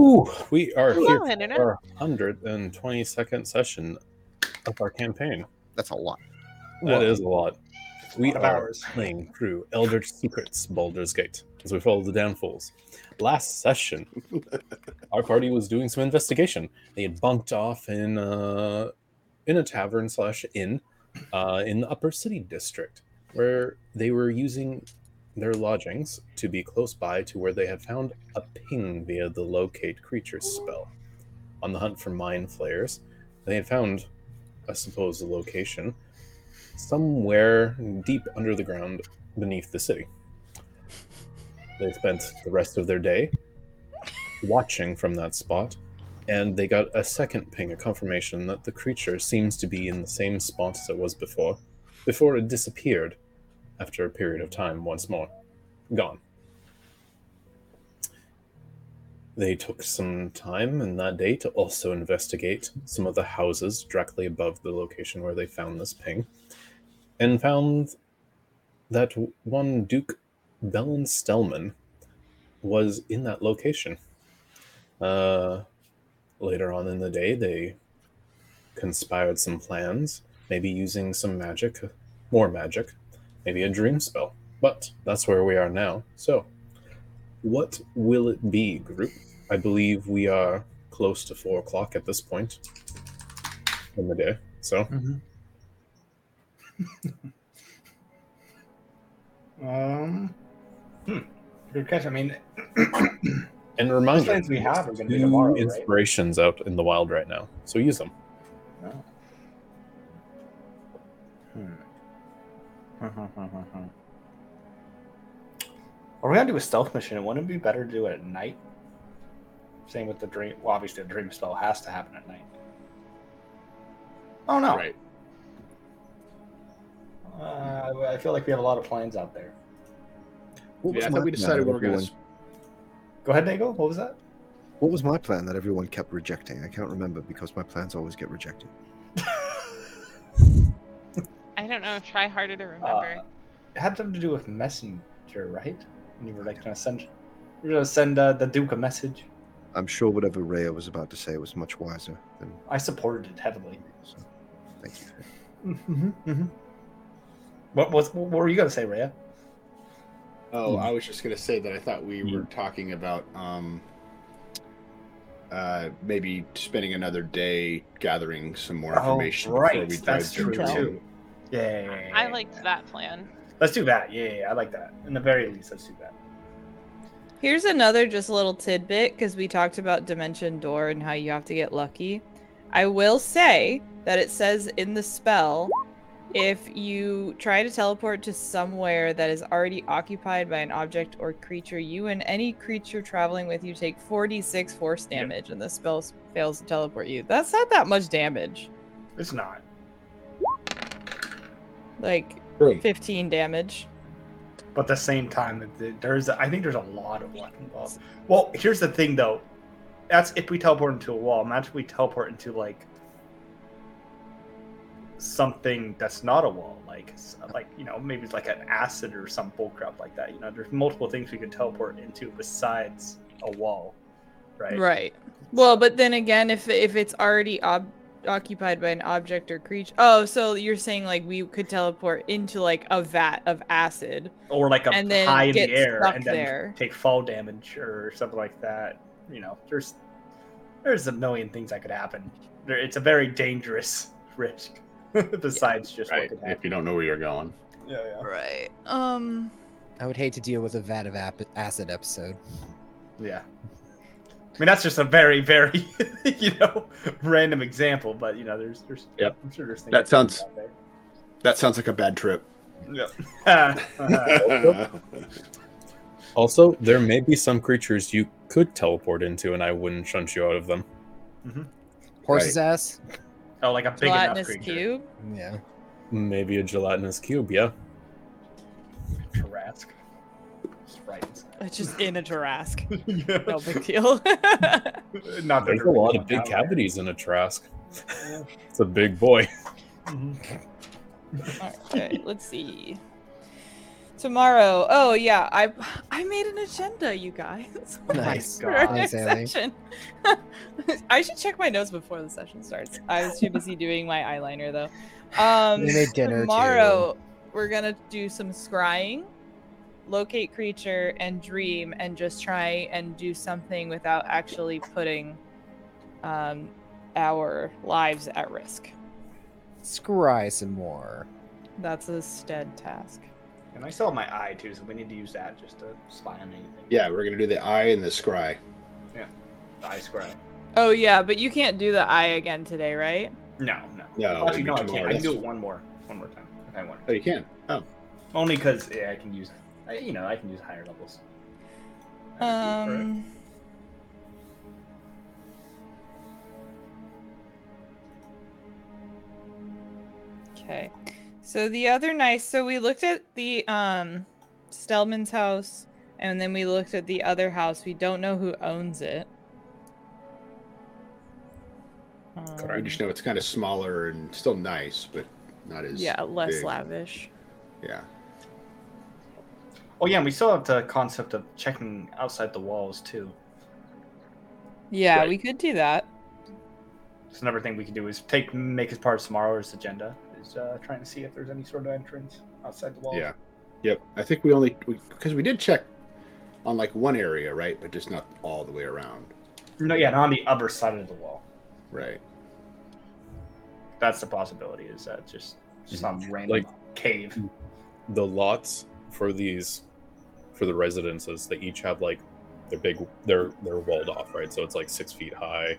Ooh, we are Hello, here Internet. for our 122nd session of our campaign. That's a lot. That is a lot. We lot of are hours. playing through Eldritch Secrets Baldur's Gate as we follow the downfalls. Last session, our party was doing some investigation. They had bunked off in uh, in a tavern slash inn uh, in the Upper City District, where they were using their lodgings to be close by to where they had found a ping via the locate creatures spell. On the hunt for mind flayers, they had found, I suppose, the location somewhere deep under the ground beneath the city. They spent the rest of their day watching from that spot, and they got a second ping, a confirmation that the creature seems to be in the same spot as it was before, before it disappeared after a period of time once more. Gone. They took some time in that day to also investigate some of the houses directly above the location where they found this ping, and found that one Duke Belynne Stelmane was in that location. Uh, later on in the day, they conspired some plans, maybe using some magic, more magic, maybe a dream spell. But that's where we are now. So, what will it be, group? I believe we are close to four o'clock at this point in the day. So, Um, hmm. Good catch. I mean, and the reminder, we have are going to be tomorrow, right? inspirations out in the wild right now. So use them. Are we gonna do a stealth mission? It wouldn't it be better to do it at night? Same with the dream. Well, obviously, the dream spell has to happen at night. Oh no! Right. Uh, I feel like we have a lot of plans out there. Yeah, What was I my thought we plan decided that we were going everyone- to. Go ahead, Nago. What was that? What was my plan that everyone kept rejecting? I can't remember because my plans always get rejected. I don't know. Try harder to remember. Uh, it had something to do with messenger, right? And you were like gonna send, you were gonna send uh, the Duke a message. I'm sure whatever Rhea was about to say was much wiser than. I supported it heavily. So, thank you. Mm-hmm, mm-hmm. What was? What were you gonna say, Rhea? Oh, Hmm. I was just going to say that I thought we were talking about um, uh, maybe spending another day gathering some more information before we dive Oh, That's true into- too. Yeah, yeah, yeah, yeah, I liked yeah. that plan. Let's do that. Yeah, yeah, yeah, I like that. In the very least, let's do that. Here's another just a little tidbit because we talked about Dimension Door and how you have to get lucky. I will say that it says in the spell if you try to teleport to somewhere that is already occupied by an object or creature, you and any creature traveling with you take 46 force Yep. damage and the spell fails to teleport you. That's not that much damage. It's not. Like True. 15 damage. But at the same time, there's I think there's a lot of luck involved. Well, here's the thing though. That's if we teleport into a wall. Imagine if we teleport into like something that's not a wall, like like you know maybe it's like an acid or some bullcrap like that. You know, there's multiple things we could teleport into besides a wall, right? Right. Well, but then again, if if it's already ob- occupied by an object or creature, oh, so you're saying like we could teleport into like a vat of acid. Or like a And then high in get the air stuck and then there. take fall damage or something like that. You know, there's there's a million things that could happen. There, it's a very dangerous risk. Besides just Right. what could If you don't know where you're going. Yeah, yeah. Right. Um. I would hate to deal with a vat of ap- acid episode. Yeah. I mean, that's just a very, very, you know, random example, but you know, there's, there's, Yep. I'm sure there's things That sounds- That sounds like a bad trip. Yeah. Uh, uh, also, there may be some creatures you could teleport into, and I wouldn't shunt you out of them. Mm-hmm. Horse's ass? oh, like a big enough Gelatinous creature. cube. Yeah. Maybe a gelatinous cube, yeah. Tarrasque. Just right. It's just in a Tarrasque. Yeah. No big deal. Not There's a lot of big down there. cavities in a Trask. It's a big boy. Mhm. okay, let's see. Tomorrow. Oh yeah, I I made an agenda, you guys. Nice. for God. our Nice, session. I should check my notes before the session starts. I was too busy doing my eyeliner though. Um, We made dinner, too. tomorrow we're gonna do some scrying, locate creature, and dream, and just try and do something without actually putting um, our lives at risk. Scry some more. That's a stead task. And I still have my eye too, so we need to use that just to spy on anything. Yeah, we're gonna do the eye and the scry. Yeah, the eye scribe. Oh yeah, but you can't do the eye again today, right? No, no. No, Actually, no, I can't. I can do it one more, one more time if I want. Oh, you can. Oh, Only because yeah, I can use, I, you know, I can use higher levels. Um. Okay. So the other night, so we looked at the um Stelmane's house and then we looked at the other house. We don't know who owns it. we Um, just know it's kind of smaller and still nice, but not as yeah, less big. lavish. Yeah. Oh yeah, and we still have the concept of checking outside the walls too. Yeah, Right. we could do that. So another thing we could do is take make as part of tomorrow's agenda is uh, trying to see if there's any sort of entrance outside the walls. Yeah. Yep. I think we only because we did check on like one area, right? But just not all the way around. No, yeah, not on the other side of the wall. Right. That's the possibility. Is that just some random Like- cave? the lots for these for the residences they each have like they're big they're they're walled off right so it's like six feet high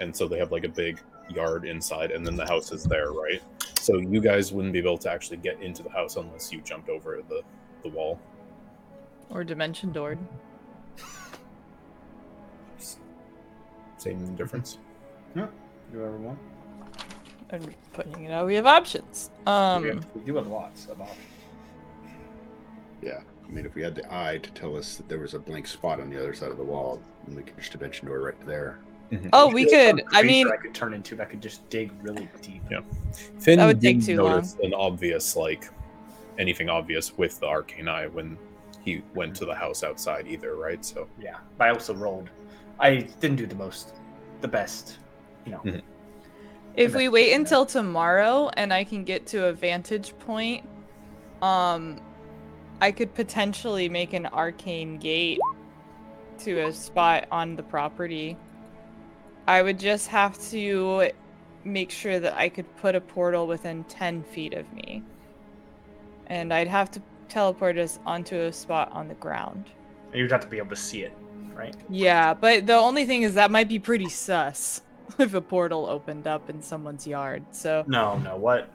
and so they have like a big yard inside and then the house is there right so you guys wouldn't be able to actually get into the house unless you jumped over the the wall Or dimension door. same difference Do you ever want? I'm putting it out. We have options. Um. we, have, we do have lots of options. Yeah. I mean, if we had the eye to tell us that there was a blank spot on the other side of the wall, then we could just dimension door right there. Oh, we could. I mean, I could turn into I could just dig really deep. Yeah. Finn That would take didn't too long. notice an obvious like anything obvious with the arcane eye when he went to the house outside either right so Yeah, but I also rolled. I didn't do the most, the best. You know. Mhm. if we wait until tomorrow and I can get to a vantage point, um, I could potentially make an arcane gate to a spot on the property. I would just have to make sure that I could put a portal within 10 feet of me. And I'd have to teleport us onto a spot on the ground. You'd have to be able to see it, right? Yeah, but the only thing is that might be pretty sus if a portal opened up in someone's yard. So No, no. What?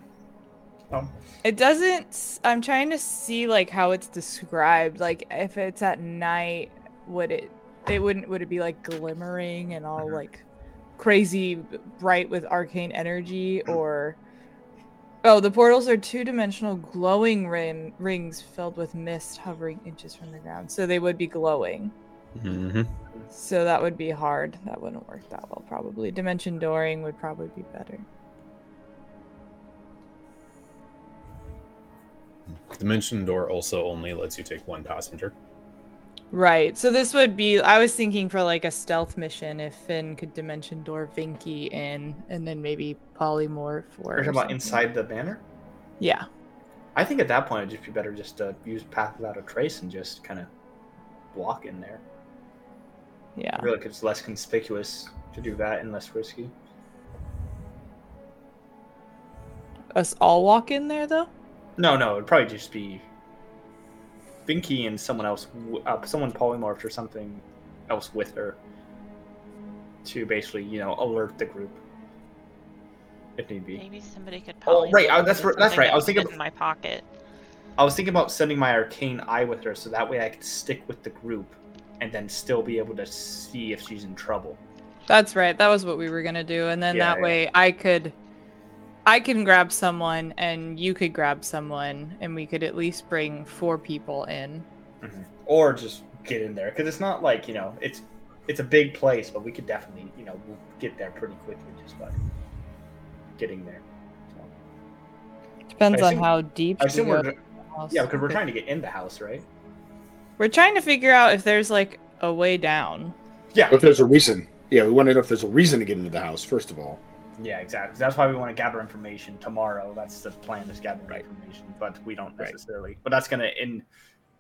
Oh, it doesn't. I'm trying to see like how it's described. Like if it's at night, would it? It wouldn't. Would it be like glimmering and all Mhm. like crazy bright with arcane energy, or? Oh, the portals are two-dimensional glowing ring, rings filled with mist hovering inches from the ground, so they would be glowing. mm-hmm. So that would be hard. That wouldn't work that well, probably. Dimension dooring would probably be better. Dimension door also only lets you take one passenger Right. So this would be. I was thinking for like a stealth mission if Finn could dimension door Vinky in, and then maybe polymorph or. you're talking about inside the banner? Yeah. I think at that point it'd just be better just to use path without a trace and just kind of walk in there. Yeah. I feel like it's less conspicuous to do that and less risky. Us all walk in there though. No, no, it'd probably just be Vinky and someone else, uh, someone polymorphed or something else with her to basically, you know, alert the group if need be. Maybe somebody could. Oh, right, polymorph uh, that's that's right, I was thinking fit in my pocket. I was thinking about sending my arcane eye with her so that way I could stick with the group and then still be able to see if she's in trouble. That's right. That was what we were gonna do, and then Yeah, that yeah. way I could, I can grab someone, and you could grab someone, and we could at least bring four people in. Mm-hmm. Or just get in there because it's not like you know it's it's a big place, but we could definitely you know we'll get there pretty quickly just by getting there. So, Depends I on how deep. I we assume go we're house. Yeah, because we're trying to get in the house, right? We're trying to figure out if there's like a way down. Yeah. If there's a reason. Yeah, we want to know if there's a reason to get into the house, first of all. Yeah, exactly. That's why we want to gather information tomorrow. That's the plan is gather Right. information, but we don't Right. necessarily. But that's gonna in.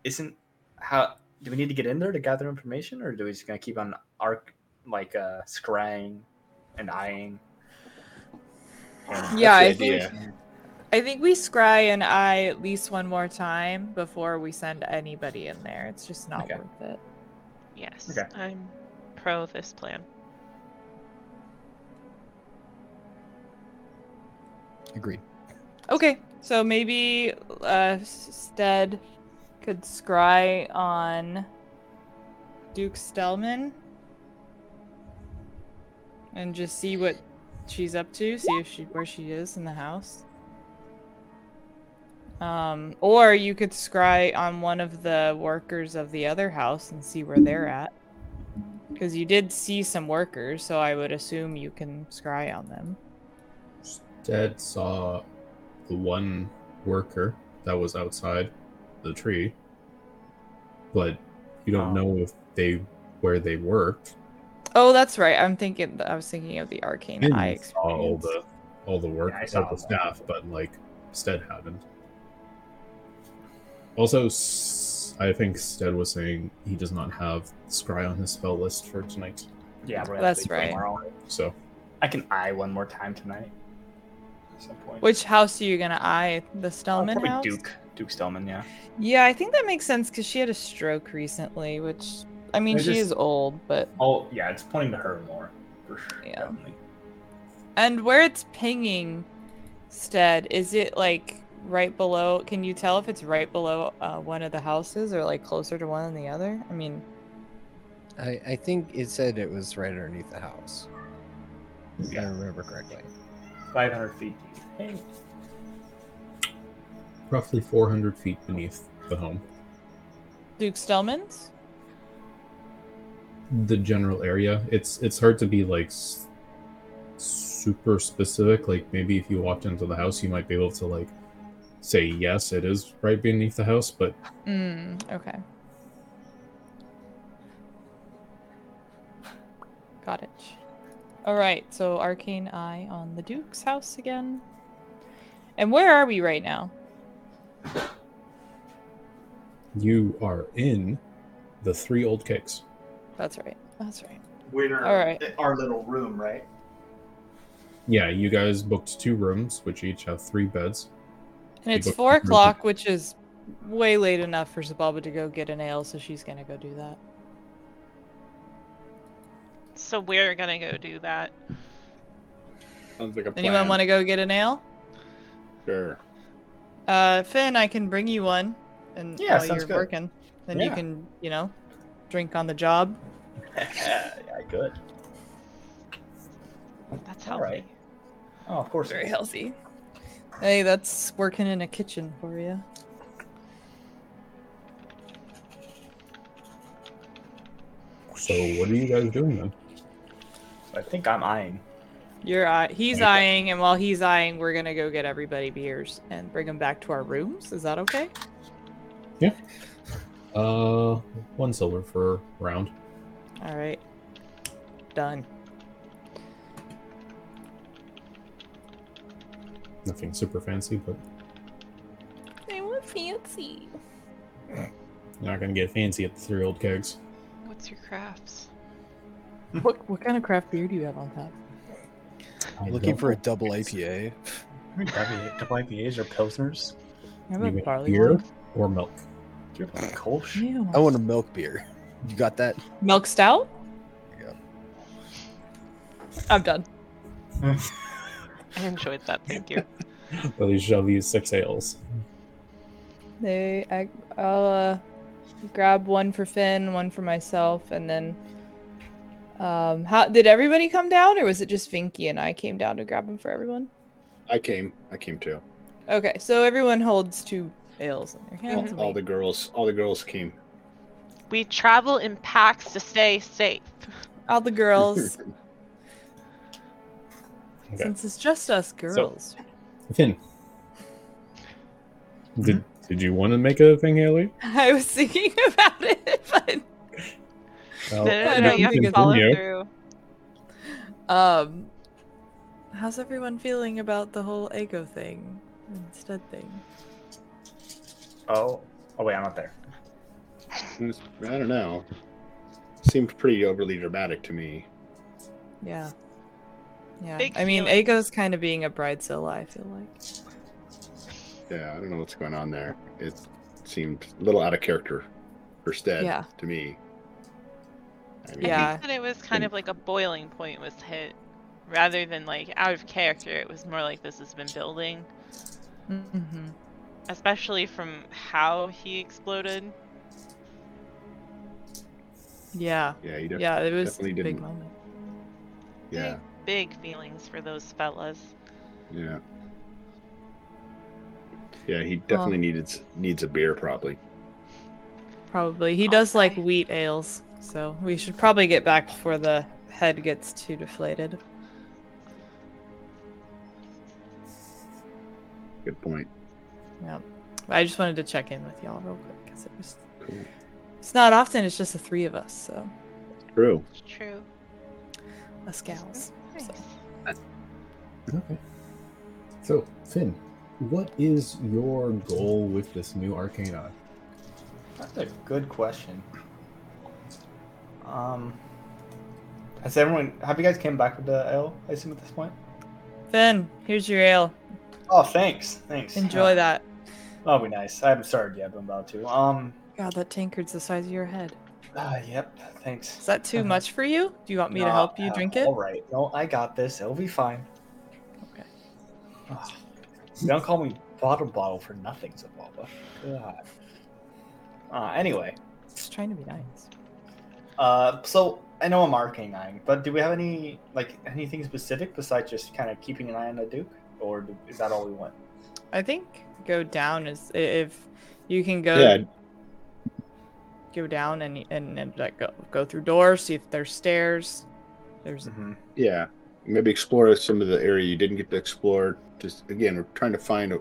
Isn't how do we need to get in there to gather information, or do we just gonna keep on arc like uh scrying and eyeing? And- Yeah, I That's the think. I think we scry and eye at least one more time before we send anybody in there. It's just not Okay. worth it. Yes, Okay. I'm pro this plan. Agreed. Okay, so maybe uh Stead could scry on Duke Stelmane and just see what she's up to, see if she where she is in the house. Um, or you could scry on one of the workers of the other house and see where they're at. Because you did see some workers, so I would assume you can scry on them. Stead saw the one worker that was outside the tree, but you don't Oh. know if they where they worked. Oh, that's right. I'm thinking. I was thinking of the arcane Finn eye saw all the all the work, Yeah, I saw all the all that. staff, but like Stead hadn't. Also, I think Stead was saying he does not have Scry on his spell list for tonight, Yeah, we're That's right. Tomorrow. so I can eye one more time tonight. At some point. Which house are you gonna eye? The Oh, Stelmane probably house. Duke. Duke Stillman. Yeah. Yeah, I think that makes sense because she had a stroke recently. Which, I mean, I she just- is old, but Oh yeah, it's pointing to her more. For sure. Yeah. Definitely. and where it's pinging, Stead, is it like right below? Can you tell if it's right below uh, one of the houses or like closer to one than the other? I mean, I, I think it said it was right underneath the house. If I Yeah. remember correctly. 500 feet. Hey. roughly 400 feet beneath the home. Duke Stelmane's. The general area, it's it's hard to be like s- super specific. Like maybe if you walked into the house, you might be able to like say yes, it is right beneath the house, but Mm, okay. Got it. All right, so arcane eye on the Duke's house again. And where are we right now? you are in the three old kegs. That's right. That's right. We're All right. our little room, right? Yeah, you guys booked two rooms, which each have three beds. And it's four the room. o'clock, which is way late enough for Zababa to go get an ale, so she's gonna go do that. So we're gonna go do that. Sounds like a plan. Anyone want to go get a nail? Sure. Uh, Finn, I can bring you one, and Yeah, while sounds you're good. working, then you Yeah. can, you know, drink on the job. yeah, good. That's healthy. right. Oh, of course. Very healthy. Hey, that's working in a kitchen for you. So what are you guys doing then? I think I'm eyeing. You're eye- he's Okay. eyeing, and while he's eyeing, we're gonna go get everybody beers and bring them back to our rooms. Is that okay? Yeah. Uh, one silver for round. All right. Done. Nothing super fancy, but They were fancy. not gonna get fancy at the three old kegs. What's your crafts? What what kind of craft beer do you have on top? I'm Looking for a double IPA. Double IPAs or pilsners? I have You a mean barley beer wine. or milk. Do you have Kolsch? Ew. I want a milk beer. You got that? Milk stout? Yeah. I'm done. I enjoyed that. Thank you. Well, you shall use six ales. They, I, I'll uh, grab one for Finn, one for myself, and then. Um, how did everybody come down, or was it just Vinky and I came down to grab them for everyone? I came. I came too. Okay, so everyone holds two ales in their All, hands. and all the girls. All the girls came. We travel in packs to stay safe. all the girls, Okay. since it's just us girls. Finn, Did Did you want to make a thing, Haley? I was thinking about it, but Well, no, no, I no, don't you have to follow you. through. um, how's everyone feeling about the whole ego thing instead thing? Oh, oh wait, I'm not there. I don't know. Seemed pretty overly dramatic to me. Yeah. Yeah. Big I mean, feelings. Ego's kind of being a bridezilla, I feel like. Yeah, I don't know what's going on there. It seemed a little out of character for Stead Yeah. to me. I Yeah. I think that it was kind of like a boiling point was hit, rather than like out of character. It was more like this has been building, Mm-hmm. especially from how he exploded. Yeah. Yeah, he def- Yeah, it was a big didn't- moment. yeah, Big feelings for those fellas. yeah. Yeah, he definitely needed needs a beer probably. Probably. He does like wheat ales, so we should probably get back before the head gets too deflated. Good point. Yeah. I just wanted to check in with y'all real quick because it was. Cool. It's not often. It's just the three of us, so True. It's true. us gals. So. Okay. So, Finn, what is your goal with this new arcane eye? That's a good question. Um, has everyone? Have you guys came back with the ale? I assume at this point. Finn, here's your ale. Oh, thanks, thanks. Enjoy Uh, that. That'll be nice. I haven't started yet, but I'm about to. Um, God, that tankard's the size of your head. ah, yep. Thanks. Is that too Uh-huh. much for you? Do you want me to help you uh, drink it? All right. No, I got this. It'll be fine. Okay. Ah, don't call me bottle bottle for nothing, Zabalba. God. Uh, anyway, Just trying to be nice. Uh, so I know I'm arcane eyeing, but do we have any like anything specific besides just kind of keeping an eye on the Duke, or do, is that all we want? I think go down is if you can go Yeah, go down and and, and like go go through doors, see if there's stairs. There's Mm-hmm. yeah. Maybe explore some of the area you didn't get to explore. Just again, we're trying to find a,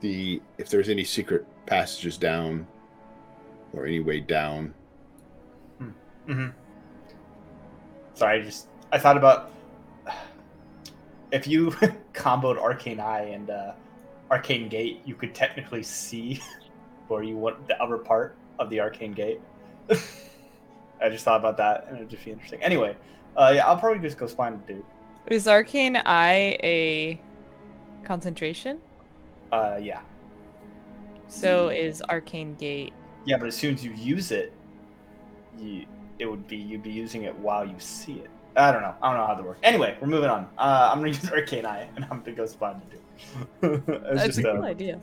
the if there's any secret passages down or any way down. Mm-hmm. Sorry, I just I thought about if you comboed Arcane Eye and uh, Arcane Gate, you could technically see where you want the upper part of the Arcane Gate. I just thought about that, and it'd just be interesting. Anyway, uh, yeah, I'll probably just go find the dude. is arcane eye a concentration? Uh, yeah, So is arcane gate. yeah, but as soon as you use it, you it would be you'd be using it while you see it. I don't know. I don't know how that works. Anyway, we're moving on. Uh, I'm gonna use Arcane Eye, and I'm gonna go find the Duke. That's just a uh, cool idea.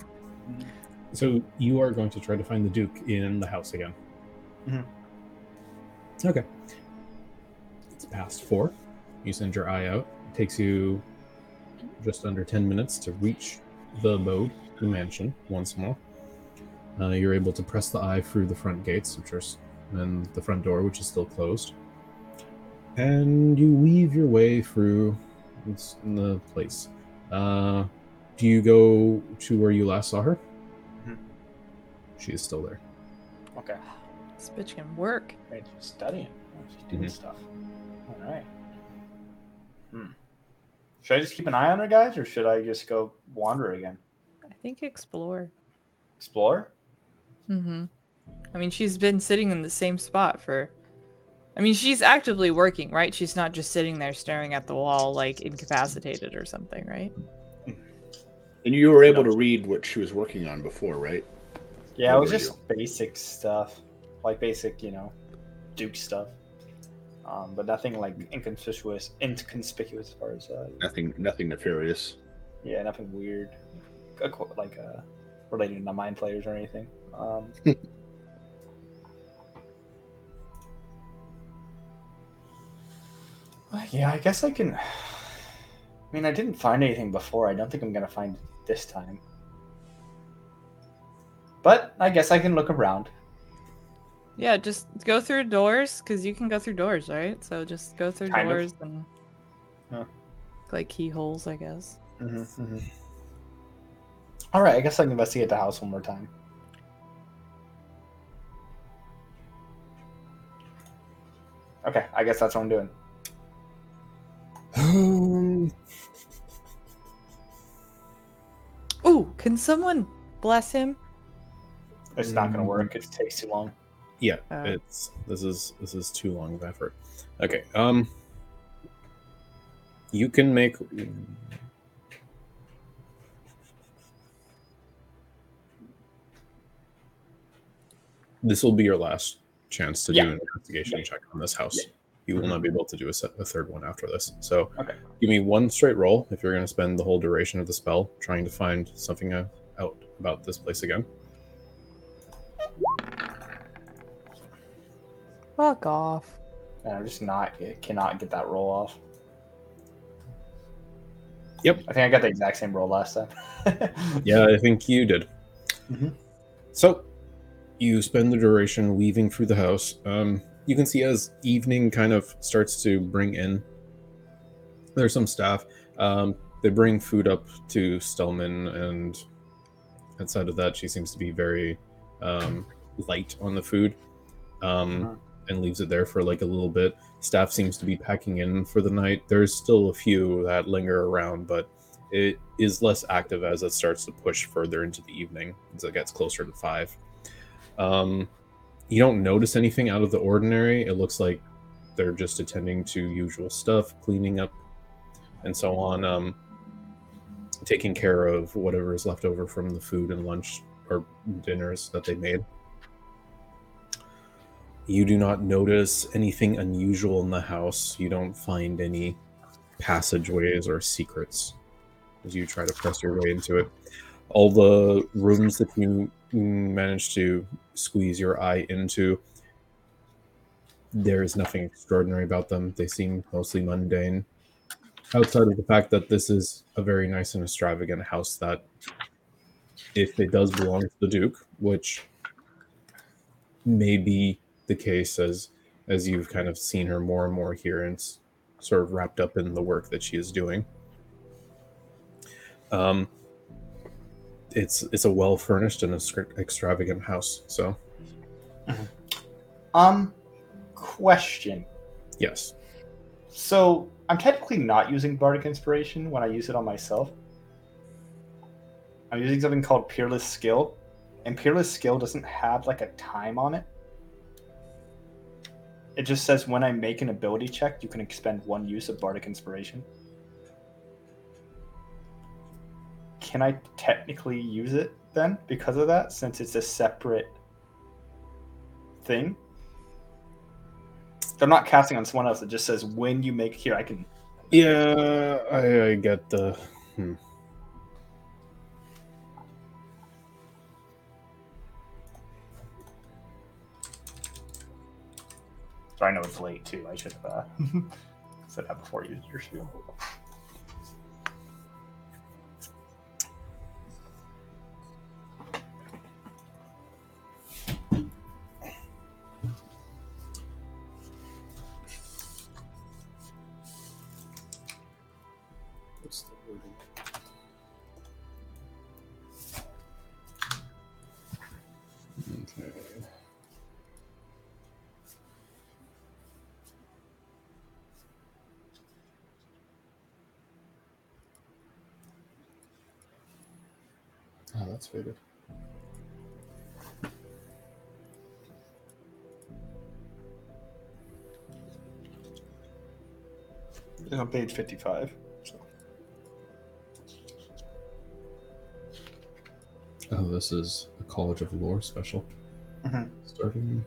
So, you are going to try to find the Duke in the house again. Mhm. Okay. It's past four. You send your eye out. It takes you just under 10 minutes to reach the abode, the mansion, once more. Uh, you're able to press the eye through the front gates, which are, s- and the front door, which is still closed. And you weave your way through it's in the place. Uh, do you go to where you last saw her? Mhm. She is still there. okay. This bitch can work. Right, she's studying. She's doing Mhm. stuff. All right. Hmm. Should I just keep an eye on her, guys, or should I just go wander again? I think explore. Explore? Mm-hmm. I mean, she's been sitting in the same spot for. I mean, she's actively working, right? She's not just sitting there staring at the wall, like incapacitated or something, right? And you were able to read what she was working on before, right? Yeah, Where it was were just basic stuff, like basic, you know, Duke stuff. Um, but nothing like inconspicuous, inconspicuous as far as uh, Nothing, nothing nefarious. yeah, nothing weird, like uh, related to mind flayers or anything. Um, yeah, I guess I can. I mean, I didn't find anything before. I don't think I'm gonna find it this time. But I guess I can look around. Yeah, just go through doors because you can go through doors, right? So just go through Kind of. doors and Yeah. like keyholes, I guess. Mm-hmm, All right, I guess I can investigate the house one more time. Okay, I guess that's what I'm doing. Um, Ooh, can someone bless him? It's not going to Mm. work. It takes too long. yeah, Uh, it's this is this is too long of effort. Okay. Um, you can make. This will be your last chance to Yeah. do an investigation Yeah. check on this house. Yeah. You will not be able to do a, se- a third one after this. So, Okay. give me one straight roll if you're going to spend the whole duration of the spell trying to find something uh, out about this place again. Fuck off. And I'm just not cannot get that roll off. Yep. I think I got the exact same roll last time. Yeah, I think you did. Mhm. So, you spend the duration weaving through the house. Um, you can see as evening kind of starts to bring in, there's some staff. Um, they bring food up to Stelmane, and outside of that, she seems to be very um, light on the food um, Mhm. and leaves it there for like a little bit. Staff seems to be packing in for the night. There's still a few that linger around, but it is less active as it starts to push further into the evening as it gets closer to five. Um, you don't notice anything out of the ordinary. It looks like they're just attending to usual stuff, cleaning up, and so on. Um, taking care of whatever is left over from the food and lunch or dinners that they made. You do not notice anything unusual in the house. You don't find any passageways or secrets as you try to press your way into it. All the rooms that you manage to squeeze your eye into, there is nothing extraordinary about them. They seem mostly mundane. Outside of the fact that this is a very nice and extravagant house that, if it does belong to the Duke, which may be the case as as you've kind of seen her more and more here and sort of wrapped up in the work that she is doing. Um, it's it's a well furnished and extra- extravagant house. So Um, question. yes, So I'm technically not using bardic inspiration when I use it on myself. I'm using something called peerless skill, and peerless skill doesn't have like a time on it. It just says when I make an ability check, you can expend one use of bardic inspiration. Can I technically use it then because of that, since it's a separate thing? They're not casting on someone else. It just says when you make here. I can. yeah, I, I get the. Hmm. So I know it's late too. I should have uh, said that before you did your spiel. That's. It's on page fifty-five. So. Oh, this is a College of Lore special. Mhm. Starting.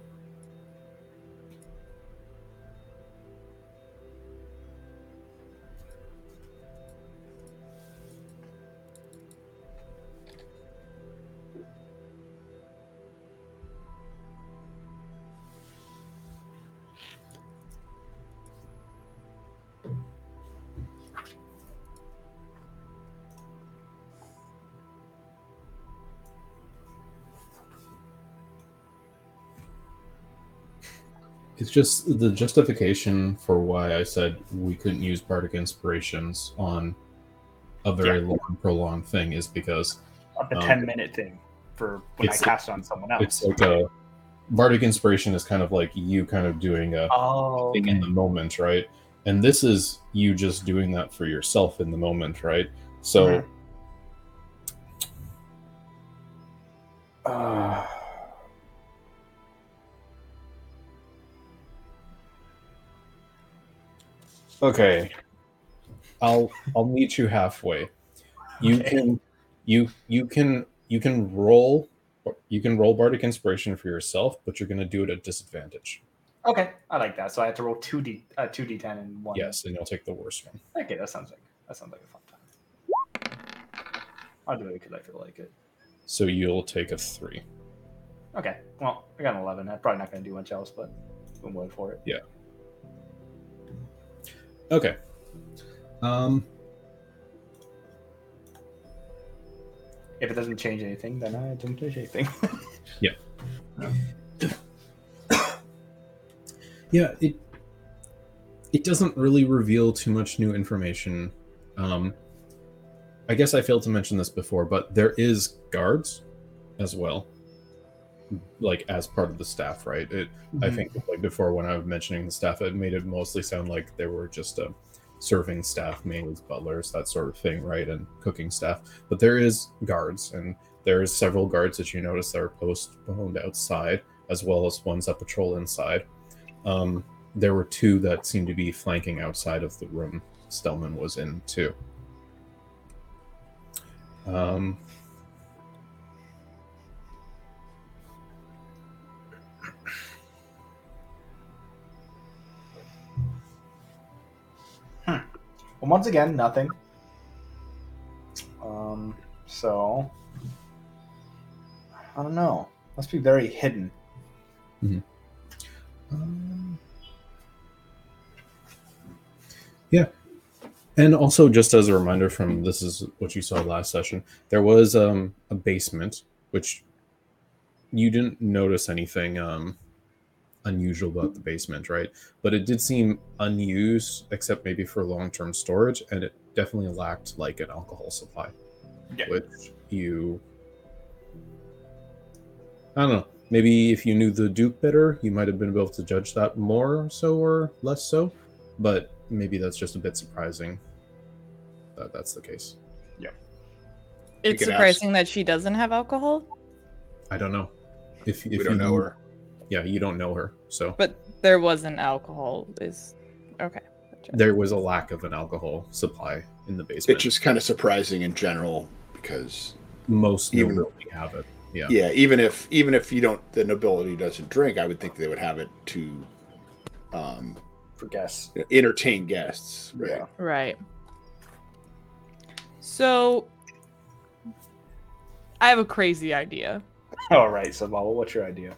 It's just the justification for why I said we couldn't use bardic inspirations on a very Yeah. long, prolonged thing is because Like the Um, ten minute thing for when I cast on someone else. It's like a bardic inspiration is kind of like you kind of doing a oh, thing in the moment, right? And this is you just doing that for yourself in the moment, right? So. Uh, okay, I'll I'll meet you halfway. You Okay. can you you can you can roll you can roll bardic inspiration for yourself, but you're going to do it at disadvantage. okay, I like that. So I have to roll two d uh, two d ten and one. Yes, and you'll take the worst one. Okay, that sounds like that sounds like a fun time. I'll do it because I feel like it. So you'll take a three. Okay, well, I got an eleven. I'm probably not going to do much else, but I'm willing for it. Okay. Um. If it doesn't change anything, then I didn't change anything. Yeah. yeah. It. It doesn't really reveal too much new information. Um. I guess I failed to mention this before, but there is guards, as well. Like as part of the staff, right? It. I think like before when I was mentioning the staff, it made it mostly sound like they were just a serving staff, maids, butlers, that sort of thing, right? And cooking staff. But there is guards, and there's several guards that you notice that are postponed outside, as well as ones that patrol inside. Um, there were two that seemed to be flanking outside of the room Stelmane was in too. Um, once again, nothing. Um, so I don't know. Must be very hidden. Um, yeah. And also, just as a reminder from this is what you saw last session, there was um, a basement, which you didn't notice anything um, unusual about the basement, right? But it did seem unused, except maybe for long term storage, and it definitely lacked like an alcohol supply, Yeah. which you. I don't know. Maybe if you knew the Duke better, you might have been able to judge that more so or less so. But maybe that's just a bit surprising that that's the case. Yeah. It's could ask- surprising that she doesn't have alcohol, I don't know. If, if we don't you know her. Yeah, you don't know her. So but there wasn't alcohol. Is okay. Gotcha. there was a lack of an alcohol supply in the basement. It's just kind of surprising in general because Most even- nobility have it. Yeah. yeah, even if even if you don't, the nobility doesn't drink, I would think they would have it to um, For guests. entertain guests. Right. Yeah. Right. So, I have a crazy idea. All right, so what's your idea?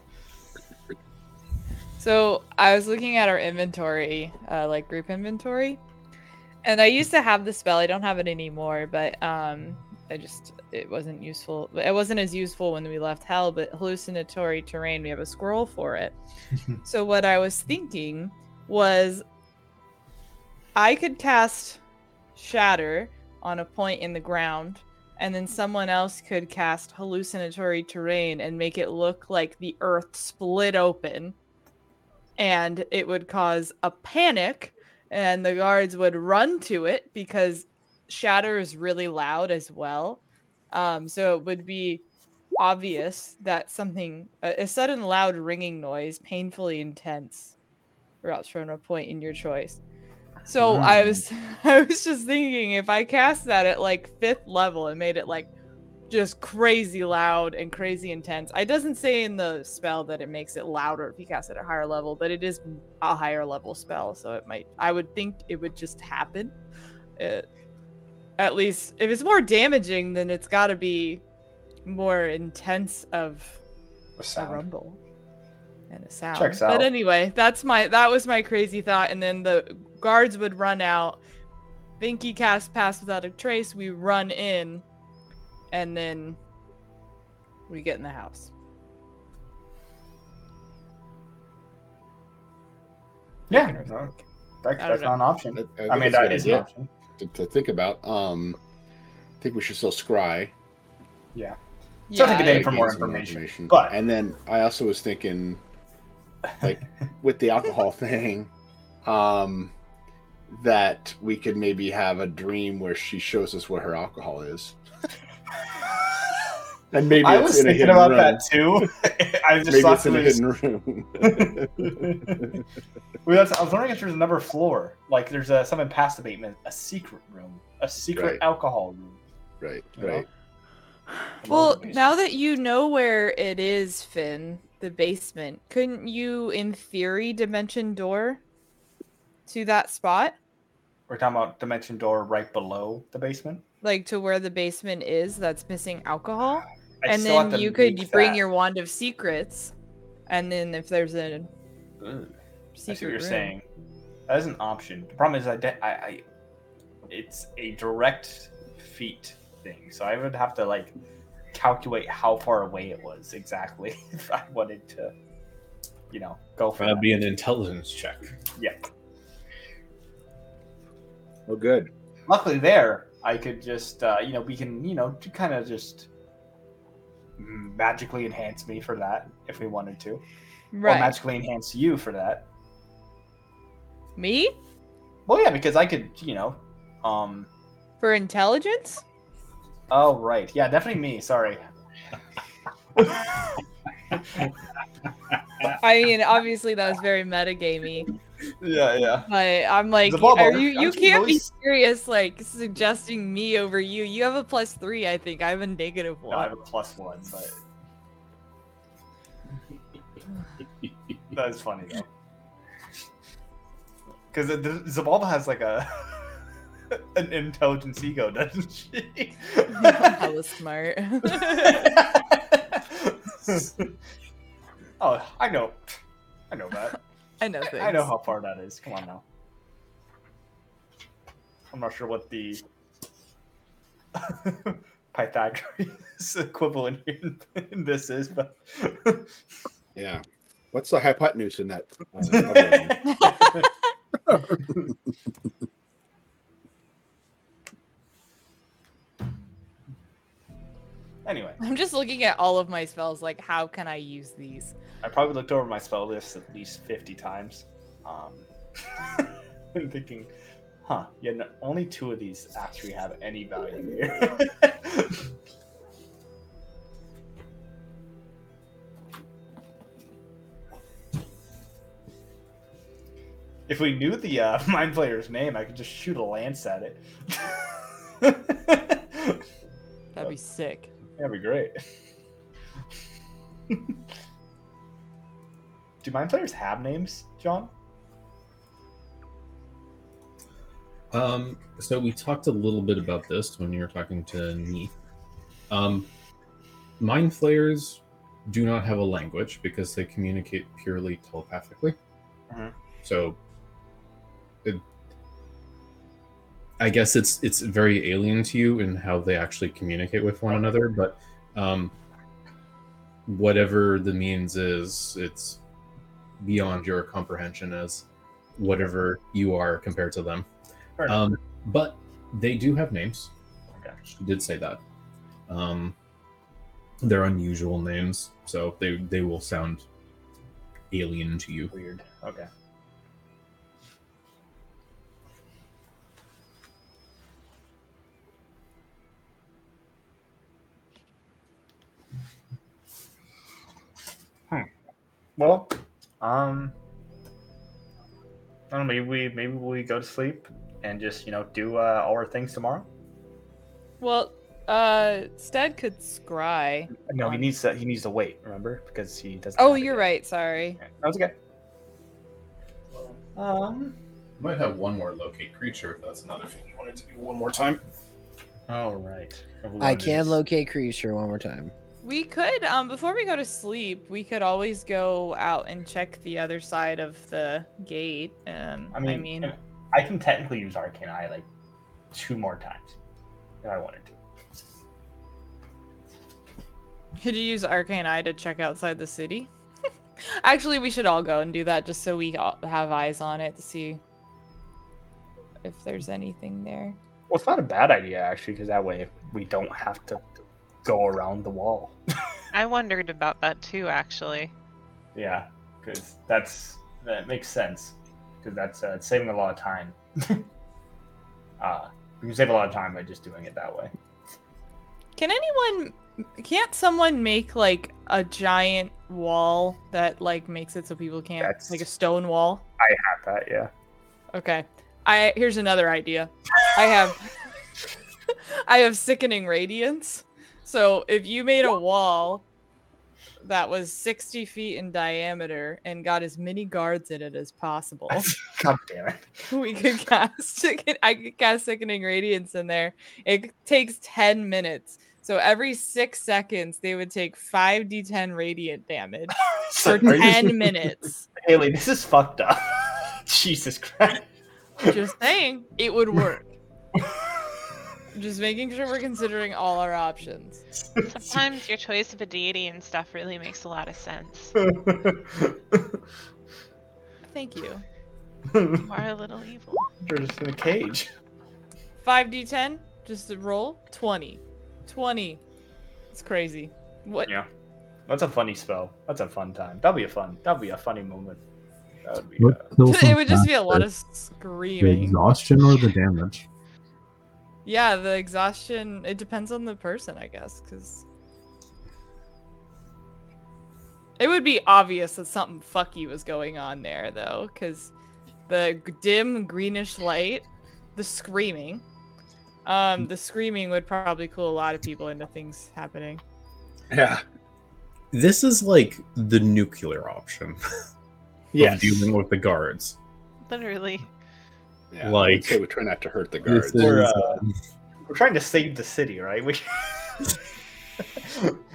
So I was looking at our inventory, uh, like group inventory, and I used to have the spell. I don't have it anymore, but um, I just it wasn't useful. It wasn't as useful when we left Hell. But hallucinatory terrain, we have a scroll for it. so what I was thinking was, I could cast Shatter on a point in the ground, and then someone else could cast hallucinatory terrain and make it look like the earth split open and it would cause a panic and the guards would run to it because shatter is really loud as well. Um, so it would be obvious that something a, a sudden loud ringing noise painfully intense erupts from a point in your choice. So i was i was just thinking if i cast that at like fifth level and made it like just crazy loud and crazy intense. It doesn't say in the spell that it makes it louder if you cast it at a higher level, but it is a higher level spell, so it might. I would think it would just happen. It, at least if it's more damaging, then it's got to be more intense of A a rumble and a sound. Checks out. But anyway, that's my that was my crazy thought, and then the guards would run out. Vinky cast pass without a trace. We run in, and then we get in the house. Yeah, Chicken or no, something. that, that's know. not an option. I, I, think mean, it's a that good is an option. to, to think about. Um, I think we should still scry Yeah. So take a I day for more Gain some information. But and then I also was thinking, like with the alcohol thing, um, that we could maybe have a dream where she shows us what her alcohol is, and maybe I it's was in a thinking hidden about room. that too. I just Maybe thought it's in a was- hidden room. well, that's, I was wondering if there's another floor. Like there's a something past the basement, a secret room, a secret Right. alcohol room. right, You know? right. Well, now that you know where it is, Finn, the basement, couldn't you, in theory, dimension door to that spot? We're talking about dimension door right below the basement. Like to where the basement is that's missing alcohol? I and then you could bring that. your wand of secrets. And then if there's a Ugh. I see what you're room- saying. That is an option. The problem is I, de- I, I it's a direct feet thing, so I would have to like calculate how far away it was exactly if I wanted to, you know, go for That'd that. be an intelligence check. Yeah. Oh, good. Luckily, there I could just, uh, you know, we can, you know, to kind of just magically enhance me for that if we wanted to, or magically enhance you for that. Me? Well, yeah, because I could, you know, um. For intelligence? Oh right, yeah, definitely me. Sorry. I mean, obviously that was very metagamey. Yeah, yeah. But I'm like, are you you aren't you can't be serious like suggesting me over you. You have a plus three, I think. I have a one. No, I have a plus one, but that is funny though. Because Zabalba has like a an intelligence ego, doesn't she? Hella smart. oh, I know. I know that. I know things. I know how far that is. Come on now. I'm not sure what the Pythagoras equivalent in, in this is, but Yeah. What's the hypotenuse in that? Uh, anyway, I'm just looking at all of my spells, like how can I use these? I probably looked over my spell list at least 50 times. Um, and thinking, huh, yeah, no, only two of these actually have any value here. if we knew the uh, mind flayer's name, I could just shoot a lance at it. That'd be sick. That'd be great. Do mind flayers have names, John? Um, so we talked a little bit about this when you were talking to me. Um, mind flayers do not have a language because they communicate purely telepathically. Mhm. So, it, I guess it's it's very alien to you in how they actually communicate with one another. But um, whatever the means is, it's beyond your comprehension as whatever you are compared to them. Fair enough. Um, but they do have names. Okay. She did say that. Um, they're unusual names, so they they will sound alien to you. Weird. Okay. Hmm. Well, um, I don't know. Maybe we maybe we go to sleep and just you know do uh, all our things tomorrow. Well, uh, Stead could scry. No, he needs to he needs to wait. Remember, because he doesn't. Oh, you're right. Sorry. Okay, That was okay. Um. Might have one more locate creature if that's another thing you wanted to do one more time. All right. I can locate creature one more time. We could, um, before we go to sleep, we could always go out and check the other side of the gate. Um, I mean, I mean, I can technically use Arcane Eye like two more times if I wanted to. could you use Arcane Eye to check outside the city? Actually, we should all go and do that just so we have eyes on it to see if there's anything there. Well, it's not a bad idea actually, because that way we don't have to go around the wall. I wondered about that too, actually. Yeah, because that's that makes sense. Because that's uh, saving a lot of time. uh, you can save a lot of time by just doing it that way. Can anyone? Can't someone make like a giant wall that like makes it so people can't That's- like a stone wall? I have that, yeah. Okay. I here's another idea. I have I have sickening radiance. So if you made a wall that was 60 feet in diameter and got as many guards in it as possible, God damn it. we could cast I could cast sickening radiance in there. It takes 10 minutes. So every six seconds they would take 5d10 radiant damage for Are you- 10 minutes. Haley, this is fucked up. Jesus Christ. Just saying, it would work. Just making sure we're considering all our options. Sometimes your choice of a deity and stuff really makes a lot of sense. Thank you. You are a little evil. You're just in a cage. 5d10, just a roll. 20. 20. It's crazy. What? Yeah. That's a funny spell. That's a fun time. That'll be a fun. That'll be a funny moment. That would be. What Uh, kills It would just be a lot faster, of the screaming. exhaustion or the damage. Yeah, the exhaustion, it depends on the person, I guess, because. It would be obvious that something fucky was going on there, though, because the dim greenish light, the screaming, um, the screaming would probably cool a lot of people into things happening. Yeah. This is like the nuclear option yeah. dealing with the guards. Literally. Yeah, Like- would say we try not to hurt the guards. is, We're, uh, uh, we're trying to save the city, right? We.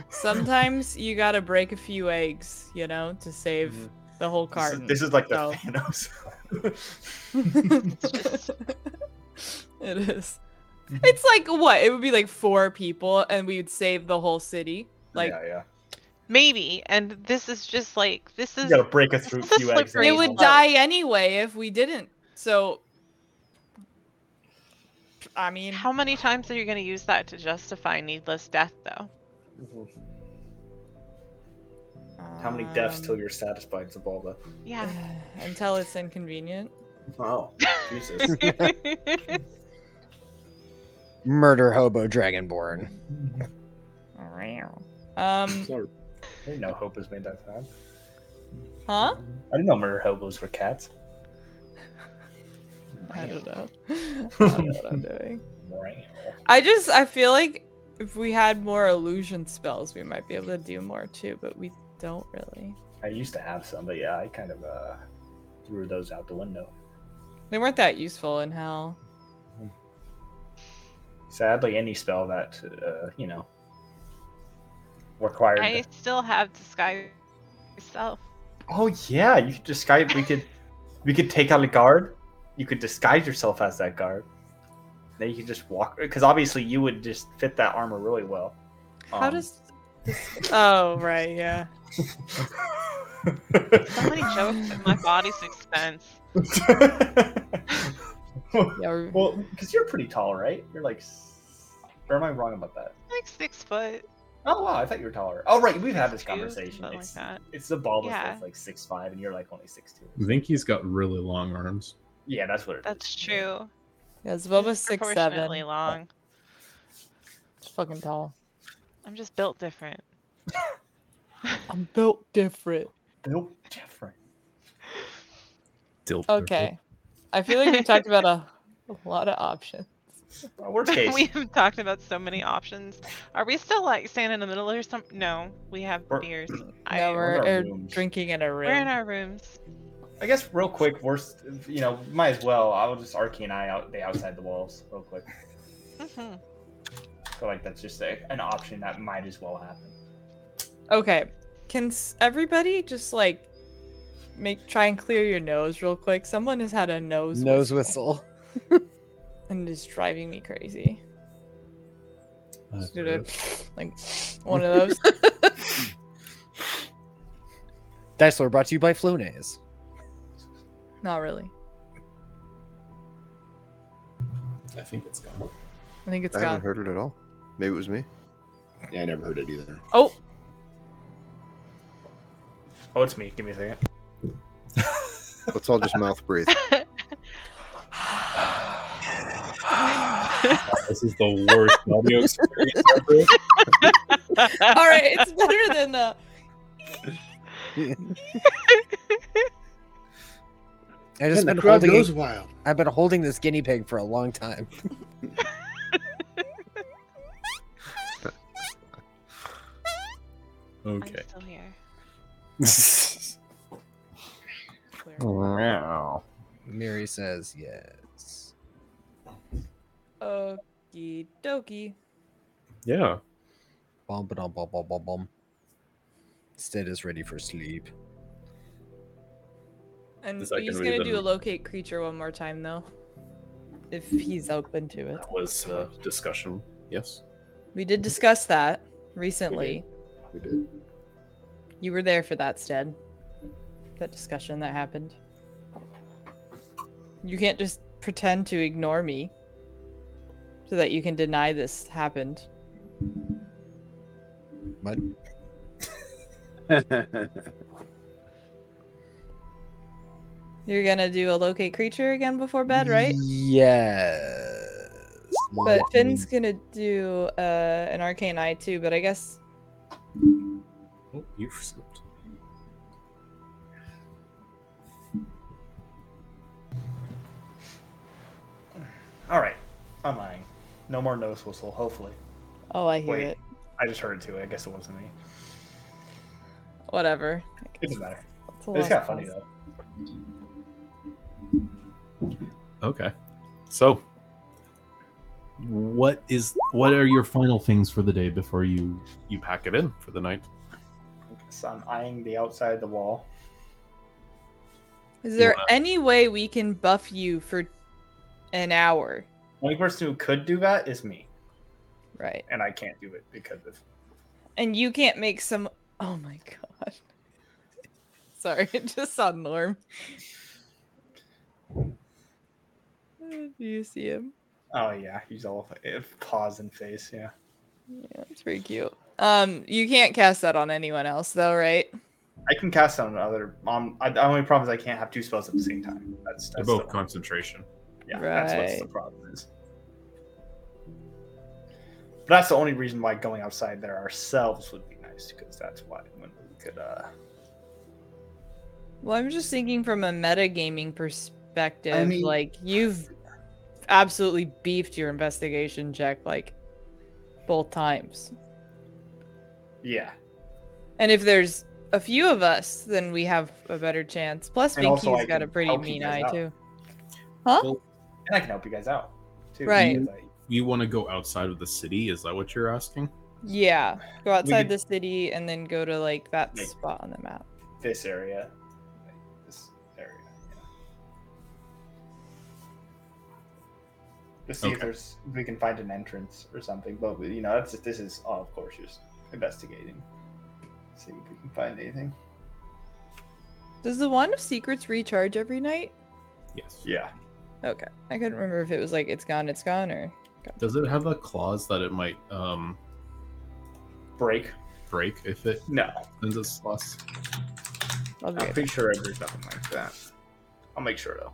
Sometimes you gotta break a few eggs, you know, to save Mhm. the whole This is, carton. this is like the so- Thanos. it is. It's like what? It would be like four people, and we would save the whole city. Like yeah, yeah. Maybe. And this is just like this You is gotta break a through a few eggs. slippery they would die anyway if we didn't. So, I mean, how many times are you gonna use that to justify needless death though? Mhm. How many deaths till um, you're satisfied, Zabalda? Yeah. until it's inconvenient? Oh, Jesus. Murder hobo dragonborn. Um, Sorry. I didn't know hobos made that sound. huh? I didn't know murder hobos were cats. I don't know. I don't know what I'm doing. I just I feel like if we had more illusion spells, we might be able to do more too, but we don't really. I used to have some, but yeah, I kind of uh, threw those out the window. They weren't that useful in hell. Sadly, any spell that uh, you know required. I still have disguise yourself. Oh yeah, you could disguise. We could, we could take out a guard. You could disguise yourself as that guard. Then you could just walk, because obviously you would just fit that armor really well. How Um, does this... Oh, right, yeah. So many jokes at my body's expense. Yeah, well, because you're pretty tall, right? You're like, or am I wrong about that? Like six foot. Oh wow, I thought you were taller. Oh right, we've had this Two, conversation. It's like that. it's the ball Yeah. that's like six five, and you're like only six two. Vinky's got really long arms. Yeah, that's what it is. That's true. Yeah, Zboba's six Proportionately seven. long. It's fucking tall. I'm just built different. I'm built different. Built different. Still Okay. I feel like we talked about a, a lot of options. Well, worst case, we have talked about so many options. Are we still like standing in the middle or something? No, we have We're- beers. No, I, we're, in our we're rooms. drinking in a room. we're in our rooms. I guess real quick, worst, you know, might as well. I'll just Arky and I out, they outside the walls real quick. Mhm. I feel like that's just a, an option that might as well happen. Okay. Can s- everybody just like make try and clear your nose real quick? Someone has had a nose Nose whistle. and is driving me crazy. Just do the- like one of those. Dicelore brought to you by Flonase. Not really. I think it's gone. I think it's I haven't gone. heard it at all. Maybe it was me. Yeah, I never heard it either. Oh, Oh, it's me. Give me a second. Let's all just mouth breathe. This is the worst audio experience ever. all right. It's better than uh. I just And the been crowd holding. goes it- wild. I've been holding this guinea pig for a long time. Okay. I'm still here. Miri says yes. Okie dokie. yeah. Bum ba dum bum bum bum bum. Stead is ready for sleep. And Is that he's gonna be do a locate creature one more time though, if he's open to it. That was uh, discussion. Yes. We did discuss that recently. We did. You were there for that, Stead. That discussion that happened. You can't just pretend to ignore me so that you can deny this happened. What? You're gonna do a locate creature again before bed, right? Yes. But Let Finn's me- gonna do uh, an arcane eye too. But I guess Oh, you've slipped. All right. I'm lying. No more nose whistle. Hopefully. oh, I hear Wait. it. I just heard it too. I guess it wasn't me. Whatever. It doesn't matter. It's, It's kind of funny though. Okay. So, what is what are your final things for the day before you you pack it in for the night? So I'm eyeing the outside of the wall. Is there wanna- uh, any way we can buff you for an hour? Only person who could do that is me, Right. and I can't do it because of. And you can't make some. Oh my god. Sorry, it just saw Norm. Do you see him? Oh yeah, he's all paws and face. Yeah. Yeah, it's pretty cute. Um, you can't cast that on anyone else though, right? I can cast on other. Um, I, the only problem is I can't have two spells at the same time. That's, They're that's both the, concentration. yeah. That's what's the problem is. But that's the only reason why going outside there ourselves would be nice because that's why when we could. uh Well, I'm just thinking from a metagaming perspective. mean- like you've absolutely beefed your investigation check like both times. Yeah. And if there's a few of us, then we have a better chance. Plus, Plus, also Vinky's got a pretty mean eye out. too. Huh? Well, And I can help you guys out. Too, Right. because I- You want to go outside of the city? Is that what you're asking? Yeah. Go outside could- the city and then go to like that Like- spot on the map. this area. Just see if there's if we can find an entrance or something. But you know, that's this is oh, of course just investigating. See if we can find anything. Does the wand of secrets recharge every night? Yes. Yeah. Okay. I couldn't remember if it was like it's gone, it's gone, or Does it have a clause that it might um Break? break if it No. sends us less? I'll be I'm right pretty sure there's nothing like that. I'll make sure though.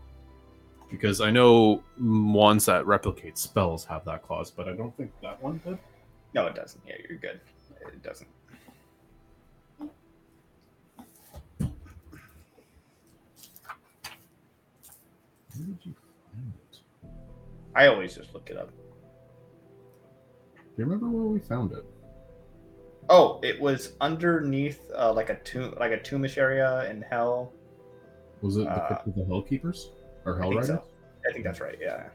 Because I know ones that replicate spells have that clause, but I don't think that one did. No, it doesn't. Yeah, you're good. It doesn't. Where did you find it? I always just look it up. Do you remember where we found it? Oh, it was underneath uh, like a tomb, like a tombish area in hell. Was it the Uh, Crypt of the Hell Or I think so. I think that's right. Yeah.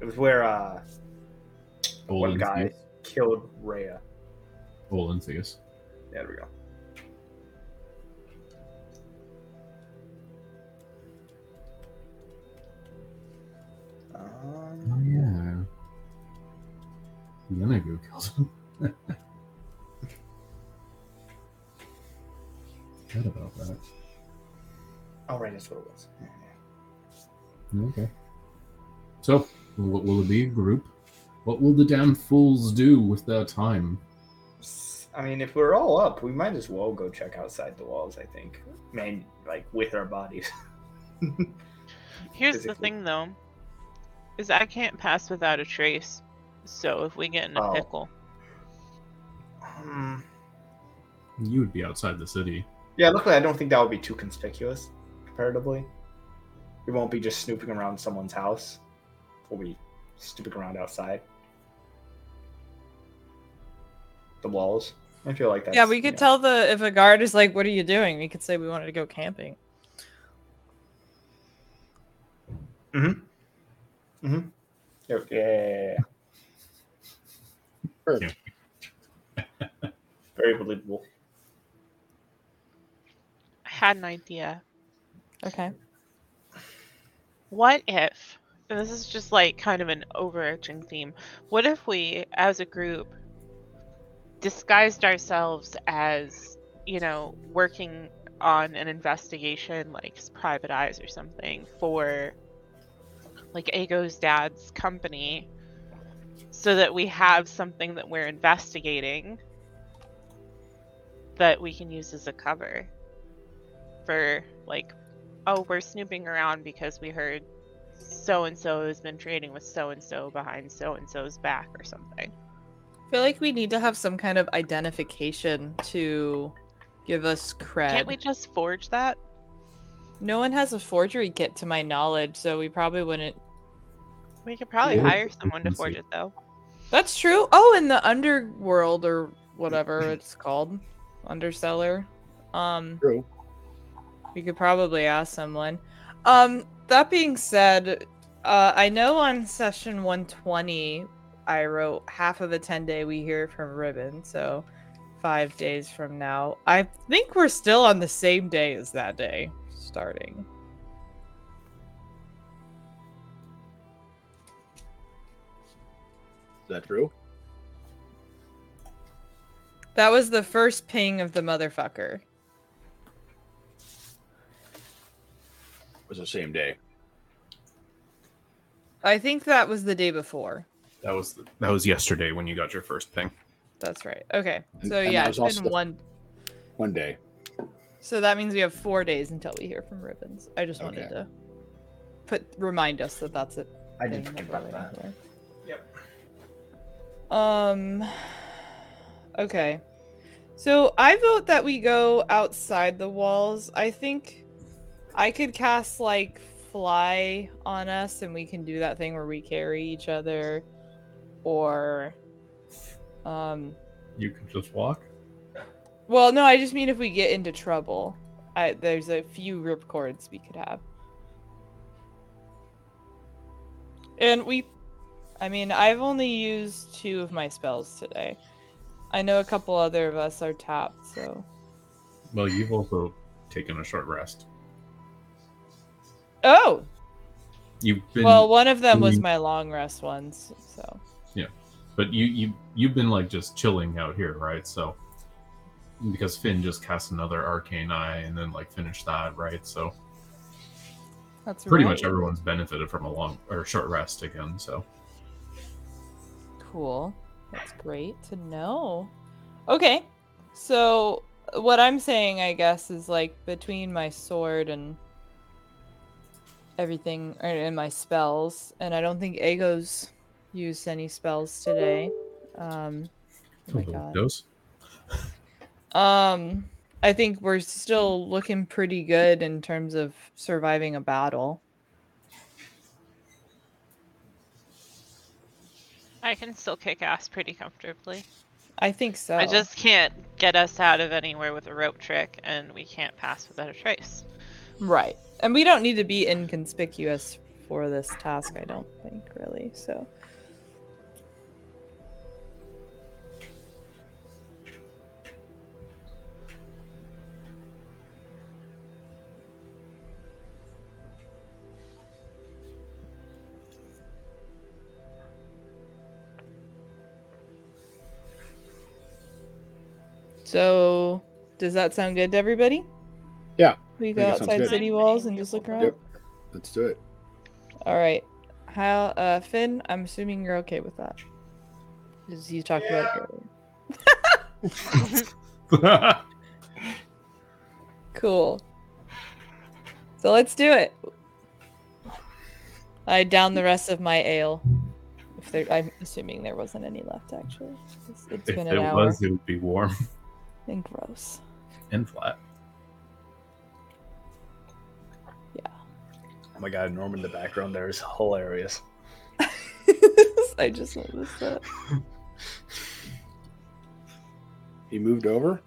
It was where uh, one guy Olentheus. killed Rhea. Olentheus. There we go. Oh yeah. Yenagu killed him. Forgot about that. oh, right, that's what it was. Okay. So, what will it be a group? What will the damn fools do with their time? I mean, if we're all up, we might as well go check outside the walls. I think, man, like with our bodies. Here's the thing, though, is I can't pass without a trace. So if we get in a Oh. pickle, Um, You would be outside the city. yeah, luckily I don't think that would be too conspicuous comparatively. We won't be just snooping around someone's house. We'll be snooping around outside the walls. I feel like that. yeah, we could tell the if a guard is like, "What are you doing?" We could say we wanted to go camping. Mm-hmm. Yeah, yeah. Sure. Very believable. I had an idea. Okay. What if, and this is just like kind of an overarching theme, what if we, as a group, disguised ourselves as, you know, working on an investigation, like private eyes or something, for like Ago's dad's company, so that we have something that we're investigating that we can use as a cover for like oh, we're snooping around because we heard so and so has been trading with so and so behind so and so's back or something. I feel like we need to have some kind of identification to give us cred. Can't we just forge that? No one has a forgery kit to my knowledge, so we probably wouldn't. We could probably Yeah. hire someone to forge it though. That's true. Oh, in the underworld or whatever it's called, underseller. Um, True. We could probably ask someone. Um, that being said, uh, I know on session 120, I wrote half of a 10 day we hear from Ribbon, so five days from now. I think we're still on the same day as that day starting. Is that true? That was the first ping of the motherfucker. Was the same day. I think that was the day before. That was that was yesterday when you got your first ping. That's right. Okay. So and yeah, that it's was been one. One day. So that means we have four days until we hear from Ribbons. I just wanted Okay. to put remind us that that's it. I didn't forget about that. Yep. Um. Okay. So I vote that we go outside the walls. I think I could cast like fly on us, and we can do that thing where we carry each other, or um. You could just walk. Well, no, I just mean if we get into trouble. I, there's a few rip cords we could have. And we. I mean, I've only used two of my spells today. I know a couple other of us are tapped, so. Well, you've also taken a short rest. Oh! You've been well, one of them was my long rest ones, so. Yeah. But you you you've been like just chilling out here, right? So because Finn just cast another arcane eye and then like finished that, right? So That's pretty right. much everyone's benefited from a long or short rest again. So Cool. That's great to know. Okay. So what I'm saying, I guess, is like between my sword and everything or and my spells, and I don't think Ego's used any spells today. Um oh my god. Dose. Um I think we're still looking pretty good in terms of surviving a battle. I can still kick ass pretty comfortably. I think so. I just can't get us out of anywhere with a rope trick, and we can't pass without a trace. Right. And we don't need to be inconspicuous for this task, I don't think, really. So. So, does that sound good to everybody? Yeah, We go think it sounds outside city walls and just look around. Yep. Let's do it. All right. How, uh, Finn? I'm assuming you're okay with that. As you talked about it earlier. Cool. So let's do it. I down the rest of my ale. If there, I'm assuming there wasn't any left. Actually, it's, it's if been an it hour was, it would be warm and gross. and flat. My god, Norman in the background there is hilarious. I just noticed that. He moved over.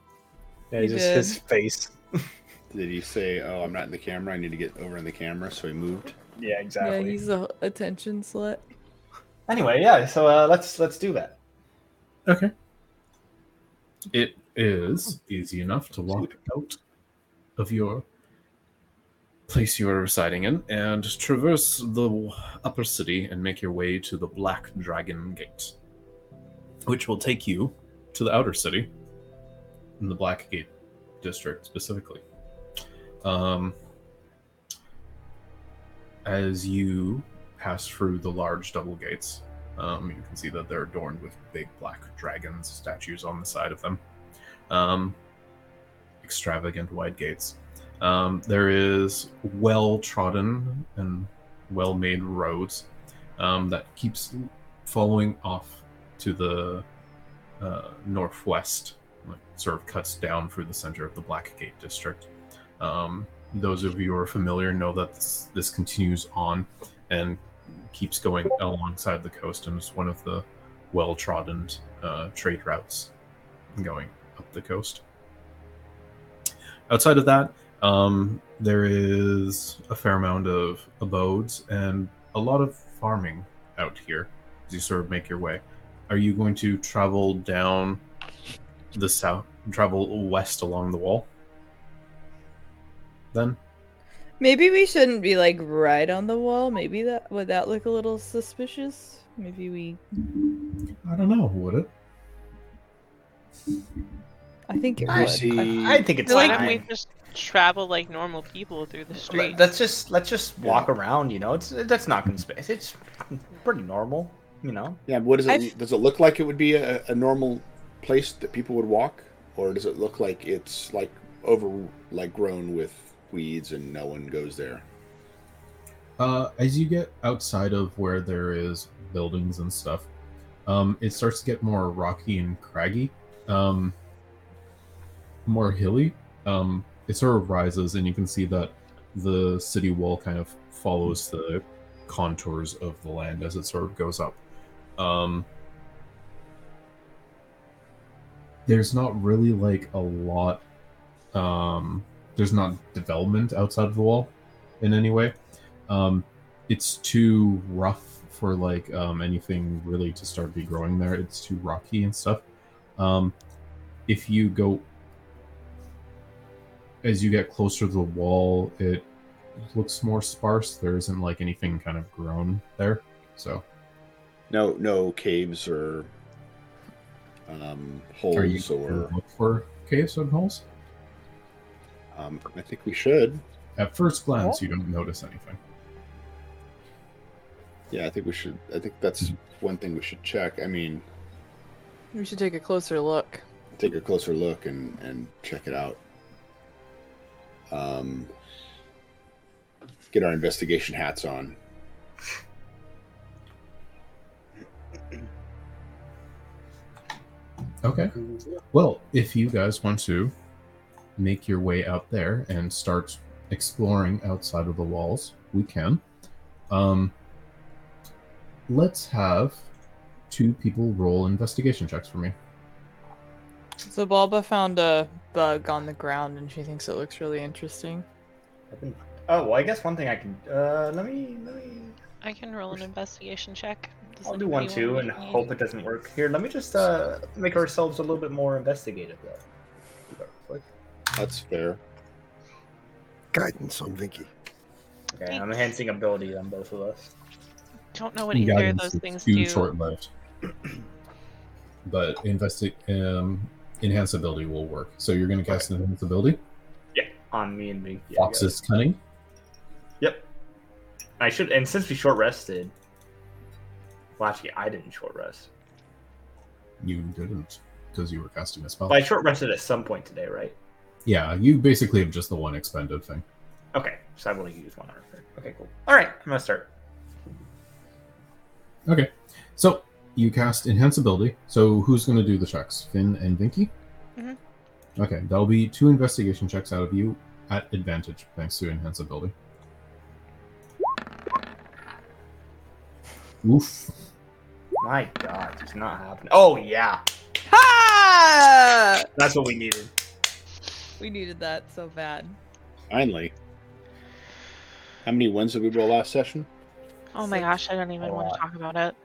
Yeah, He just did. his face. Did he say, "Oh, I'm not in the camera. I need to get over in the camera"? So he moved. Yeah, Yeah, exactly. he's a attention slut. Anyway, yeah. So uh, let's let's do that. Okay. It is easy enough to walk out of your place you are residing in and traverse the upper city and make your way to the Black Dragon Gate, which will take you to the outer city in the Black Gate district specifically. Um, as you pass through the large double gates, um, you can see that they're adorned with big black dragons statues on the side of them. Um, extravagant wide gates. Um, there is well trodden and well made roads um, that keeps following off to the uh, northwest, like, sort of cuts down through the center of the Black Gate district. Um, those of you who are familiar know that this, this continues on and keeps going alongside the coast and is one of the well trodden uh, trade routes going up the coast. Outside of that, um, there is a fair amount of abodes and a lot of farming out here as you sort of make your way. Are you going to travel down the south, travel west along the wall? Then? Maybe we shouldn't be like right on the wall. Maybe that would that look a little suspicious. Maybe we. I don't know, would it? I think it I would. see. I, I think it's feel like fine. we just travel like normal people through the street. Let's just let's just walk around. You know, it's that's not conspiracy. It's pretty normal. You know. Yeah. What does it? I've- Does it look like it would be a, a normal place that people would walk, or does it look like it's like over like grown with weeds and no one goes there? Uh, as you get outside of where there is buildings and stuff, um, it starts to get more rocky and craggy, um, more hilly. Um, it sort of rises, and you can see that the city wall kind of follows the contours of the land as it sort of goes up. Um, there's not really like a lot. Um, there's not development outside of the wall in any way um it's too rough for like um anything really to start be growing there it's too rocky and stuff um if you go as you get closer to the wall it looks more sparse there isn't like anything kind of grown there so No, no caves or um, are you holes or. look for caves and holes Um, I think we should. at first glance you don't notice anything Yeah, I think we should. I think that's one thing we should check. I mean, We should take a closer look. take a closer look and and check it out. Um, get our investigation hats on. Okay. Well, if you guys want to make your way out there and start exploring outside of the walls, we can. Um, let's have two people roll investigation checks for me. Zabalba found a bug on the ground, and she thinks it looks really interesting. I Oh well, I guess one thing I can. Uh, let me let me. I can roll an investigation check. Does I'll do one too and make me- hope it doesn't work. Here, let me just uh make ourselves a little bit more investigative. Though. Do that real quick. That's fair. Guidance on Vinky. Okay, I'm enhancing ability on both of us. Don't know what either of those things too do. short-lived. but investi- um, enhance ability will work. So you're going to cast enhance ability. Yeah, on me and me. Yeah, Fox's cunning. Yep. I should, and since we short rested, well, actually, I didn't short rest. You didn't because you were casting a spell. But I short rested at some point today, right? Yeah, you basically have just the one expended thing. Okay, so I've only used one armor. Okay, cool. All right, I'm gonna start. Okay, so you cast Enhance Ability. So who's going to do the checks? Finn and Vinky? Mhm. Okay, that'll be two investigation checks out of you at advantage thanks to Enhance Ability. Oof. My God, it's not happening. Oh yeah, Ha! that's what we needed. We needed that so bad. Finally. How many wins did we roll last session? Oh my gosh, I don't even want to talk about it.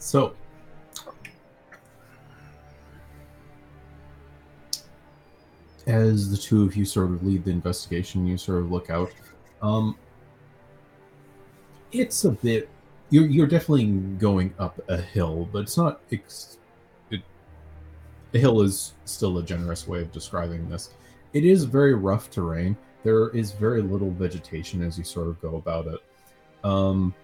So, as the two of you sort of lead the investigation, you sort of look out. Um, it's a bit. You're you're definitely going up a hill, but it's not. Ex- it, a hill is still a generous way of describing this. It is very rough terrain. There is very little vegetation as you sort of go about it. Um,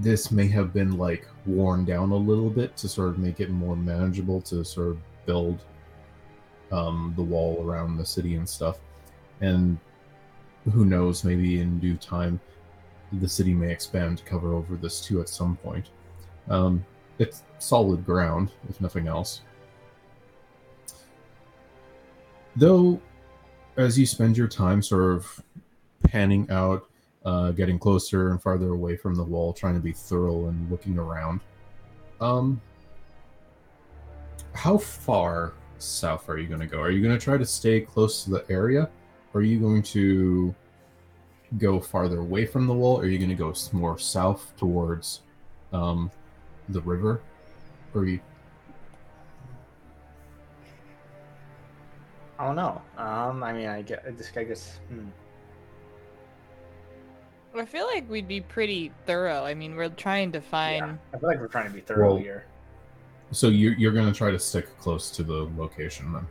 this may have been like worn down a little bit to sort of make it more manageable to sort of build um, the wall around the city and stuff. And who knows, maybe in due time, the city may expand to cover over this too at some point. Um, it's solid ground, if nothing else. Though, as you spend your time sort of panning out uh, getting closer and farther away from the wall, trying to be thorough and looking around. Um, how far south are you going to go? Are you going to try to stay close to the area, or are you going to go farther away from the wall? Or are you going to go more south towards um, the river? Or you I don't know. Um, I mean, I this. I guess. Hmm. I feel like we'd be pretty thorough. I mean, we're trying to find. Yeah, I feel like we're trying to be thorough Well- here. so you're, you're going to try to stick close to the location then?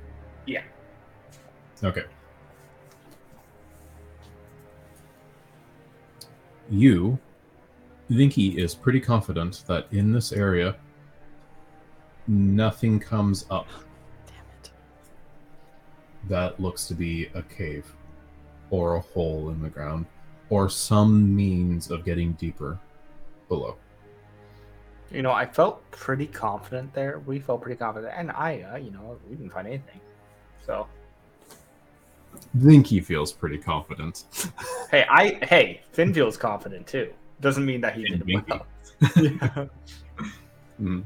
Yeah. Okay. You, Vinky, is pretty confident that in this area, nothing comes up oh, Damn it. that looks to be a cave or a hole in the ground or some means of getting deeper below. You know, I felt pretty confident there. We felt pretty confident, and I, uh, you know, we didn't find anything. So, Vinky feels pretty confident. hey, I, hey, Finn feels confident too. Doesn't mean that he In did well. yeah. Mm.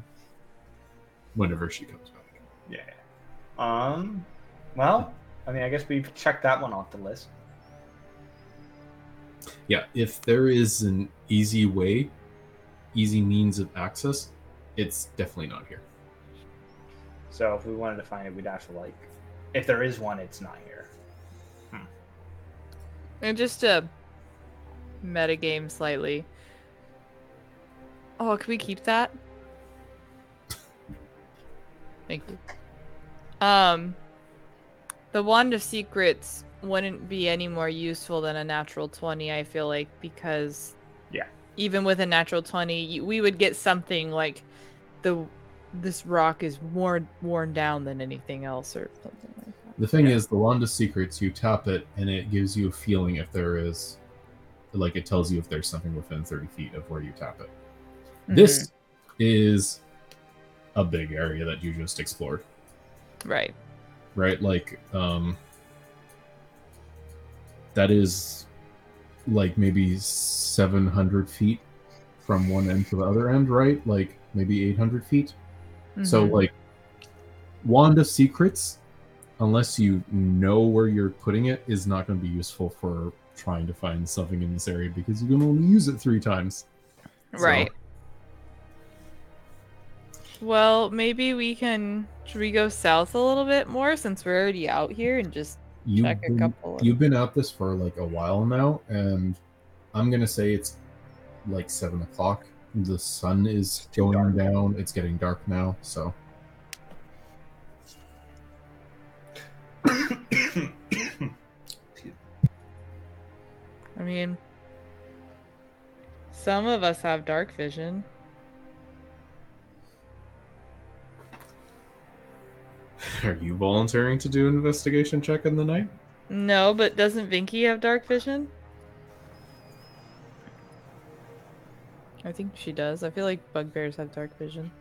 Whenever she comes back. yeah. Um. Well, I mean, I guess we've checked that one off the list. Yeah, if there is an easy way, easy means of access, it's definitely not here. So, if we wanted to find it, we'd have to like, if there is one, it's not here. And just to metagame slightly. Oh, can we keep that? Thank you. Um, the wand of secrets wouldn't be any more useful than a natural twenty. I feel like because Yeah. even with a natural twenty, we would get something like the this rock is worn worn down than anything else or something like that. The thing Yeah. is, the wand of secrets, you tap it, and it gives you a feeling if there is, like, it tells you if there's something within 30 feet of where you tap it. This is a big area that you just explored, right. right? Like, um, that is like maybe 700 feet from one end to the other end, right? Like maybe 800 feet. So Mhm. like wand of secrets, unless you know where you're putting it, is not going to be useful for trying to find something in this area because you can only use it three times. So, Right. Well, maybe we can. Should we go south a little bit more since we're already out here and just you've check a been, couple? Of... you've been out this for like a while now, and I'm gonna say it's like seven o'clock. The sun is going dark. down. It's getting dark now, so I mean, some of us have dark vision. Are you volunteering to do an investigation check in the night? No, but doesn't Vinky have dark vision? I think she does. I feel like bugbears have dark vision.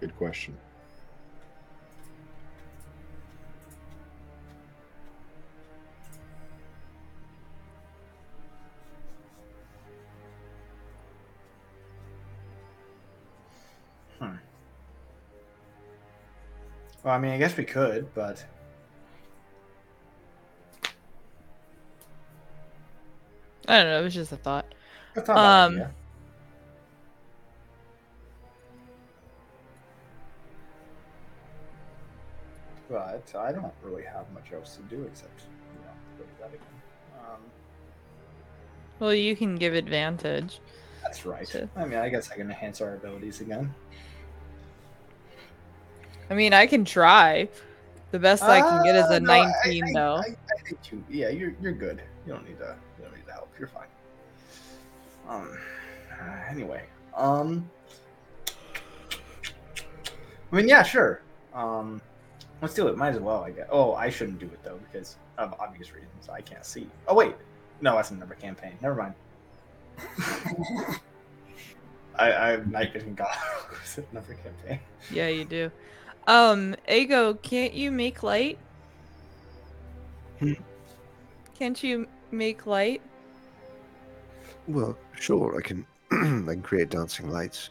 Good question. Well, I mean, I guess we could, but I don't know. It was just a thought. that's not a bad Um, idea. But I don't really have much else to do except, you know, go to that again. Um, Well, you can give advantage. that's right. Sure. I mean, I guess I can enhance our abilities again. I mean, I can try. The best I can get is Uh, a no, 19, I, though. I, I think you, yeah, you're you're good. You don't need to. You don't need to help. You're fine. Um. uh, anyway. Um. I mean, yeah, sure. Um. Let's do it. Might as well. I guess. Oh, I shouldn't do it though because of obvious reasons. I can't see. Oh wait. No, that's another campaign. Never mind. I I have night vision goggles. another campaign. Yeah, you do. Um, Ego, can't you make light? Hmm. Can't you make light? Well, sure, I can. I can create dancing lights.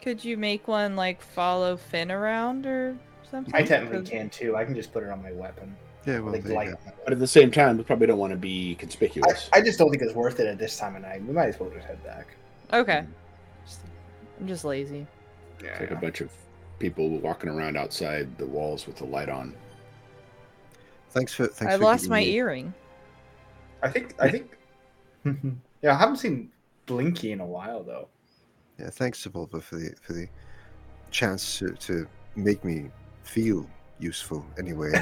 Could you make one like follow Finn around or something? I technically 'Cause- can too. I can just put it on my weapon. Yeah, well, like light. go. on my But at the same time, we probably don't want to be conspicuous. I just don't think it's worth it at this time of night. We might as well just head back. Okay. I'm just lazy. Yeah. It's like a bunch of people walking around outside the walls with the light on. Thanks for. Thanks I for lost my me- earring. I think. I think. yeah, I haven't seen Blinky in a while though. Yeah, thanks, Sepulva, for the for the chance to, to make me feel useful. Anyway,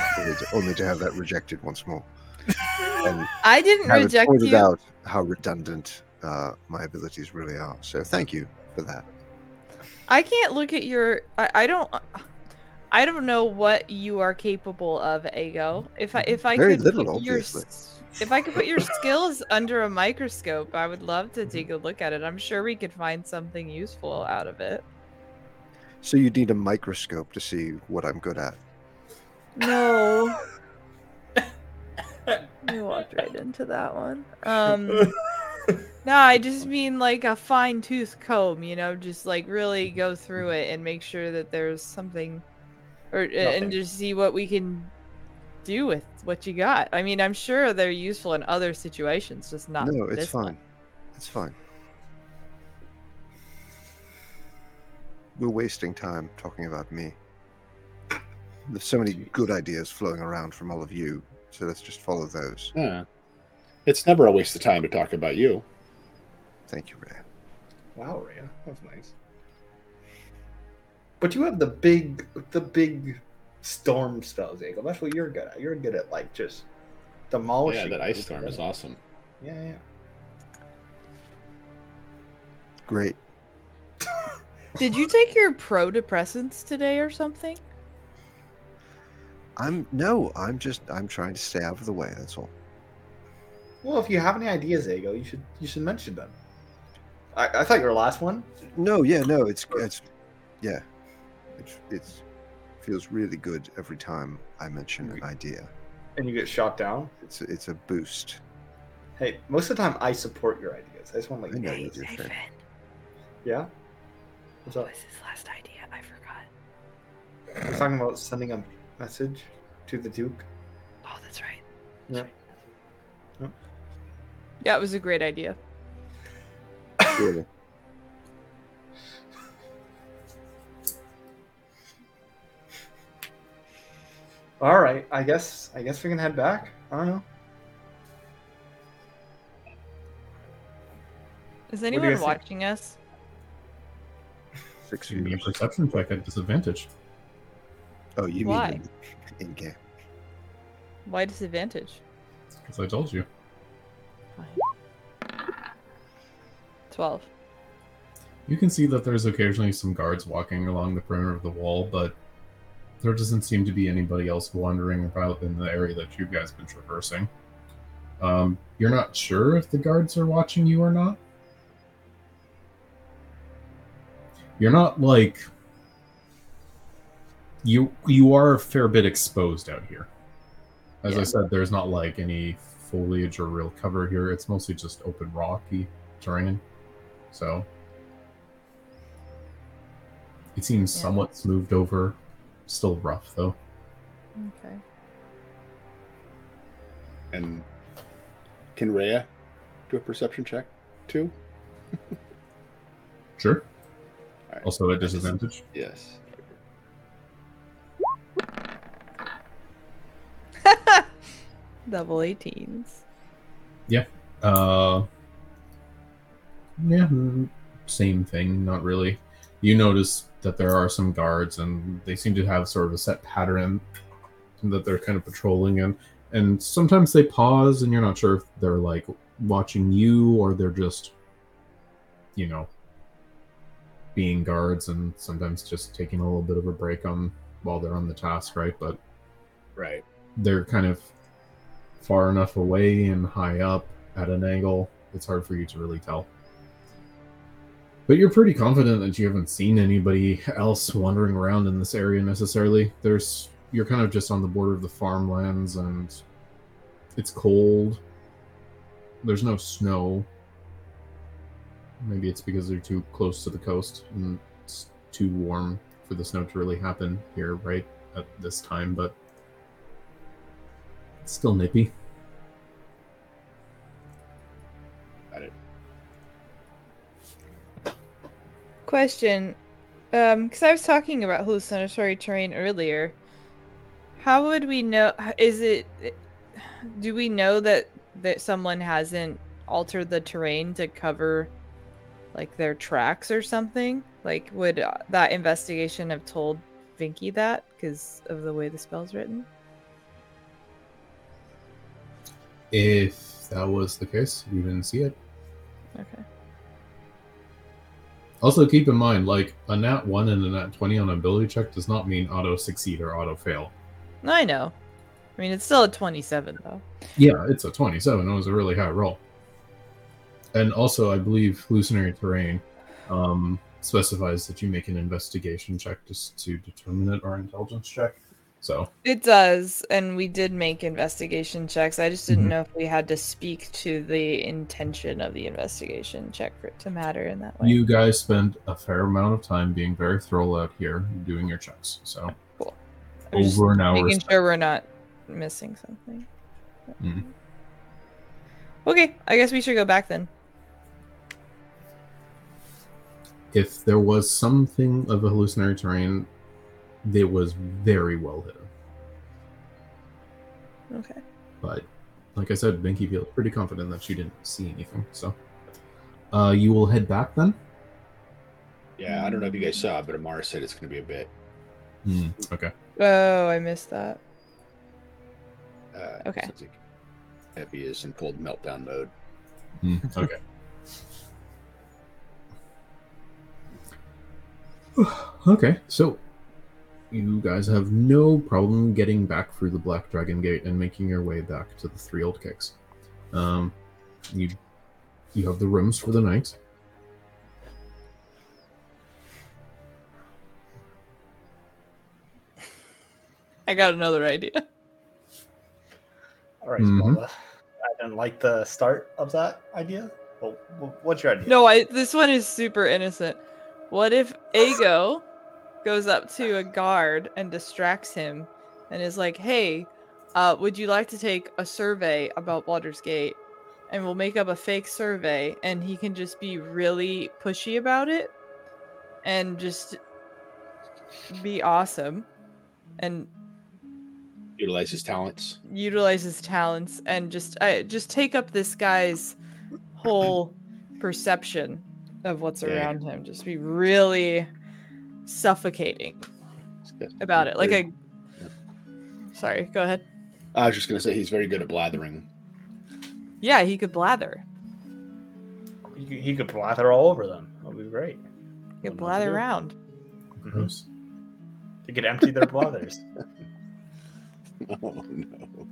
only to, have that rejected once more, and I didn't have it reject pointed you. out how redundant uh, my abilities really are. So thank you for that. I can't look at your. I, I don't. I don't know what you are capable of, Ego. If I if I Very could little, put your obviously. if I could put your skills under a microscope, I would love to take a look at it. I'm sure we could find something useful out of it. So you need a microscope to see what I'm good at. No. you walked right into that one. Um No, I just mean like a fine tooth comb, you know, just like really go through it and make sure that there's something or Nothing. and just see what we can do with what you got. I mean, I'm sure they're useful in other situations, just not no, it's this one. fine. It's fine. We're wasting time talking about me. There's so many good ideas flowing around from all of you, so let's just follow those. Yeah. It's never a waste of time to talk about you. Thank you, Ray. Wow, Rhea, that's nice. But you have the big, the big storm spells, Ego. That's what you're good at. You're good at like just demolishing. yeah, that ice storm is awesome. Yeah, yeah. Great. Did you take your pro depressants today or something? I'm no, I'm just I'm trying to stay out of the way. That's all. Well, if you have any ideas, Ego, you should you should mention them. I, I thought your last one. No, yeah, no, it's it's yeah, it's it's feels really good every time I mention an idea. And you get shot down. It's a- it's a boost. Hey, most of the time I support your ideas. I just want to I like, know that you're fair. yeah. What's up? his last idea? I forgot. We're talking about sending a message to the Duke. Oh, that's right. Yeah. Yeah, it was a great idea. Really. All right. I guess I guess we can head back. I don't know. Is anyone guys think? watching us? Six Give me a perception check at disadvantage. Oh, you Why? mean in, in game? Why disadvantage? Because I told you. Twelve. You can see that there's occasionally some guards walking along the perimeter of the wall, but there doesn't seem to be anybody else wandering about in the area that you guys have been traversing. Um, you're not sure if the guards are watching you or not. You're not like you you are a fair bit exposed out here. As I said, there's not like any foliage or real cover here. It's mostly just open rocky terrain. So it seems Yeah. somewhat smoothed over. Still rough though. Okay. And can Rhea do a perception check too? Sure. Alright. Also at disadvantage. Yes. Double 18s. Yeah. Uh, yeah, mm, same thing. Not really. You notice that there are some guards, and they seem to have sort of a set pattern that they're kind of patrolling in. And sometimes they pause, and you're not sure if they're like watching you or they're just, you know, being guards, and sometimes just taking a little bit of a break on while they're on the task, right? But Right. they're kind of far enough away and high up at an angle, it's hard for you to really tell. But you're pretty confident that you haven't seen anybody else wandering around in this area necessarily. There's you're kind of just on the border of the farmlands and it's cold. There's no snow. Maybe it's because they're too close to the coast and it's too warm for the snow to really happen here right at this time, but it's still nippy. Got it. Question. Um, because I was talking about hallucinatory terrain earlier. How would we know? Is it? Do we know that that someone hasn't altered the terrain to cover, like their tracks or something? Like, would uh, that investigation have told Vinky that because of the way the spell's written? If that was the case, you didn't see it. Okay. Also, keep in mind, like a nat one and a nat twenty on a ability check does not mean auto succeed or auto fail. I know. I mean, it's still a twenty-seven though. Yeah, it's a twenty-seven. It was a really high roll. And also, I believe hallucinatory terrain um, specifies that you make an investigation check just to determine it or intelligence check. So It does, and we did make investigation checks. I just didn't Mhm. know if we had to speak to the intention of the investigation check for it to matter in that way. you guys spend a fair amount of time being very thorough out here doing your checks. So I'm just over an hour. making sure we're not missing something. Mhm. Okay, I guess we should go back then. if there was something of a hallucinatory terrain, it was very well hidden. Okay. But like I said, Vinky feels pretty confident that she didn't see anything. So uh, you will head back then. Yeah, I don't know if you guys saw, but Amara said it's going to be a bit. Hmm, okay. Oh, I missed that. Uh, Okay. sounds like Epi is in full meltdown mode. Hmm, okay. okay, so you guys have no problem getting back through the Black Dragon Gate and making your way back to the Three Old Kegs. Um, you you have the rooms for the night. I got another idea. All right, Mhm. Smolda. I didn't like the start of that idea. Well, what's your idea? No, I this one is super innocent. What if Ego goes up to a guard and distracts him and is like, "Hey, uh, would you like to take a survey about Baldur's Gate?" And we'll make up a fake survey, and he can just be really pushy about it, and just be awesome, and Utilize his talents. utilize his talents, and just uh, just take up this guy's whole perception of what's Yeah. around him. Just be really suffocating about it. Like Very- a. Sorry, go ahead. I was just going to say he's very good at blathering. Yeah, he could blather. He, could- he could blather all over them. That would be great. You What not to blather do. around. Mm-hmm. Gross. They could empty their blathers. Oh no.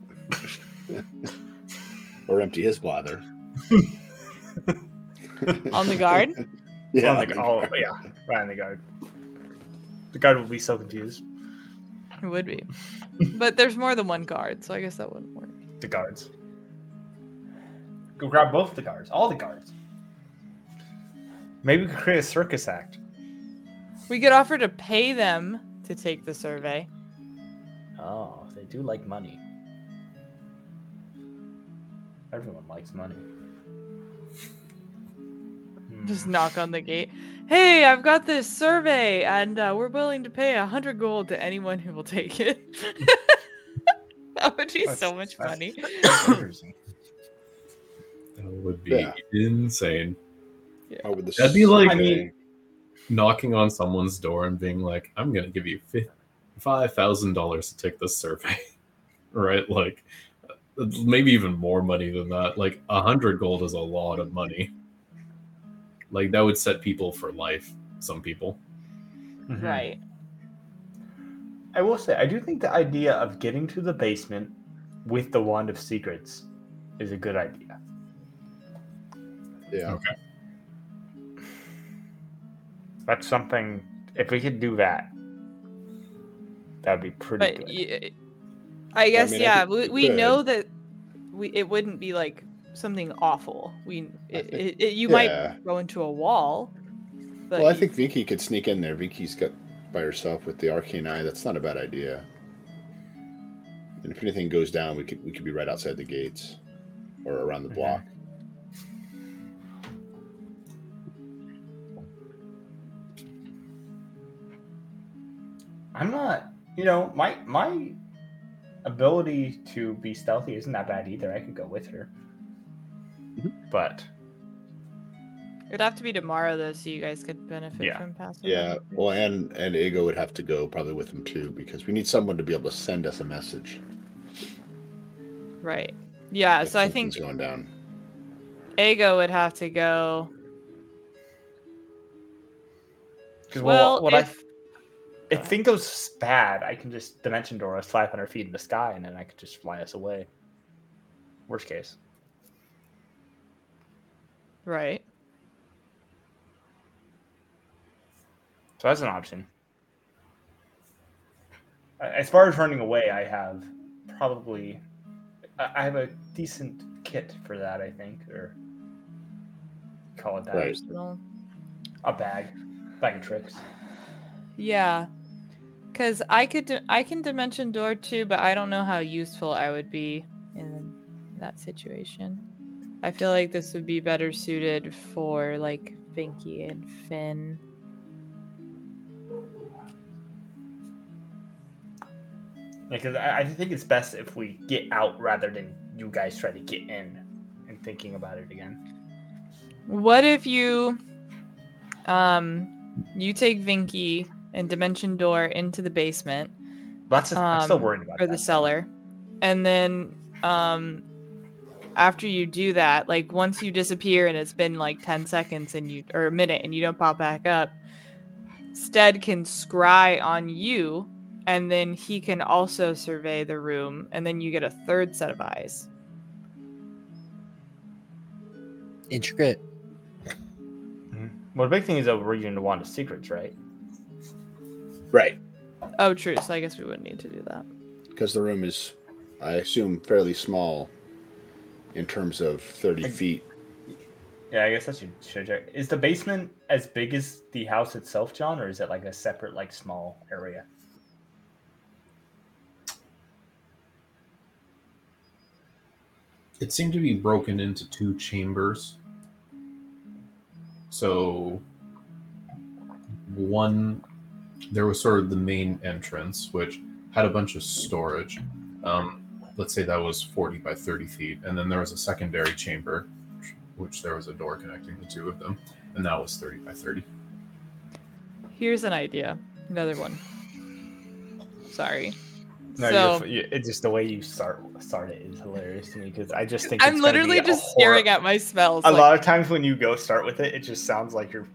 or empty his blather. On the guard? yeah. On the- oh, yeah, right on the guard. The guard would be so confused. It would be. but there's more than one guard, so I guess that wouldn't work. The guards. Go grab both the guards. All the guards. Maybe we could create a circus act. We could offer to pay them to take the survey. Oh, they do like money. Everyone likes money. Just knock on the gate. Hey, I've got this survey, and uh, we're willing to pay a hundred gold to anyone who will take it. that would be so much money. That would be Yeah. insane. Oh, with That'd be like- I Knocking on someone's door and being like, "I'm gonna give you five thousand dollars to take this survey," right? Like, uh, maybe even more money than that. Like, a hundred gold is a lot of money. Like that would set people for life. Some people. Mhm. Right. I will say, I do think the idea of getting to the basement with the wand of secrets is a good idea. yeah. Okay. That's something. If we could do that, that'd be pretty But good. y- I guess mean, yeah, think we, we we know that we it wouldn't be like something awful. We it, think- it, it- you yeah. might go into a wall. But well, I you- think Vinky could sneak in there. Vinky's got by herself with the arcane eye. That's not a bad idea. And if anything goes down, we could we could be right outside the gates or around the Mhm. block. I'm not. You know, my my ability to be stealthy isn't that bad either. I could go with her. Mhm. But it'd have to be tomorrow though, so you guys could benefit Yeah. from passing. Yeah. Well, and and Ego would have to go probably with him too because we need someone to be able to send us a message. Right. Yeah. if So I think going down. Ego would have to go. because Well, what if I if thing goes bad, I can just dimension door us 500 feet in the sky, and then I could just fly us away. Worst case. Right. So that's an option. As far as running away, I have probably I I have a decent kit for that. I think, or call it that. Right. A bag, bag of tricks. Yeah. Cause I could I can dimension door too, but I don't know how useful I would be in that situation. I feel like this would be better suited for like Vinky and Finn. Because I, I think it's best if we get out rather than you guys try to get in and thinking about it again. What if you um you take Vinky and dimension door into the basement That's just, I'm still Um, worried about or the that. cellar. And then um after you do that, like once you disappear and it's been like 10 seconds and you or a minute and you don't pop back up, Stead can scry on you and then he can also survey the room and then you get a third set of eyes. Intricate. Mm-hmm. Well, the big thing is that we're using the wand of secrets, right? Right. Oh, true. So I guess we wouldn't need to do that. Because the room is, I assume, fairly small in terms of 30 I- feet. Yeah, I guess that should should check. Is the basement as big as the house itself, John, or is it like a separate, like small area? It seemed to be broken into two chambers. So, one, there was sort of the main entrance, which had a bunch of storage. Um, let's say that was 40 by 30 feet. And then there was a secondary chamber, which there was a door connecting the two of them. And that was 30 by 30. Here's an idea. Another one. Sorry. No, so you're, it's just the way you start start it is hilarious to me because I just think I'm it's literally be a just staring at my spells. A like, lot of times when you go start with it, it just sounds like you're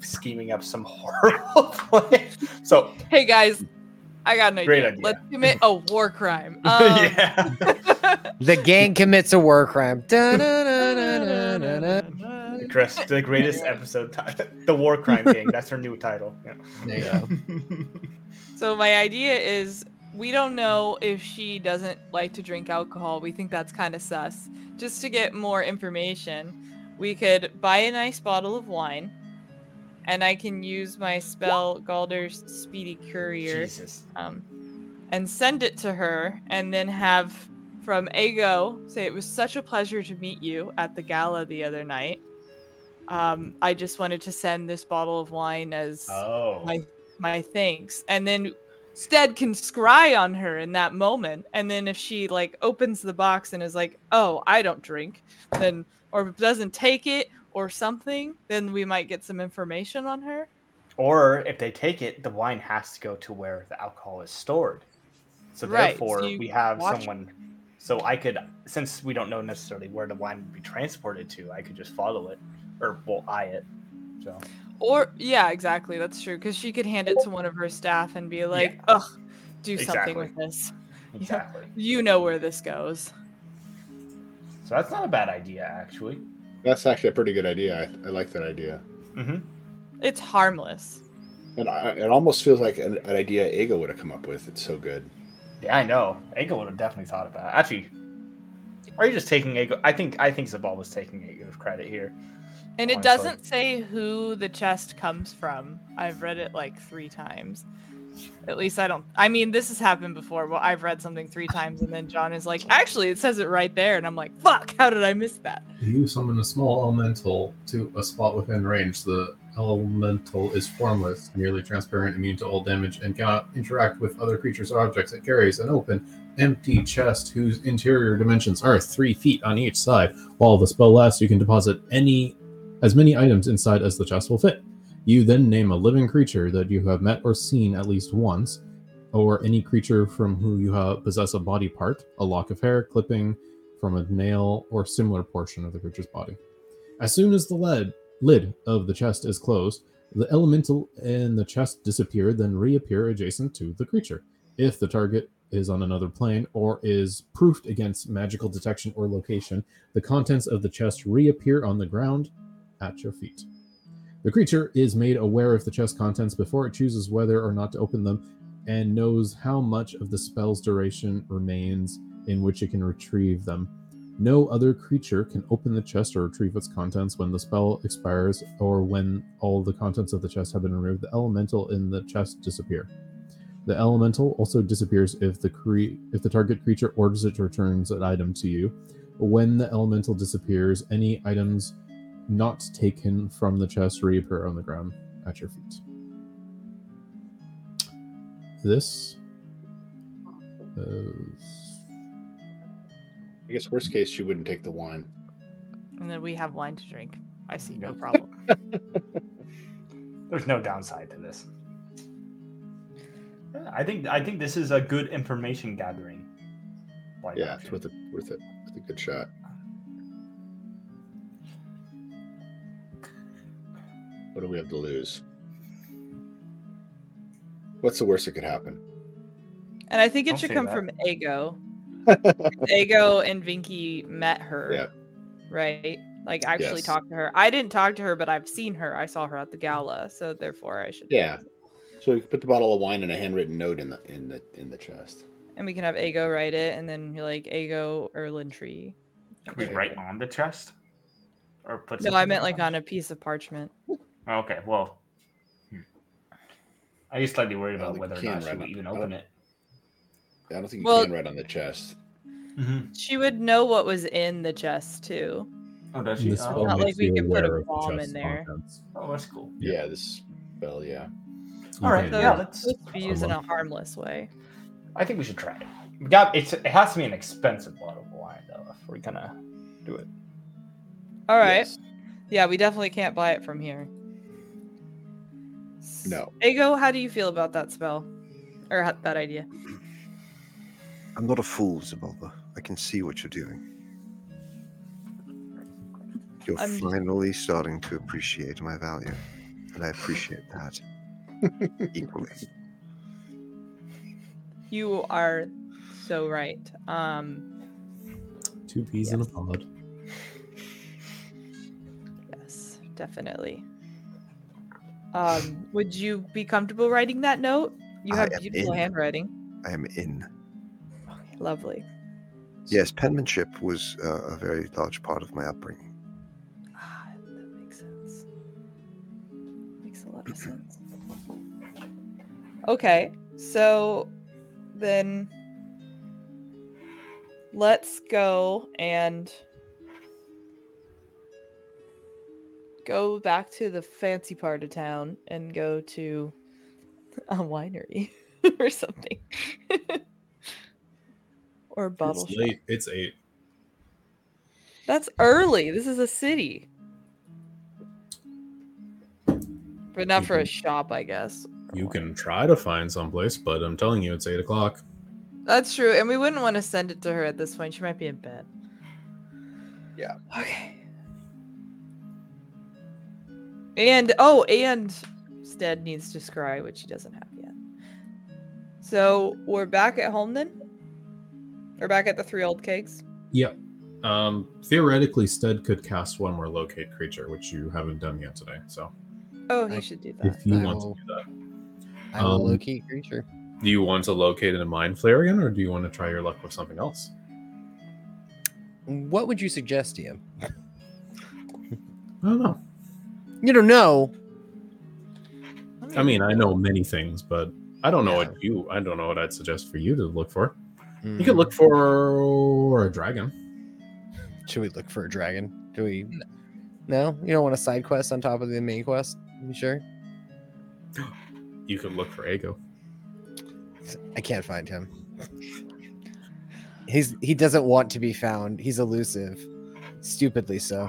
scheming up some horrible plan. So hey guys, I got an Great idea. idea. Let's commit a war crime. Um, yeah, The gang commits a war crime. The greatest episode, ti- the War Crime Gang. That's her new title. Yeah. There you go. So my idea is we don't know if she doesn't like to drink alcohol. We think that's kind of sus. Just to get more information, we could buy a nice bottle of wine, and I can use my spell Galder's Speedy Courier Jesus. um, and send it to her, and then have from Ego say it was such a pleasure to meet you at the gala the other night. Um, I just wanted to send this bottle of wine as Oh. my my thanks and then stead can scry on her in that moment and then if she like opens the box and is like oh i don't drink then or doesn't take it or something then we might get some information on her Or if they take it, the wine has to go to where the alcohol is stored. So Right, so therefore, you we have someone. So I could, since we don't know necessarily where the wine would be transported to, I could just follow it, or well, eye it. So or yeah exactly that's true because she could hand it to one of her staff and be like ugh do something with this exactly. you know where this goes So that's not a bad idea, actually. That's actually a pretty good idea. I, I like that idea. Mm-hmm. it's harmless And I, it almost feels like an, an idea Ego would have come up with. It's so good. Yeah, I know. Ego would have definitely thought about it. Actually, are you just taking Ego? I think I think Zabal was taking Ego's credit here. And it doesn't say who the chest comes from. I've read it like three times. At least I don't. I mean, this has happened before. Well, I've read something three times, and then John is like, "Actually, it says it right there," and I'm like, "Fuck! How did I miss that?" You summon a small elemental to a spot within range. The elemental is formless, nearly transparent, immune to all damage, and cannot interact with other creatures or objects. It carries an open, empty chest whose interior dimensions are three feet on each side. While the spell lasts, you can deposit any as many items inside as the chest will fit. You then name a living creature that you have met or seen at least once, or any creature from who you have possess a body part, a lock of hair, clipping from a nail, or similar portion of the creature's body. As soon as the lead, lid of the chest is closed, the elemental in the chest disappear, then reappear adjacent to the creature. If the target is on another plane or is proofed against magical detection or location, the contents of the chest reappear on the ground at your feet. The creature is made aware of the chest contents before it chooses whether or not to open them and knows how much of the spell's duration remains in which it can retrieve them. No other creature can open the chest or retrieve its contents when the spell expires or when all the contents of the chest have been removed. The elemental in the chest disappear. The elemental also disappears if the cre- if the target creature orders it to return an item to you. When the elemental disappears, any items not taken from the chest reappear on the ground at your feet. This is I guess worst case, she wouldn't take the wine. And then we have wine to drink. I see no problem. There's no downside to this. I think I think this is a good information gathering. Like Yeah, it's worth it. Worth it. It's a good shot. What do we have to lose? What's the worst that could happen? And I think it Don't should come that. from Ego. Ego and Vinky met her. Yeah. Right? Like actually Yes. talked to her. I didn't talk to her, but I've seen her. I saw her at the gala, so therefore I should. Yeah. So you put the bottle of wine and a handwritten note in the in the in the chest. And we can have Ego write it, and then you're like Ego Erlin Tree. Can we write on the chest? Or put No, I meant like on on a piece of parchment. Okay, well. hmm. I get slightly worried about whether or not she would even I don't- open it. I don't think you Well- can write on the chest. She would know what was in the chest too. Oh, does she? spell Oh, Not like makes we you could put a aware of the bomb in chest's there. contents. oh, that's cool. Yeah. Yeah, this spell. Yeah. All right, So yeah, it's let's. supposed to be used in a harmless way. I think we should try it. We got it's. It has to be an expensive bottle of wine though, if we're gonna do it. All right. Yes. Yeah, we definitely can't buy it from here. No. Ego, how do you feel about that spell? Or ha- that idea? I'm not a fool, Zabalba. I can see what you're doing. You're I'm- finally starting to appreciate my value, and I appreciate that equally. You are so right. Um, Two peas in a pod. yes, definitely. Um, would you be comfortable writing that note? You have beautiful in. handwriting. I am in. Okay, lovely. Yes, penmanship was uh, a very large part of my upbringing. Ah, that makes sense. Makes a lot of sense. Okay, so then let's go and go back to the fancy part of town and go to a winery or something. or a bottle It's shop. late. It's eight. That's early. This is a city. But not for a Mhm. shop, I guess. You can try to find someplace, but I'm telling you, it's eight o'clock. That's true. And we wouldn't want to send it to her at this point. She might be in bed. Yeah. Okay. And oh, and Stead needs to scry, which he doesn't have yet. So we're back at home then? We're back at the three old kegs? Yep. Um, theoretically, Stead could cast one more locate creature, which you haven't done yet today. So Oh, he I- should do that. if you I want will- to do that, I'm Um, locate creature. do you want to locate in a mind flareon, or do you want to try your luck with something else? What would you suggest, DM? I don't know. You don't know. I mean, I know many things, but I don't know Yeah. what you. I don't know what I'd suggest for you to look for. You Mm, could look for a dragon. Should we look for a dragon? Do we? No, you don't want a side quest on top of the main quest. You sure? You could look for Ego. I can't find him. He's he doesn't want to be found. He's elusive, stupidly so.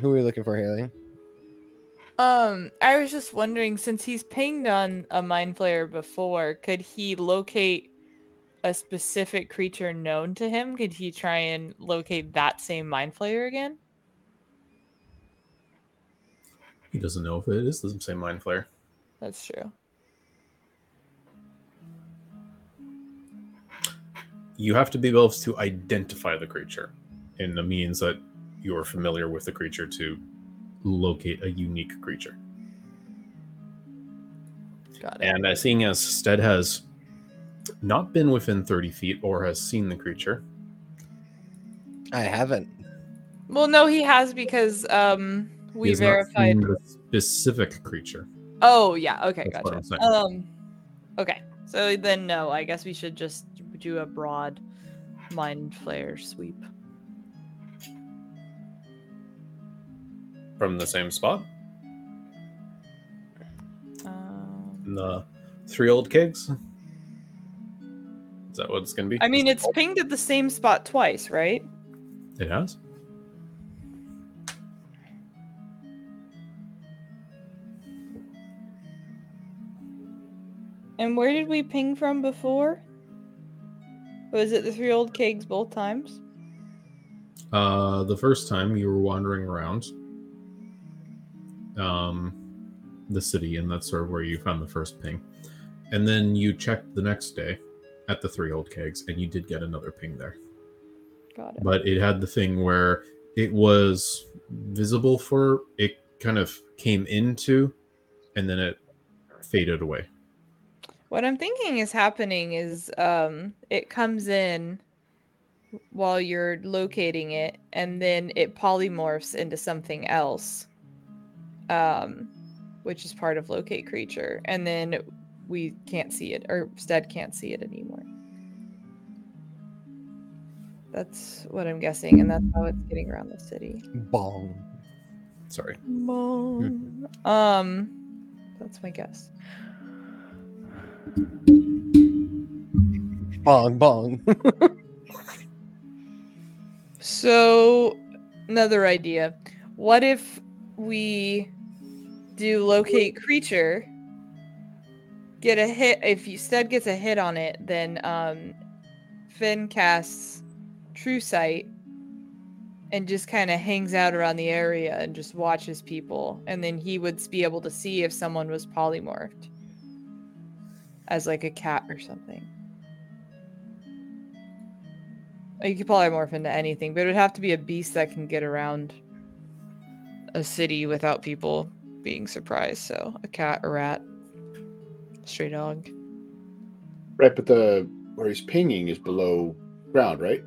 Who are we looking for, Haley? Um, I was just wondering, since he's pinged on a mind flayer before, could he locate a specific creature known to him? Could he try and locate that same mind flayer again? He doesn't know if it is the same mind flayer. That's true. You have to be able to identify the creature, in the means that you are familiar with the creature to locate a unique creature. Got it. And uh, seeing as Stead has not been within 30 feet or has seen the creature, I haven't. well, no, he has because um he we has not verified. seen the specific creature. Oh yeah, okay, That's what gotcha. I'm. Um, okay, so then no, I guess we should just do a broad mind flayer sweep. From the same spot, Um, the three old kegs. Is that what it's going to be? I mean, it's pinged at the same spot twice, right? It has. And where did we ping from before? Was it the three old kegs both times? Uh, the first time you were wandering around um, the city, and that's sort of where you found the first ping. And then you checked the next day at the three old kegs, and you did get another ping there. Got it. But it had the thing where it was visible for it, kind of came into, and then it faded away. What I'm thinking is happening is um it comes in while you're locating it and then it polymorphs into something else. Um which is part of locate creature and then we can't see it or Stead can't see it anymore. That's what I'm guessing and that's how it's getting around the city. Bong. Sorry. Bong. Um that's my guess. Bong bong. So, another idea. What if we do locate creature get a hit. If you Stead gets a hit on it, then um, Finn casts True Sight and just kind of hangs out around the area and just watches people, and then he would be able to see if someone was polymorphed as like a cat or something. You could polymorph into anything, but it would have to be a beast that can get around a city without people being surprised. So a cat, a rat, stray dog. Right, but the where he's pinging is below ground, right?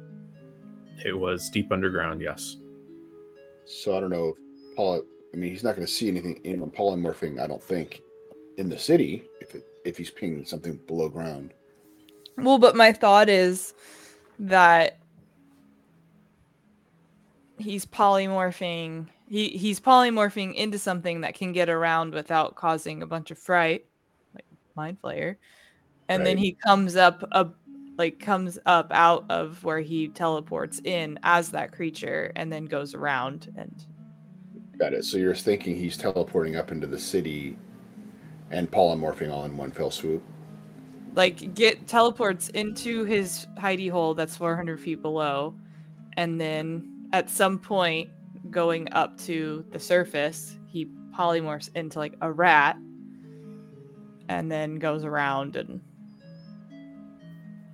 It was deep underground, yes. So I don't know if Paul. I mean, he's not going to see anything in polymorphing. I don't think in the city if it, if he's pinging something below ground. Well, but my thought is that he's polymorphing. He he's polymorphing into something that can get around without causing a bunch of fright, like mind flayer, and then he comes up a like comes up out of where he teleports in as that creature, and then goes around and Got it. So you're thinking he's teleporting up into the city and polymorphing all in one fell swoop. like get teleports into his hidey hole that's 400 feet below and then at some point going up to the surface he polymorphs into like a rat and then goes around and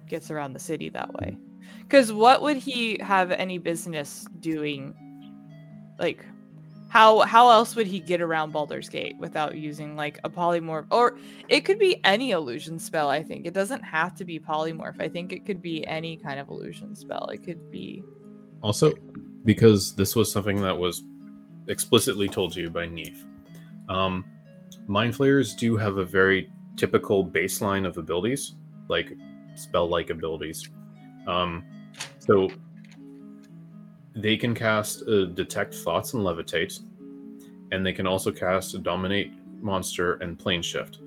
gets around the city that way because what would he have any business doing like how how else would he get around Baldur's Gate without using like a polymorph or it could be any illusion spell, I think. It doesn't have to be polymorph. I think it could be any kind of illusion spell. It could be Also, because this was something that was explicitly told to you by Neve, um, Mind Flayers do have a very typical baseline of abilities, like spell-like abilities. Um, so they can cast uh, Detect Thoughts and Levitate, and they can also cast Dominate Monster and Plane Shift.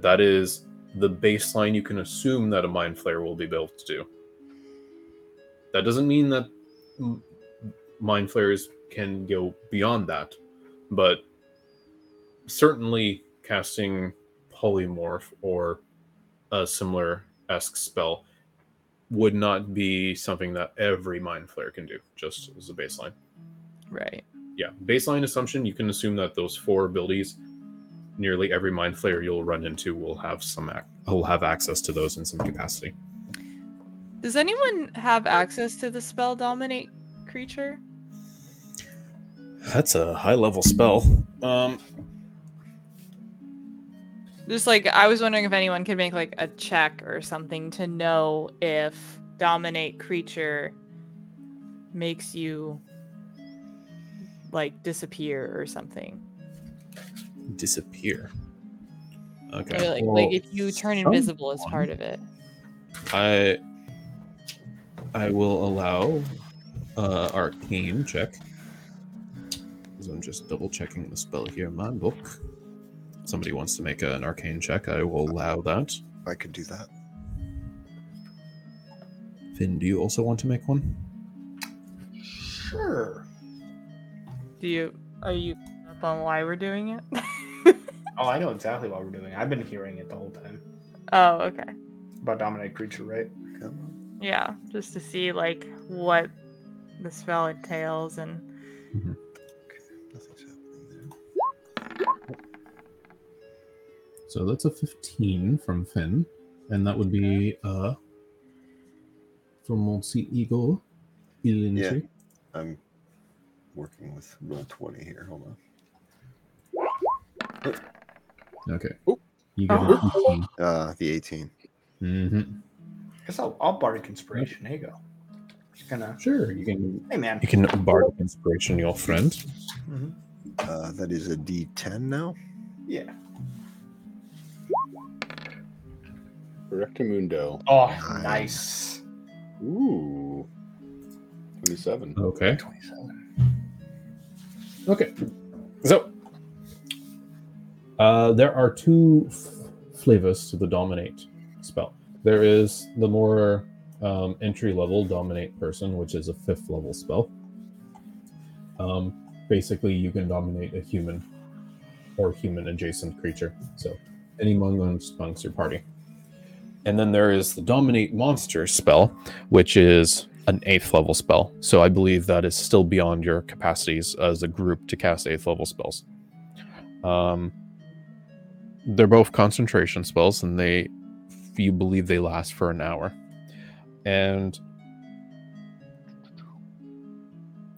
That is the baseline you can assume that a Mind Flayer will be able to do. That doesn't mean that mind flayers can go beyond that, but certainly casting polymorph or a similar esque spell would not be something that every mind flayer can do, just as a baseline. right. Yeah, baseline assumption you can assume that those four abilities, nearly every mind flayer you'll run into will have some ac- will have access to those in some capacity. Does anyone have access to the spell dominate creature? That's a high level spell. Um, Just like I was wondering if anyone could make like a check or something to know if dominate creature makes you like disappear or something. disappear. Okay. Or like, well, like if you turn invisible as part of it. I I will allow uh arcane check. Because I'm just double checking the spell here in my book. Somebody wants to make an arcane check, I will allow that. I can do that. Finn, do you also want to make one? Sure. Do you are you up on why we're doing it? Oh, I know exactly what we're doing. I've been hearing it the whole time oh, okay. about dominate creature, right? Come on. Yeah, just to see like what the spell entails and Okay, So that's a 15 from Finn. And that would be uh from Monsi Eagle. Yeah. I'm working with roll 20 here. Hold on. Okay. You get a 15. Uh, the 18. Mm-hmm. guess I'll, I'll bardic inspiration. There you go. Just gonna. Sure, you can Hey, man. you can bardic inspiration your friend. Mhm. Uh, that is a D10 now. Yeah. Rectamundo. Oh, Nice. nice. Ooh. 27. Okay. 27. Okay. So uh, there are two f- flavors to the dominate spell. There is the more um, entry level dominate person, which is a fifth level spell. Um, basically, you can dominate a human or human adjacent creature. So any amongst amongst your party. And then there is the dominate monster spell, which is an eighth level spell. So I believe that is still beyond your capacities as a group to cast eighth level spells. Um, they're both concentration spells, and they you believe they last for an hour. And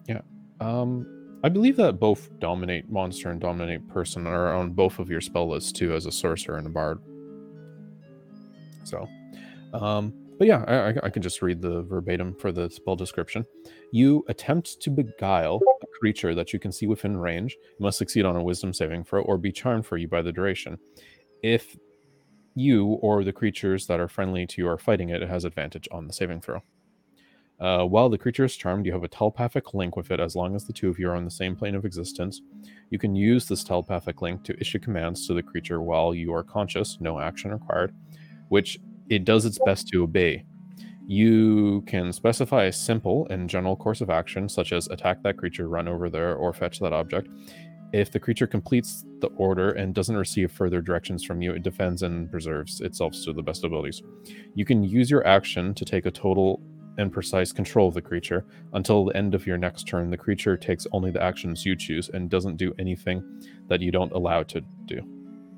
yeah, um, I believe that both dominate monster and dominate person are on both of your spell lists too, as a sorcerer and a bard. So, um, but yeah, I, I, can just read the verbatim for the spell description. You attempt to beguile a creature that you can see within range. You must succeed on a wisdom saving throw or be charmed for you by the duration. If you or the creatures that are friendly to you are fighting it, it has advantage on the saving throw. Uh, while the creature is charmed, you have a telepathic link with it as long as the two of you are on the same plane of existence. You can use this telepathic link to issue commands to the creature while you are conscious, no action required, which it does its best to obey. You can specify a simple and general course of action, such as attack that creature, run over there, or fetch that object. If the creature completes the order and doesn't receive further directions from you, it defends and preserves itself to the best abilities. You can use your action to take a total and precise control of the creature. Until the end of your next turn, the creature takes only the actions you choose and doesn't do anything that you don't allow it to do.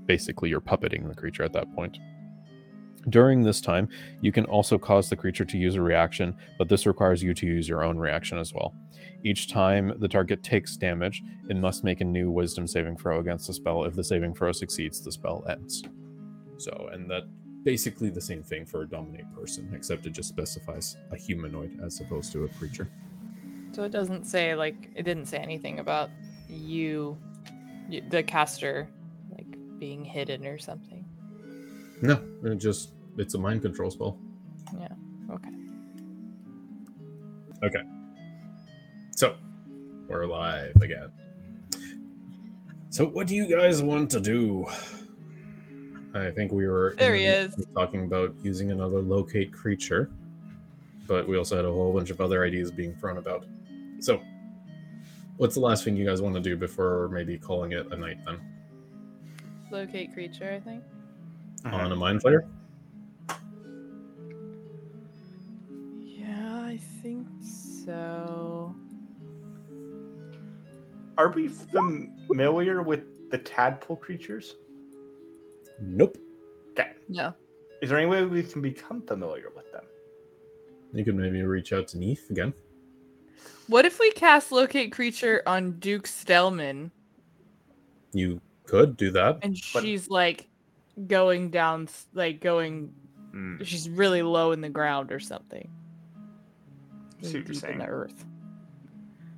Basically, you're puppeting the creature at that point. During this time, you can also cause the creature to use a reaction, but this requires you to use your own reaction as well. Each time the target takes damage, it must make a new wisdom saving throw against the spell. If the saving throw succeeds, the spell ends. So, and that basically the same thing for a dominate person, except it just specifies a humanoid as opposed to a creature. So it doesn't say like it didn't say anything about you, the caster, like being hidden or something. No, it just it's a mind control spell. Yeah. Okay. Okay. So, we're alive again. So, what do you guys want to do? I think we were There he is. talking about using another locate creature, but we also had a whole bunch of other ideas being thrown about. So, what's the last thing you guys want to do before maybe calling it a night then? Locate creature, I think. Uh-huh. On a mind flayer? So. Are we familiar with the tadpole creatures? Nope. Okay. No. Is there any way we can become familiar with them? You could maybe reach out to Neith again. What if we cast locate creature on Duke Stelmane You could do that. and But- she's like going down, like going, Hmm. she's really low in the ground or something. See what you're in saying. the earth.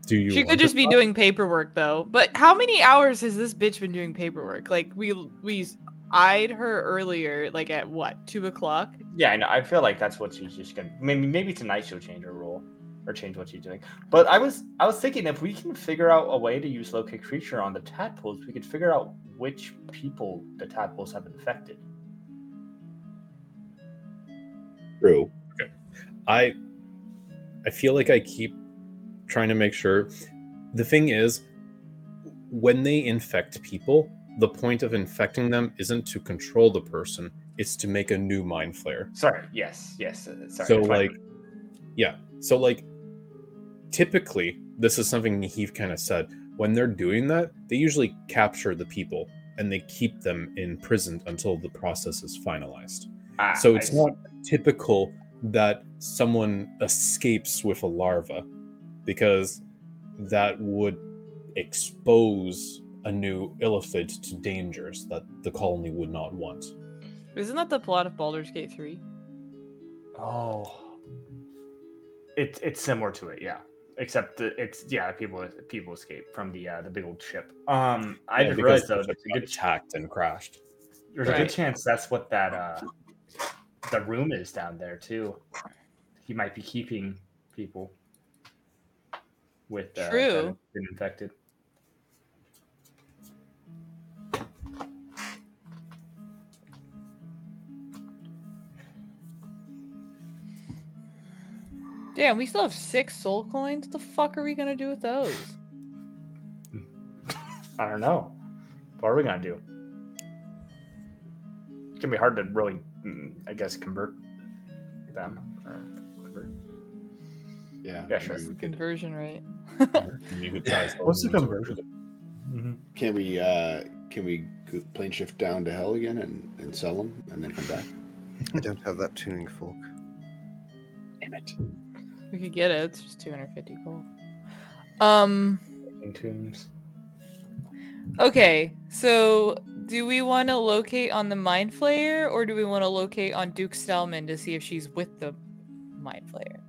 Do you? she could just be try? doing paperwork though. But how many hours has this bitch been doing paperwork? Like we we eyed her earlier, like at what two o'clock? Yeah, I know. I feel like that's what she's just gonna. Maybe maybe tonight she'll change her role or change what she's doing. But I was I was thinking if we can figure out a way to use locate creature on the tadpoles, we could figure out which people the tadpoles have infected. True. I I feel like I keep trying to make sure. The thing is, when they infect people, the point of infecting them isn't to control the person; it's to make a new mind flayer. Sorry. Yes. Yes. uh, Sorry. so, like, yeah. So, like, typically, this is something Heath kind of said. When they're doing that, they usually capture the people and they keep them imprisoned until the process is finalized. Ah, So it's not typical that someone escapes with a larva because that would expose a new illithid to dangers that the colony would not want. Isn't that the plot of Baldur's Gate three? Oh. It's it's similar to it, yeah. Except that it's yeah, people people escape from the uh, the big old ship. Um, I Yeah, just because realized the though ship there's a got good attacked and crashed. there's a good chance that's what that uh the room is down there too. He might be keeping people with uh, that True. have been infected. Damn, we still have six soul coins. What the fuck are we gonna do with those? I don't know. What are we gonna do? It's gonna be hard to really, I guess, convert them. Or convert. Yeah. Yeah, sure. maybe could- Conversion rate. You could tie What's the conversion? Mm-hmm. Can we uh can we plane shift down to hell again and, and sell them and then come back? I don't have that tuning fork. Damn it. We could get it. It's just 250 gold. Um. Tunes. Okay, so do we want to locate on the Mind Flayer or do we want to locate on Duke Stelmane to see if she's with the Mind Flayer?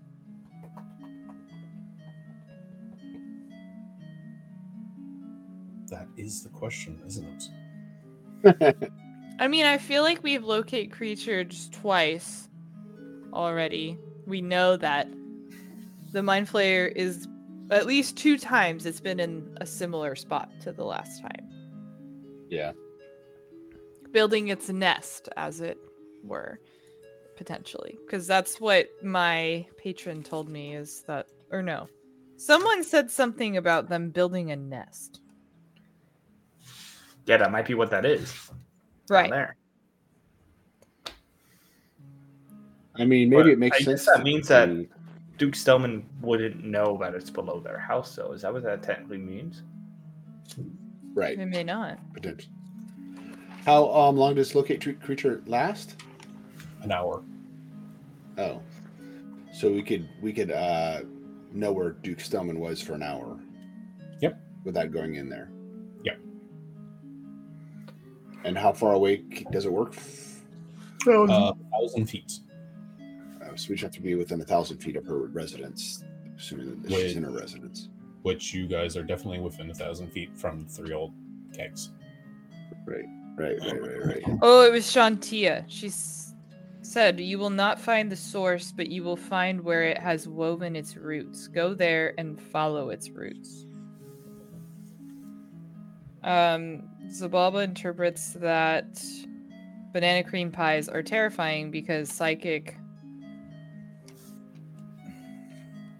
That is the question, isn't it? I mean, I feel like we've locate creatures twice already. We know that the Mind Flayer is at least two times it's been in a similar spot to the last time, yeah. Building its nest, as it were, potentially. Because that's what my patron told me is that, or no, someone said something about them building a nest. Yeah, that might be what that is. Right. there. I mean maybe But it makes I sense. that means that- Duke Stelmane wouldn't know that it's below their house, though. Is that what that technically means? right, They may not. potentially. How um long does locate tre- creature last? An hour. Oh. So we could we could uh know where Duke Stelmane was for an hour. Yep. Without going in there. Yep. And how far away does it work? Uh, thousand feet. Uh, so we just have to be within a thousand feet of her residence, assuming that she's in her residence. Which you guys are definitely within a thousand feet from three old kegs. Right, right, right, right, right. Oh, it was Shantia. She said, You will not find the source, but you will find where it has woven its roots. Go there and follow its roots. Um, Zabalba interprets that banana cream pies are terrifying because psychic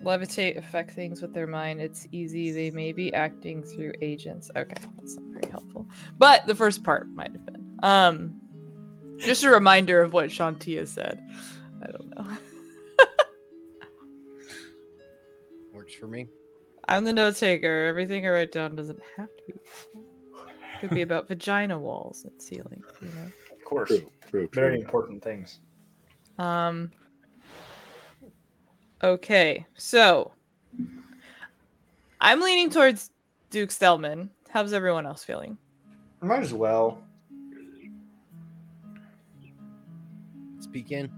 levitate affect things with their mind. It's easy. They may be acting through agents. Okay, that's not very helpful. But the first part might have been. Um, just a reminder of what Shantia said. I don't know. Works for me. I'm the note taker. Everything I write down doesn't have to be. Could be about vagina walls and ceilings, you know. Of course. True, true, Very true. important things. Um. Okay, so I'm leaning towards Duke Stelmane. How's everyone else feeling? Might as well. Speak in.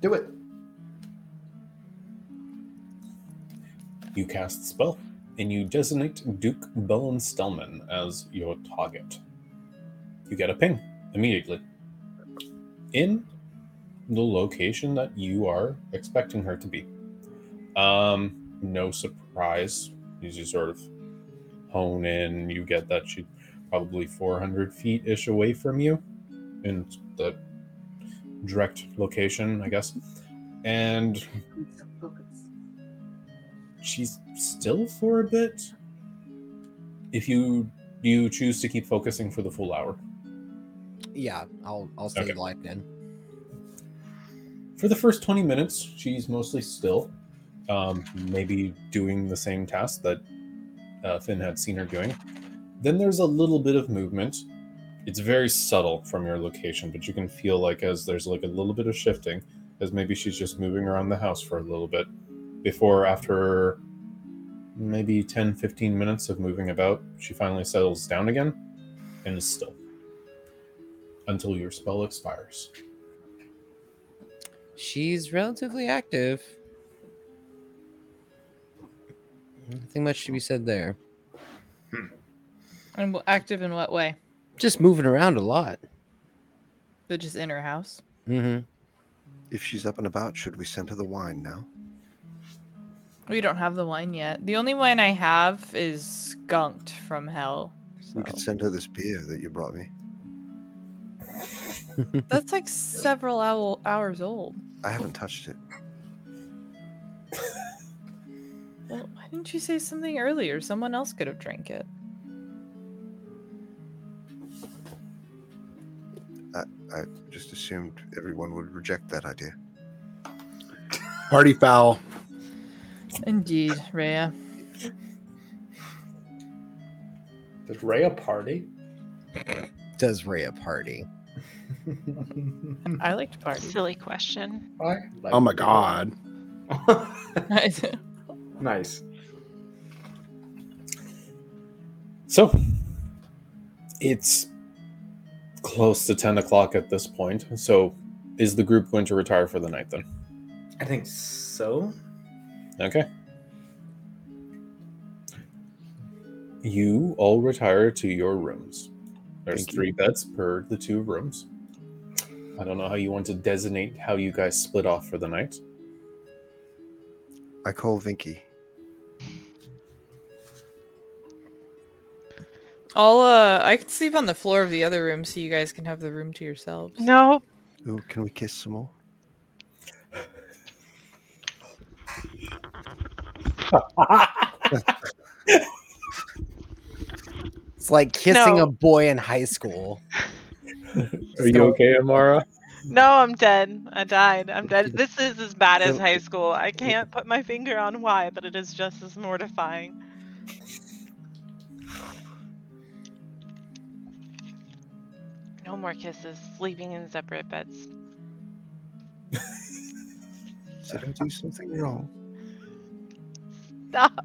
Do it. You cast spell, and you designate Duke Belynne Stelmane as your target. You get a ping immediately. In the location that you are expecting her to be. Um, no surprise. As you sort of hone in, you get that she's probably 400 feet ish away from you in the direct location, I guess. And she's still for a bit. If you you choose to keep focusing for the full hour. Yeah, I'll I'll stay Okay. locked in. For the first 20 minutes, she's mostly still, um, maybe doing the same task that uh, Finn had seen her doing. Then there's a little bit of movement. It's very subtle from your location, but you can feel like as there's like a little bit of shifting, as maybe she's just moving around the house for a little bit before, after maybe 10 15 minutes of moving about, she finally settles down again and is still until your spell expires. She's relatively active. Nothing much to be said there. And w- active in what way? Just moving around a lot. But just in her house. Mm-hmm. If she's up and about, should we send her the wine now? We don't have the wine yet. The only wine I have is skunked from hell. We could send her this beer that you brought me. That's like several hour- hours old. I haven't touched it. Well, why didn't you say something earlier? Someone else could have drank it. I just assumed everyone would reject that idea. Party foul. Indeed, Rhea. Does Rhea party? Does Rhea party? I like to party. Silly question. I like Oh my god. nice. So, it's close to 10 o'clock at this point. So, is the group going to retire for the night then? I think so. Okay. You all retire to your rooms. There's Thank you. three beds per the two rooms. I don't know how you want to designate how you guys split off for the night. I call Vinky. I'll uh I can sleep on the floor of the other room so you guys can have the room to yourselves. No. Ooh, can we kiss some more? It's like kissing No. a boy in high school. Are you okay, Amara? No, I'm dead. I died. I'm dead. This is as bad as high school. I can't put my finger on why, but it is just as mortifying. No more kisses. Sleeping in separate beds. Did I do something wrong? Stop.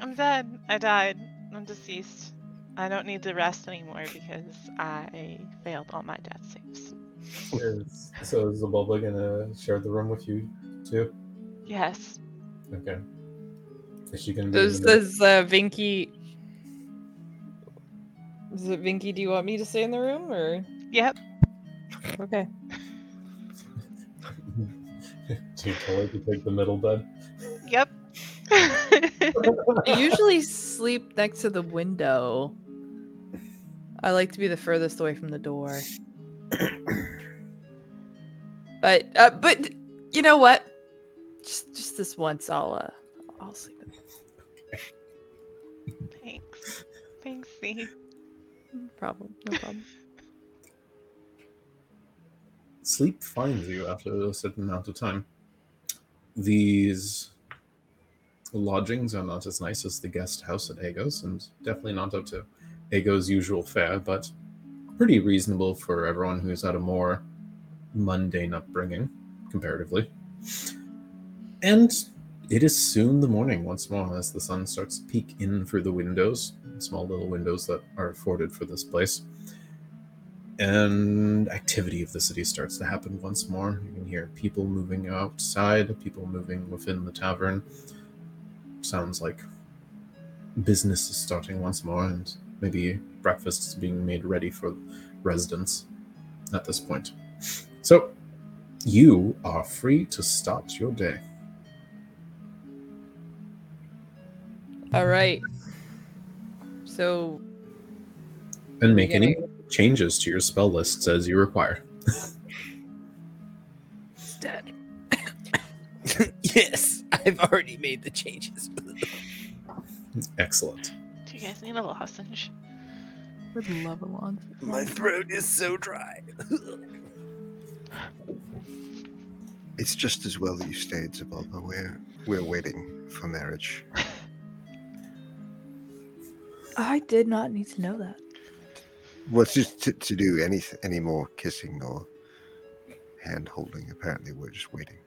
I'm dead. I died. I'm deceased. I don't need to rest anymore because I failed all my death saves. Is, so is Zabalba gonna share the room with you too? Yes. Okay. Is she gonna? Does the- does uh Vinky Is it Vinky, do you want me to stay in the room or Yep. okay. Do you tell her to take the middle bed? Yep. I usually sleep next to the window. I like to be the furthest away from the door. but uh, but you know what? Just just this once I'll uh I'll sleep in Thanks. Thanks, C. no problem. No problem. Sleep finds you after a certain amount of time. These lodgings are not as nice as the guest house at Ego's, and definitely not up to Ego's usual fare, but pretty reasonable for everyone who's had a more mundane upbringing, comparatively. And it is soon the morning once more as the sun starts to peek in through the windows, small little windows that are afforded for this place and activity of the city starts to happen once more. You can hear people moving outside, people moving within the tavern. Sounds like business is starting once more, and maybe breakfast is being made ready for residents at this point. So, you are free to start your day. All right. So And make any changes to your spell lists as you require. it's dead. yes, I've already made the changes. Excellent. Do you guys need a lozenge? Would love a lozenge. My throat is so dry. It's just as well that you stayed, Zabalba. We're we're waiting for marriage. I did not need to know that. Well, just to, to do any any more kissing or hand holding. Apparently, we're just waiting.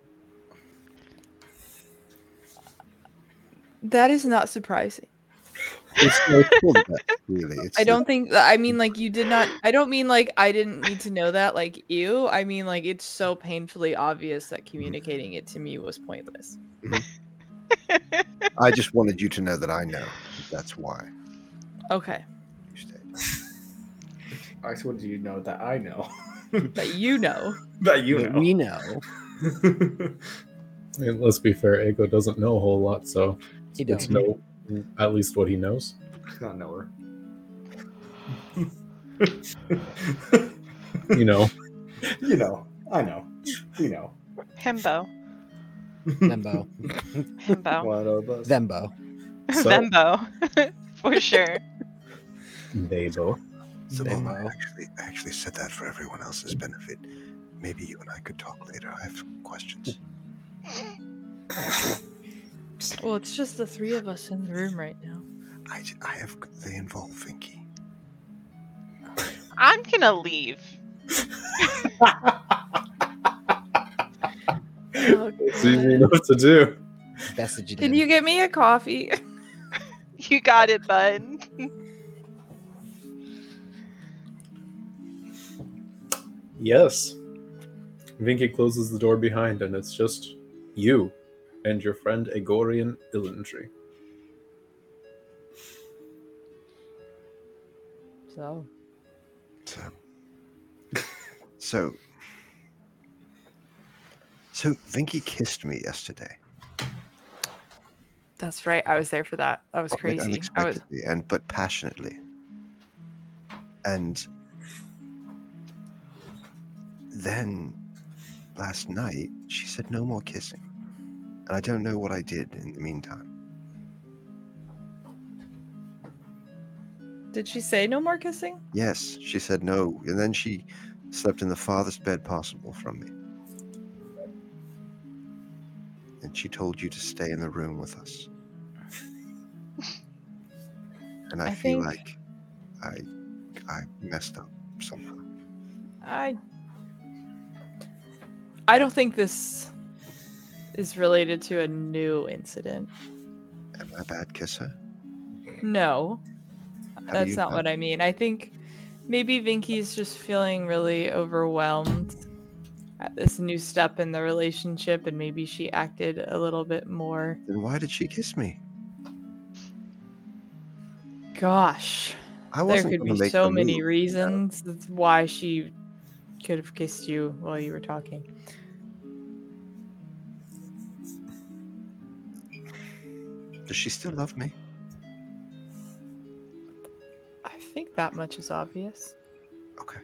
That is not surprising. It's, that, really. It's I don't think I mean like you did not I don't mean like I didn't need to know that like you. I mean like it's so painfully obvious that communicating it to me was pointless. I just wanted you to know that I know. That's why Okay. You stayed. I just wanted you to know that I know. that you know. that you know. We know. I mean, let's be fair, Ego doesn't know a whole lot, so he it's don't. know at least what he knows. not know her. You know, you know. I know. You know. Himbo. Thembo. Himbo. One of us. Thembo. So- Thembo. For sure. Babo. Simone, I actually, I actually said that for everyone else's benefit. Maybe you and I could talk later. I have questions. Well, it's just the three of us in the room right now. I, I have. They involve Vinky. I'm gonna leave. Oh, So you know what to do. Best that you Can you get me a coffee? You got it, bud. Yes. Vinky closes the door behind, and it's just you and your friend Agorian Illantry. So, So, so, so Vinky kissed me yesterday. that's right. I was there for that. That was Like, crazy. I was. unexpectedly, and but passionately. And then last night she said no more kissing, and I don't know what I did in the meantime. Did she say no more kissing? Yes, she said no, and then she slept in the farthest bed possible from me. And she told you to stay in the room with us. And I, I feel think- like I I messed up somehow. I. I don't think this is related to a new incident. Am I a bad kisser? No, do that's not what I mean. I think maybe Vinky's just feeling really overwhelmed at this new step in the relationship, and maybe she acted a little bit more. Then why did she kiss me? Gosh, I there could be so many move. reasons why she could have kissed you while you were talking. Does she still love me? I think that much is obvious. Okay.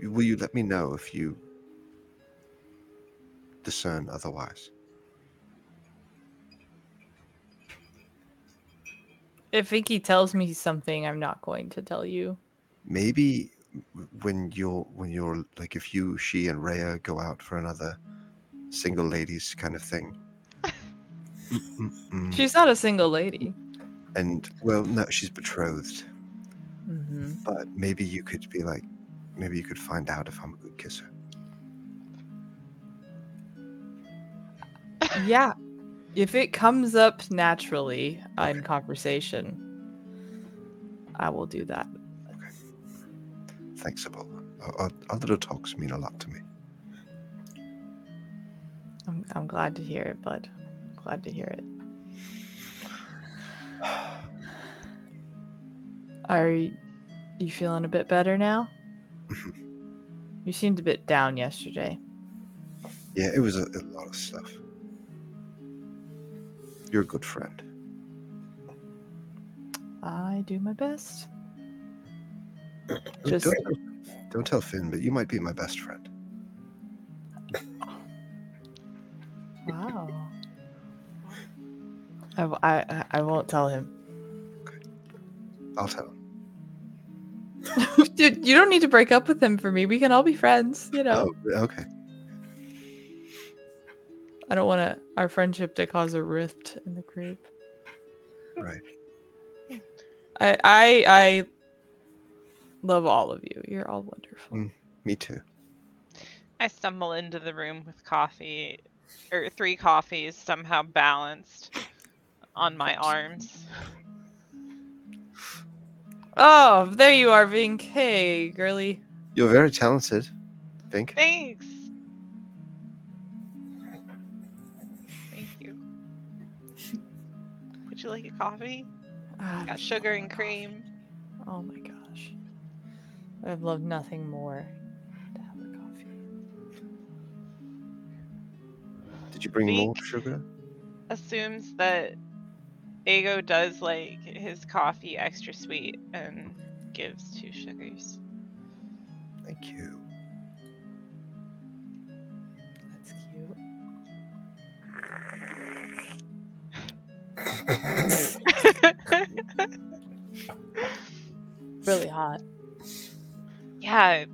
Will you let me know if you discern otherwise? If Vinky tells me something, I'm not going to tell you. Maybe when you're when you're like if you, she, and Rhea go out for another single ladies kind of thing. She's not a single lady. and well, no, she's betrothed. hmm But maybe you could be like, maybe you could find out if I'm a good kisser. Yeah. If it comes up naturally in conversation, I will do that. Okay. Thanks, Ebola. Our, our, our little talks mean a lot to me. I'm, I'm glad to hear it, bud. Glad to hear it. Are you feeling a bit better now? You seemed a bit down yesterday. Yeah, it was a, a lot of stuff. You're a good friend. I do my best. Don't- Just don't, don't tell Finn, but you might be my best friend. wow. I, w- I, I- I won't tell him. I'll tell him. Dude, you don't need to break up with him for me. We can all be friends, you know. Oh, okay. I don't want to our friendship to cause a rift in the group. Right. I I I love all of you. You're all wonderful. Mm. Me too. I stumble into the room with coffee, or three coffees somehow balanced on my arms. Oh, there you are, Vink. Hey, girly. You're very talented, Vink. Thanks. Thank you. Would you like a coffee? Ah, Got sugar and cream. Oh my gosh. I've loved nothing more to have a coffee. Did you bring more sugar? Assumes that Ego does like his coffee extra sweet and gives two sugars. Thank you. That's cute. really hot. Yeah,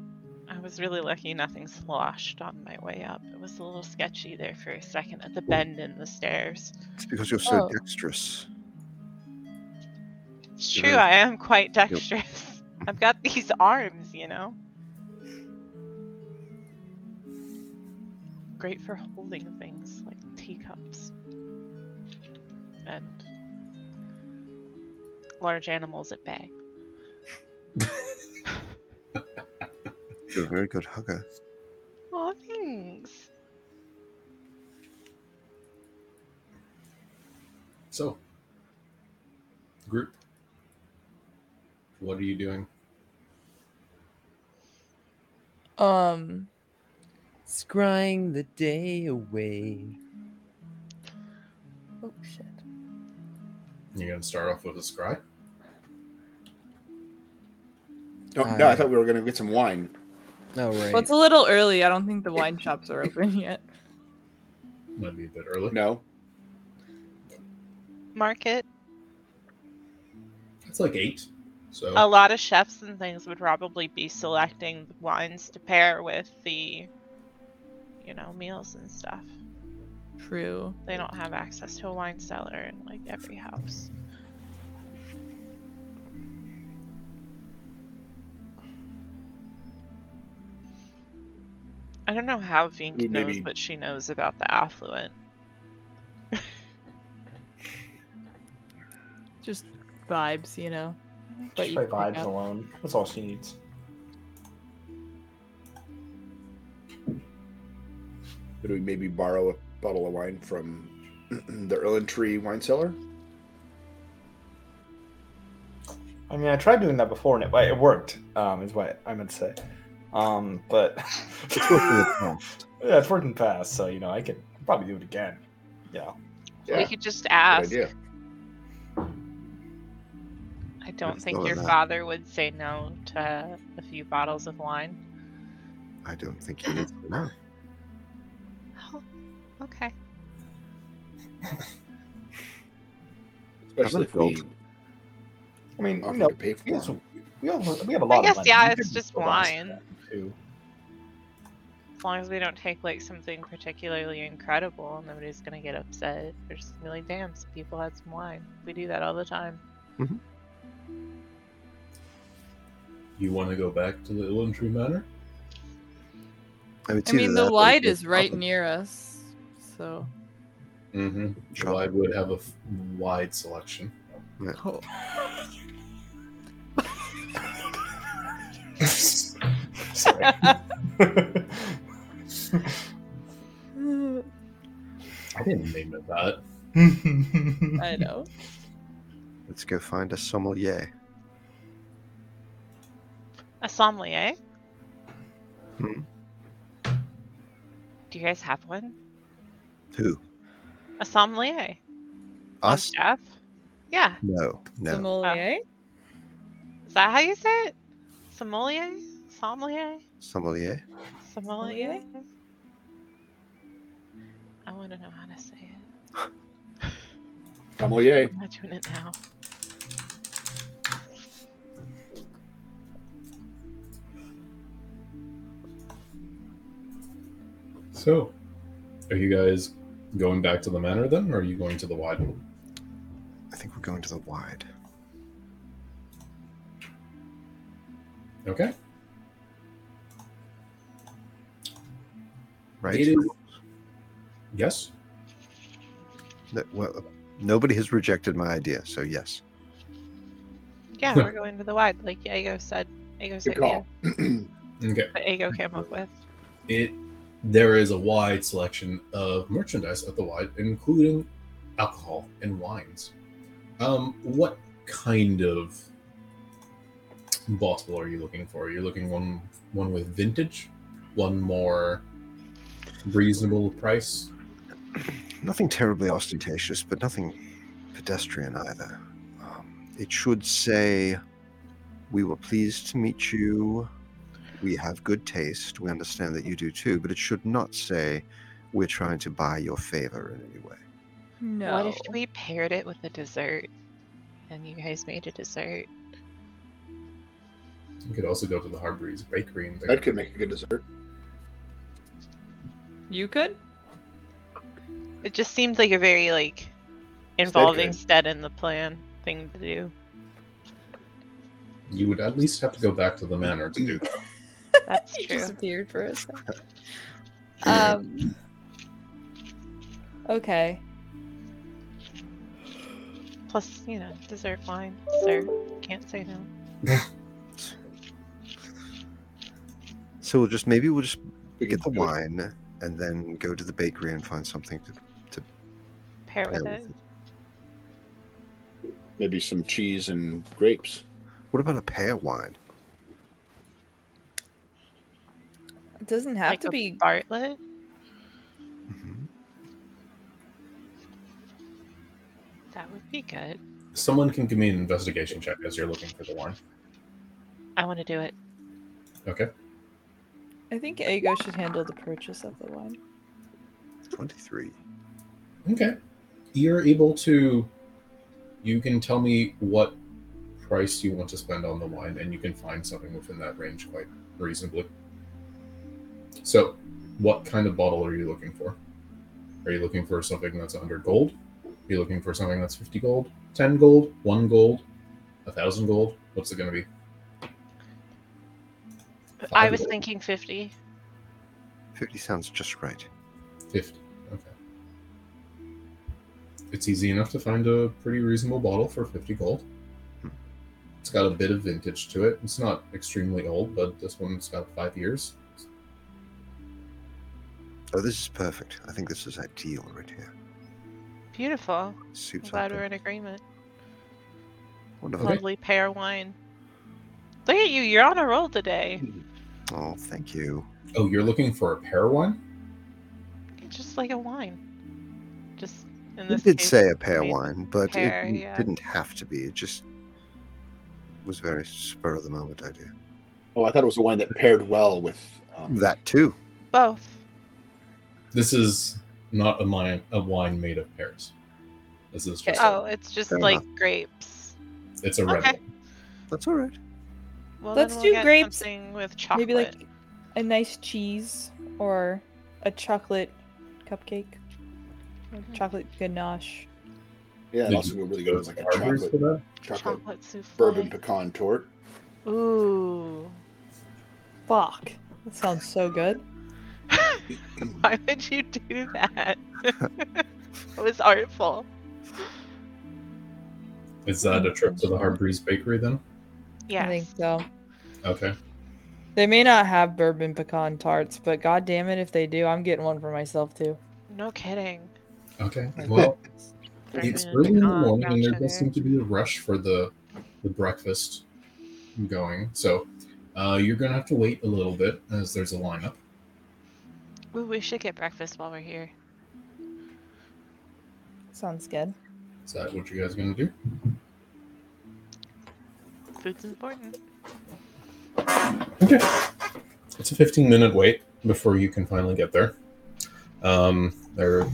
I was really lucky nothing sloshed on my way up. It was a little sketchy there for a second at the bend in the stairs. It's because you're so oh. dexterous. It's Yeah. true, I am quite dexterous. I've got these arms, you know? Great for holding things like teacups and large animals at bay. You're a very good hugger. Oh, thanks. So, group, what are you doing? Um, Scrying the day away. oh shit. You're gonna start off with a scry. No, no, I I- thought we were gonna get some wine. Oh right. Well, it's a little early. I don't think the wine shops are open yet. Might be a bit early. No, Market. It's like eight. So A lot of chefs and things would probably be selecting wines to pair with the, you know, meals and stuff. True. They don't have access to a wine cellar in like every house. I don't know how Vink Maybe- knows what she knows about the affluent. Just vibes, you know. But Just you by vibes alone. That's all she needs. could we maybe borrow a bottle of wine from the Erlin Tree wine cellar? I mean, I tried doing that before and it, it worked. Um, is what I meant to say. Um, but It's working in the past. yeah, it's working fast. So you know, I could probably do it again. Yeah. We could just good ask. idea. I don't think your that. father would say no to a few bottles of wine. I don't think he needs to know. Oh, okay. Especially if we I mean, oh, you offer know, to pay we for also, them. we, also, we have a lot I of guess money. yeah, We it's just wine. As long as we don't take like something particularly incredible, nobody's gonna get upset. They're just gonna be like, damn, some people had some wine. We do that all the time. Mm-hmm. You want to go back to the Illan Tree Manor? I, mean, I mean, the that or wide is right nothing. near us, so. Mm-hmm. Sure. Wide would have a f- wide selection. Oh. Sorry. I didn't name it that. I know. Let's go find a sommelier. A sommelier? Hmm. Do you guys have one? Who? A sommelier on Us? staff? Yeah. No, no. Sommelier? Is that how you say it? Sommelier? Sommelier? Sommelier? Sommelier? I want to know how to say it. Sommelier. I'm not doing it now. So, are you guys going back to the manor then, or are you going to the wide? I think we're going to the wide. Okay. Right? It is- Yes. No- well, nobody has rejected my idea, so yes. Yeah, we're going to the wide, like Ego said. Ego said Good call. Okay. That Ego came up with. It there is a wide selection of merchandise at the wide, including alcohol and wines. Um, what kind of bottle are you looking for? You're looking one one with vintage, one more reasonable price? Nothing terribly ostentatious, but nothing pedestrian either. Um, it should say, We were pleased to meet you. We have good taste. We understand that you do too, but it should not say, We're trying to buy your favor in any way. No. What if we paired it with a dessert? And you guys made a dessert. You could also go to the Harbreeze Bakery and That could make a good dessert. You could? It just seems like a very like involving could. Stead in the plan thing to do. You would at least have to go back to the manor to do that. That's He true. disappeared for a second. Um. Okay. Plus, you know, dessert wine, sir. Can't say no. So we'll just maybe we'll just get the can do it. wine and then go to the bakery and find something to Pair pair with with it. it. Maybe some cheese and grapes. What about a pear wine? It doesn't have like to a be. Bartlett. Mhm. That would be good. Someone can give me an investigation check as you're looking for the wine. I want to do it. Okay. I think Ego should handle the purchase of the wine. Twenty-three. Okay. You're able to. You can tell me what price you want to spend on the wine, and you can find something within that range quite reasonably. So, what kind of bottle are you looking for? Are you looking for something that's 100 gold? Are you looking for something that's 50 gold, 10 gold, 1 gold, 1,000 gold? What's it going to be? I was gold? thinking 50. Fifty sounds just right. 50. Okay. It's easy enough to find a pretty reasonable bottle for 50 gold. Hmm. It's got a bit of vintage to it. It's not extremely old, but this one's got five years. Oh, this is perfect. I think this is ideal right here. Beautiful. I'm glad we're in agreement. Wonderful. Okay. Lovely pear wine. Look at you, you're on a roll today. Oh, thank you. Oh, you're looking for a pear wine? Just like a wine. Just in You this did case, say a pear made- wine, but pear, it yeah. didn't have to be. It just was very spur of the moment idea. Oh, I thought it was the wine that paired well with. Um, That too. Both. This is not a wine, a wine made of pears. This is just Oh, it's just Fair like enough. grapes. it's a red okay. wine. That's all right. Well, Let's then do we'll get grapes, Something with chocolate. Maybe like a nice cheese or a chocolate cupcake. Or Mhm. chocolate ganache. yeah, and Did also you go really good with like a Arbors for chocolate, that? chocolate chocolate souffle. bourbon pecan tort. Ooh. Fuck. That sounds so good. Why would you do that? it was artful. Is that a trip to the Harbreeze Bakery then? Yeah. I think so. Okay. They may not have bourbon pecan tarts, but god damn it if they do, I'm getting one for myself too. No kidding. Okay. Well, it's early in the morning, and there does seem to be a rush for the the breakfast going. So uh, you're gonna have to wait a little bit as there's a lineup. Ooh, we should get breakfast while we're here. Sounds good. Is that what you guys are gonna do? Food's important. Okay. It's a 15 minute wait before you can finally get there. Um, there,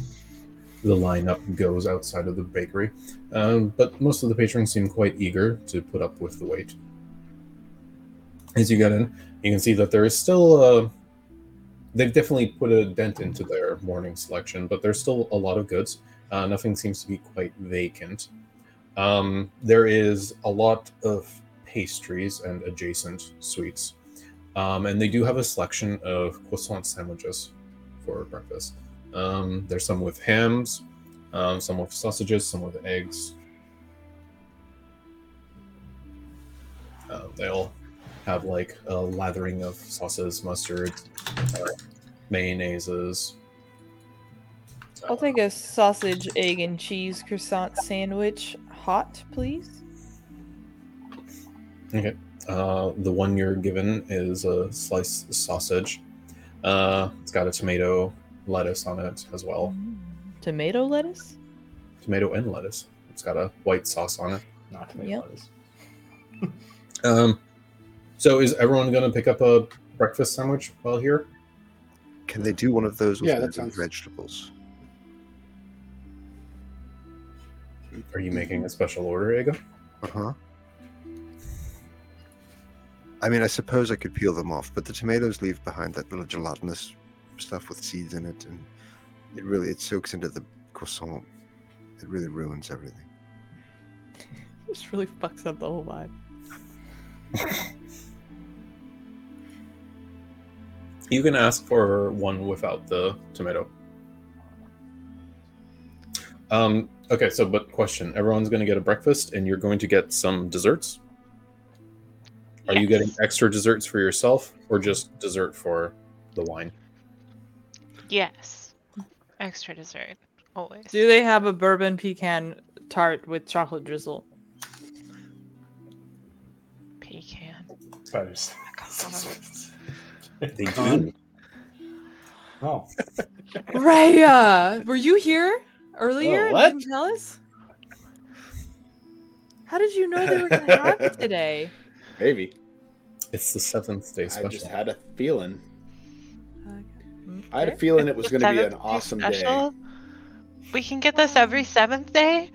the lineup goes outside of the bakery, um, but most of the patrons seem quite eager to put up with the wait. As you get in, you can see that there is still. Uh, they've definitely put a dent into their morning selection, but there's still a lot of goods. Uh, nothing seems to be quite vacant. Um, there is a lot of pastries and adjacent sweets. Um, and they do have a selection of croissant sandwiches for breakfast. Um, there's some with hams, um, some with sausages, some with eggs. Uh, they'll have like a lathering of sauces, mustard, uh, mayonnaises. I'll take a sausage, egg, and cheese croissant sandwich hot, please. Uh, the one you're given is a sliced sausage. Uh, it's got a tomato, lettuce on it as well. Tomato lettuce? Tomato and lettuce. It's got a white sauce on it. Not tomato Yep. lettuce. Um, so is everyone going to pick up a breakfast sandwich while here? Can they do one of those with Yeah, that sounds- vegetables? Are you making a special order, Ego? Uh huh. I mean, I suppose I could peel them off, but the tomatoes leave behind that little gelatinous stuff with seeds in it, and it really it soaks into the croissant. It really ruins everything. This really fucks up the whole vibe. You can ask for one without the tomato. Um, okay, so but question: Everyone's going to get a breakfast, and you're going to get some desserts. Are you getting extra desserts for yourself, or just dessert for the wine? Yes. Extra dessert. Always. Do they have a bourbon pecan tart with chocolate drizzle? Pecan. Spiders. They Con- do. Oh, Raya, were you here uh, earlier? Oh, what? Didn't tell us. How did you know they were gonna have it today? Maybe. It's the seventh day special. I just had a feeling. Okay. I had a feeling it was going to be an seventh day awesome day. We can get this every seventh day?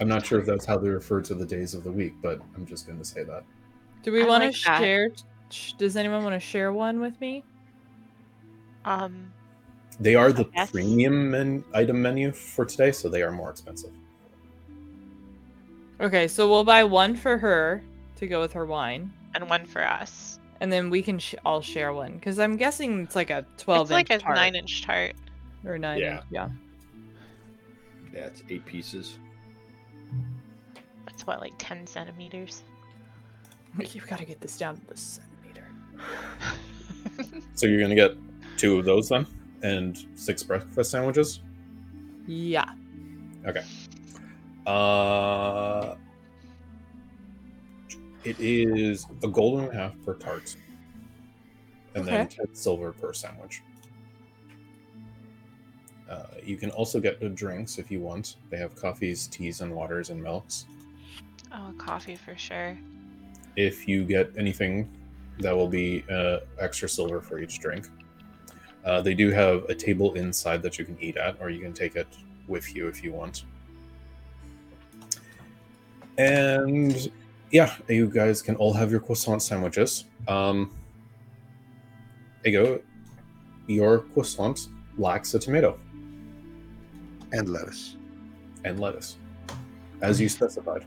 I'm not sure if that's how they refer to the days of the week, but I'm just going to say that. Do we want to like that. share? sh- Does anyone want to share one with me? Um, They are the premium men- item menu for today, so they are more expensive. Okay, so we'll buy one for her to go with her wine, and one for us. and then we can sh- all share one because I'm guessing it's like a 12 it's like a inch tart nine inch tart. or nine. Yeah. inch, yeah. Yeah, it's eight pieces. It's what, like 10 centimeters? You've got to get this down to the centimeter. So you're going to get two of those then, and six breakfast sandwiches. Yeah. Okay. Uh, it is a gold and a half per tart, and then ten silver per sandwich. Uh, you can also get the drinks if you want. They have coffees, teas, and waters and milks. Oh, coffee for sure. If you get anything, that will be uh, extra silver for each drink. Uh, they do have a table inside that you can eat at, or you can take it with you if you want. And yeah, you guys can all have your croissant sandwiches. Um, Ego, your croissant lacks a tomato And lettuce. and lettuce, as you specified.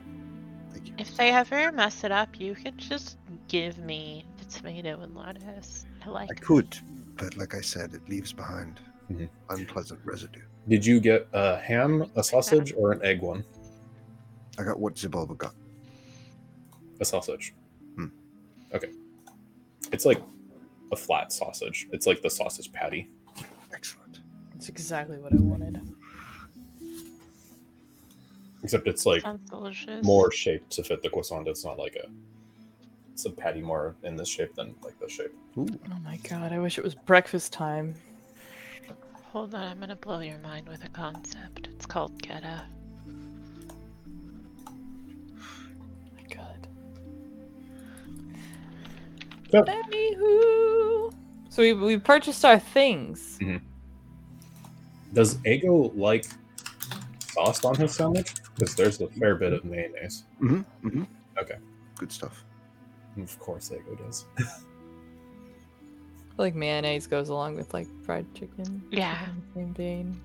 Thank you. If they ever mess it up, you could just give me the tomato and lettuce. I like I could, but like I said, it leaves behind Mhm. unpleasant residue. Did you get a ham, a sausage, or an egg one? I got what Zabalba got. A sausage. Hmm. Okay. It's like a flat sausage. It's like the sausage patty. Excellent. That's exactly what I wanted. Except it's like more shaped to fit the croissant. It's not like a it's a patty more in this shape than like this shape. Ooh, Oh my god, I wish it was breakfast time. Hold on, I'm gonna blow your mind with a concept. It's called Geta. my god. Yep. Anywho. So we, we purchased our things. Mm-hmm. Does Ego like sauce on his sandwich? Because there's a fair bit of mayonnaise. hmm hmm Okay. Good stuff. Of course Ego does. I feel like mayonnaise goes along with like fried chicken. Yeah. in the Same vein.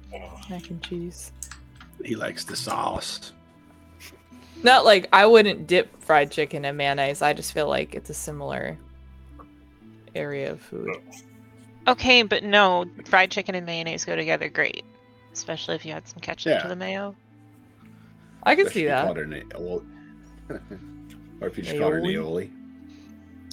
Mac and cheese. He likes the sauce. Not like I wouldn't dip fried chicken in mayonnaise. I just feel like it's a similar area of food. Okay, but no, fried chicken and mayonnaise go together great. Especially if you add some ketchup Yeah. to the mayo. I can see that. call it an aioli. or if you just call it an Aioli? aioli.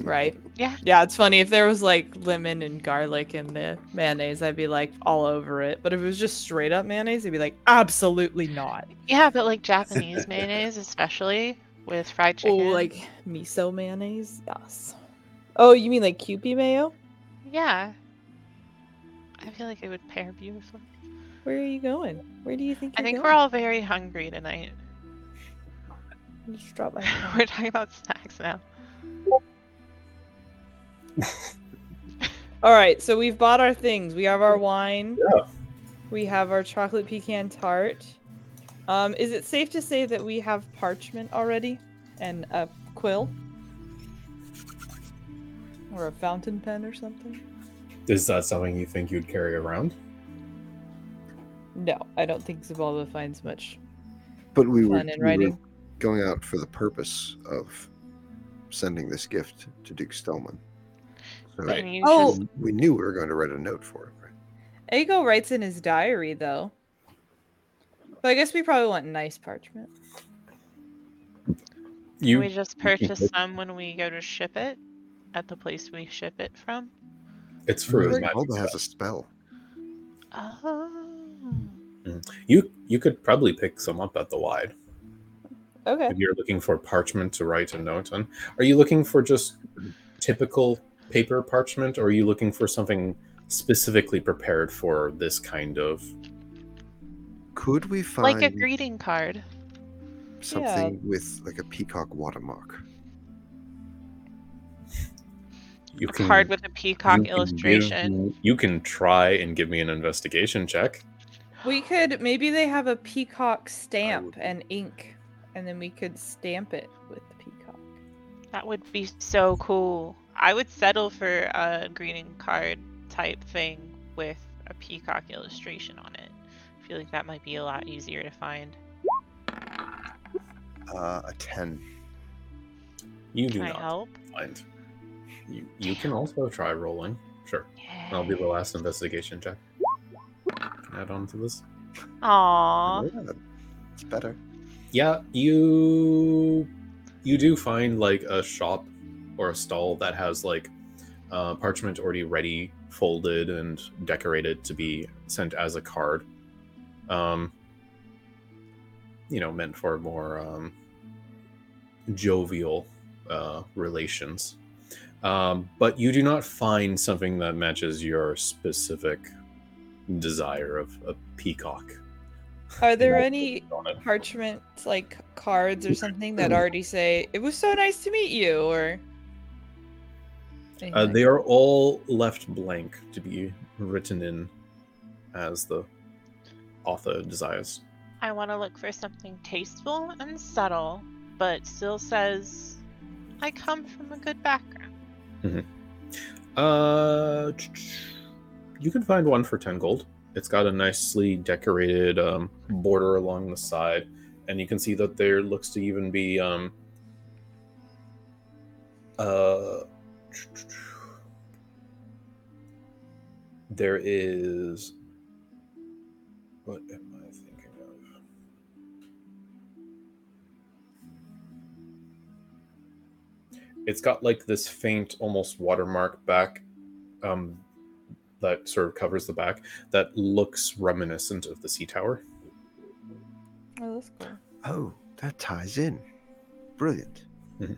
Right. Yeah. Yeah, it's funny. If there was like lemon and garlic in the mayonnaise, I'd be like all over it. But if it was just straight up mayonnaise, I'd be like, absolutely not. Yeah, but like Japanese mayonnaise, especially with fried Oh, chicken. like miso mayonnaise? Yes. Oh, you mean like Kewpie mayo? yeah. I feel like it would pair beautifully. Where are you going? Where do you think I you're think going? we're all very hungry tonight. Just drop my we're talking about snacks now. All right, so we've bought our things. We have our wine. Yeah. We have our chocolate pecan tart. Um, is it safe to say that we have parchment already and a quill or a fountain pen or something? Is that something you think you'd carry around? No, I don't think Zabalba finds much But we were, fun in we were writing. Going out for the purpose of sending this gift to Duke Stelmane. So Right. Can Oh. we knew we were going to write a note for it. Right? Ego writes in his diary though. But I guess we probably want nice parchment. You can we just purchase some when we go to ship it at the place we ship it from? it's for his magic. Alba has a spell. Oh. Mm. You you could probably pick some up at the wide Okay. if you're looking for parchment to write a note on. Are you looking for just typical paper parchment, or are you looking for something specifically prepared for this kind of? Could we find Like a greeting card. something with like a peacock watermark? You A can card with a you peacock can give illustration. me- you can try and give me an investigation check. We could maybe they have a peacock stamp would- and ink, and then we could stamp it with the peacock. That would be so cool. I would settle for a greeting card type thing with a peacock illustration on it. I feel like that might be a lot easier to find. Uh, a ten. You do Can I not help? find. You you can also try rolling. Sure, that'll be the last investigation check. Add on to this. Aww. Yeah, it's better. Yeah, you you do find like a shop or a stall that has like uh, parchment already ready, folded and decorated to be sent as a card. Um, you know, meant for more um, jovial uh, relations. Um, but you do not find something that matches your specific desire of a peacock. Are there Yeah. any on parchment like cards or something that already say it was so nice to meet you or Uh, like they are all left blank to be written in as the author desires. I want to look for something tasteful and subtle, but still says, I come from a good background. Uh, you can find one for 10 gold. It's got a nicely decorated um, border along the side, and you can see that there looks to even be um, uh, there is what am I thinking of? It's got like this faint, almost watermark back um, that sort of covers the back that looks reminiscent of the sea tower. Oh, that's cool. Oh, that ties in. Brilliant. Mhm.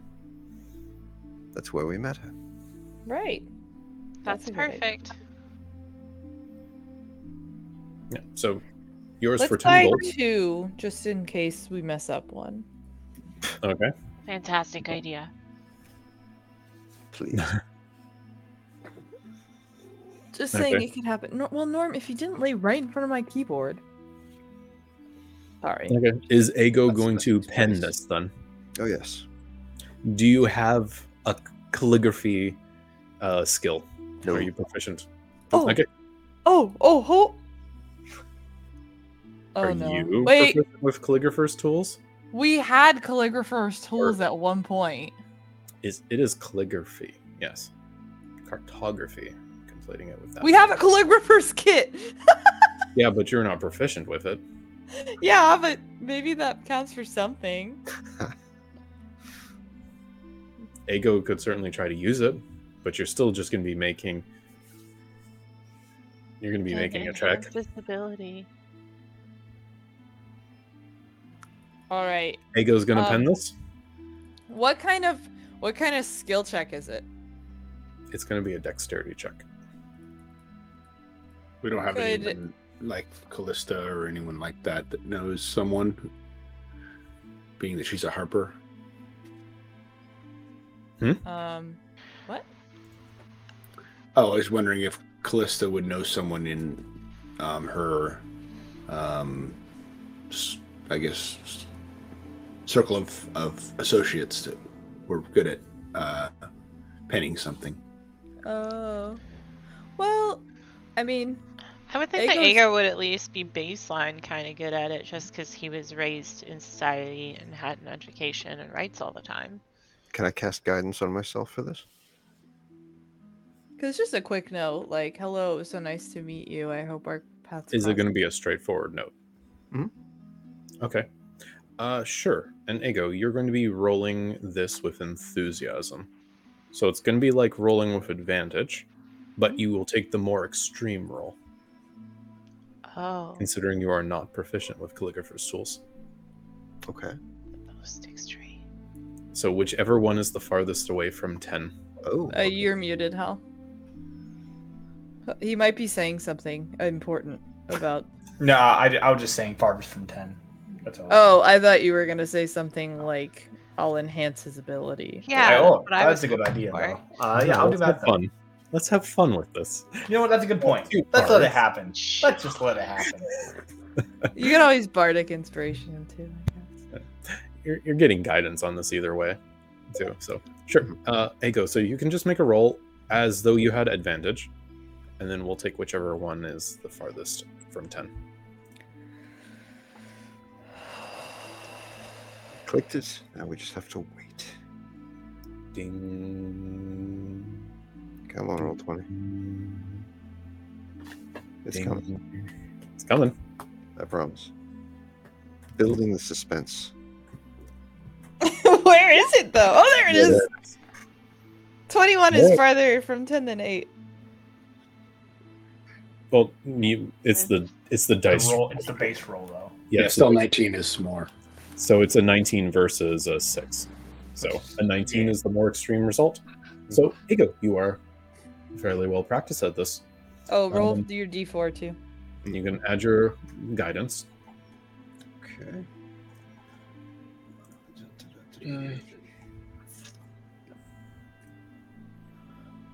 That's where we met her. Right. That's, That's a good idea. perfect. Yeah. So yours Let's for ten buy gold. two just in case we mess up one. Okay. Fantastic idea. Please. Just saying saying Okay. it could happen. No, well, Norm, if you didn't lay right in front of my keyboard. Sorry. Okay. Is Ego That's- going to pen nice. this then? oh yes. Do you have a calligraphy uh, skill? No. Are you proficient? Oh. Okay. Oh, oh, ho. Oh Are no. you Wait, proficient with calligrapher's tools? we had calligrapher's tools at one point. Is it is calligraphy? Yes. Cartography. Conflating it with that. We have a calligrapher's kit. Yeah, but you're not proficient with it. yeah, but maybe that counts for something. Ego could certainly try to use it, but you're still just going to be making. You're going to be making a check. enhance Ability. All right. Ego's going to pen Um, this. What kind of what kind of skill check is it? It's going to be a dexterity check. We don't have Could- anyone like Callista or anyone like that that knows someone, being that she's a harper. Hmm? Um, what? Oh, I was wondering if Callista would know someone in um, her, um, s- I guess, circle of, of associates that were good at uh, penning something. Oh. Well, I mean, I would think that Aego's- Aegon would at least be baseline kind of good at it just because he was raised in society and had an education and writes all the time. Can I cast guidance on myself for this? because just a quick note, like, hello, it was so nice to meet you. I hope our paths. Is it going to be a straightforward note? Mhm. Okay. Uh, sure. And Ego, you're going to be rolling this with enthusiasm. So it's going to be like rolling with advantage, but you will take the more extreme roll, Oh, considering you are not proficient with calligrapher's tools. Okay. The most extreme. So whichever one is the farthest away from 10. Oh. Uh, you're muted, Hal. He might be saying something important about. No, I, I was just saying farthest from 10. That's all. Oh, I thought you were gonna say something like, "I'll enhance his ability." Yeah, oh, but I that's was a good idea, though. Uh, yeah, I'll do that. have then. fun. Let's have fun with this. You know what? That's a good point. Let's let it happen. Let's just let it happen. You can always bardic inspiration too. I guess. You're, you're getting guidance on this either way, too. So sure. Uh, Ego, so you can just make a roll as though you had advantage, and then we'll take whichever one is the farthest from 10. Clicked it. Now we just have to wait. Ding. Come on, roll 20. It's ding. coming. It's coming. I promise. Building the suspense. Where is it though? Oh, there it Yeah, is. Twenty-one is Yeah. farther from ten than eight. Well, you, it's the it's the The dice. roll, it's the base roll, though. Yeah, Yeah, so, still 19 is more. so it's a 19 versus a 6. So a 19 is the more extreme result. So Ego, you are fairly well practiced at this. Oh, roll Um, your D four too. You can add your guidance. Okay.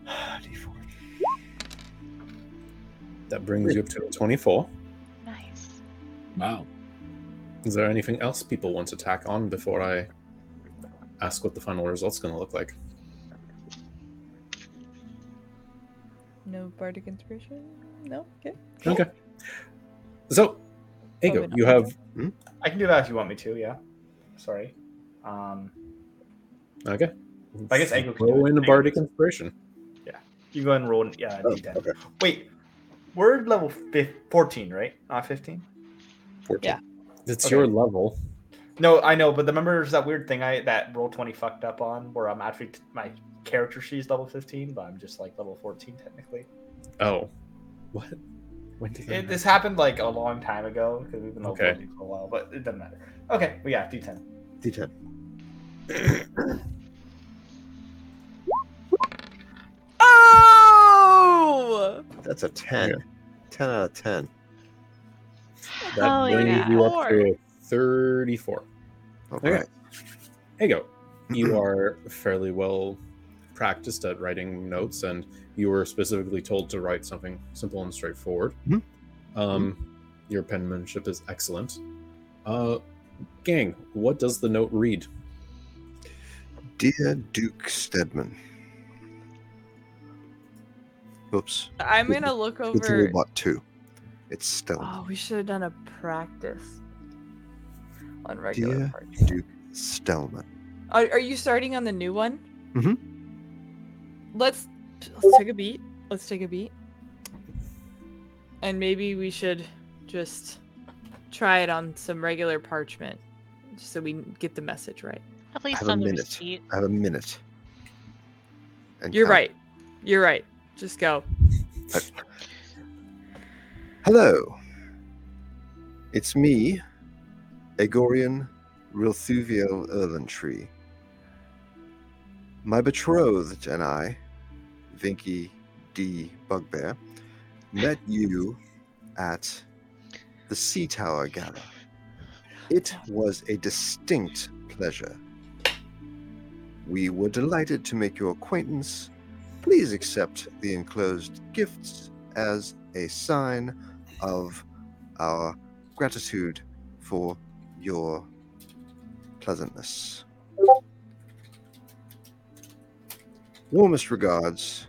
D4. That brings you up to a 24. Nice. Wow. Is there anything else people want to tack on before I ask what the final result's going to look like? No bardic inspiration. No. Okay. Okay. So, Ego, you have I can do that if you want me to, yeah. Sorry. Um, okay. I guess Ego can do Roll in a bardic can- inspiration. you go ahead and roll. it- Yeah, Oh, okay. Wait, we're level fif- 14, right? Not 15? 14. Yeah. It's Okay. your level. No, I know, but the remember there's that weird thing I that roll 20 fucked up on where I'm actually my character she's level 15, but I'm just like level 14 technically. Oh, what? When did that It, this happened like a long time ago because we've been level Okay. 14 for a while, but it doesn't matter. Okay, but yeah, D10. D10. Oh! That's a 10. 10 out of 10. That Hell brings yeah. you up to 34. All Okay. right. Ego, you are fairly well practiced at writing notes, and you were specifically told to write something simple and straightforward. Mhm. Um, your penmanship is excellent. Uh, gang, what does the note read? Dear Duke Stedman. Oops. I'm gonna look It's over. Robot 2. It's Stedman. Oh, we should have done a practice on regular Dear parts. Duke Stelmane. Are, are you starting on the new one? Mhm. Let's let's take a beat. Let's take a beat. And maybe we should just try it on some regular parchment, just so we get the message right. At least have a the minute. receipt. I have a minute. And You're count. right. You're right. Just go. Hello. It's me, Egorian Rilthuvio Erlentree. My betrothed and I, Vinky D. Bugbear, met you at the Sea Tower Gala. It was a distinct pleasure. We were delighted to make your acquaintance please accept the enclosed gifts as a sign of our gratitude for your pleasantness. Warmest regards,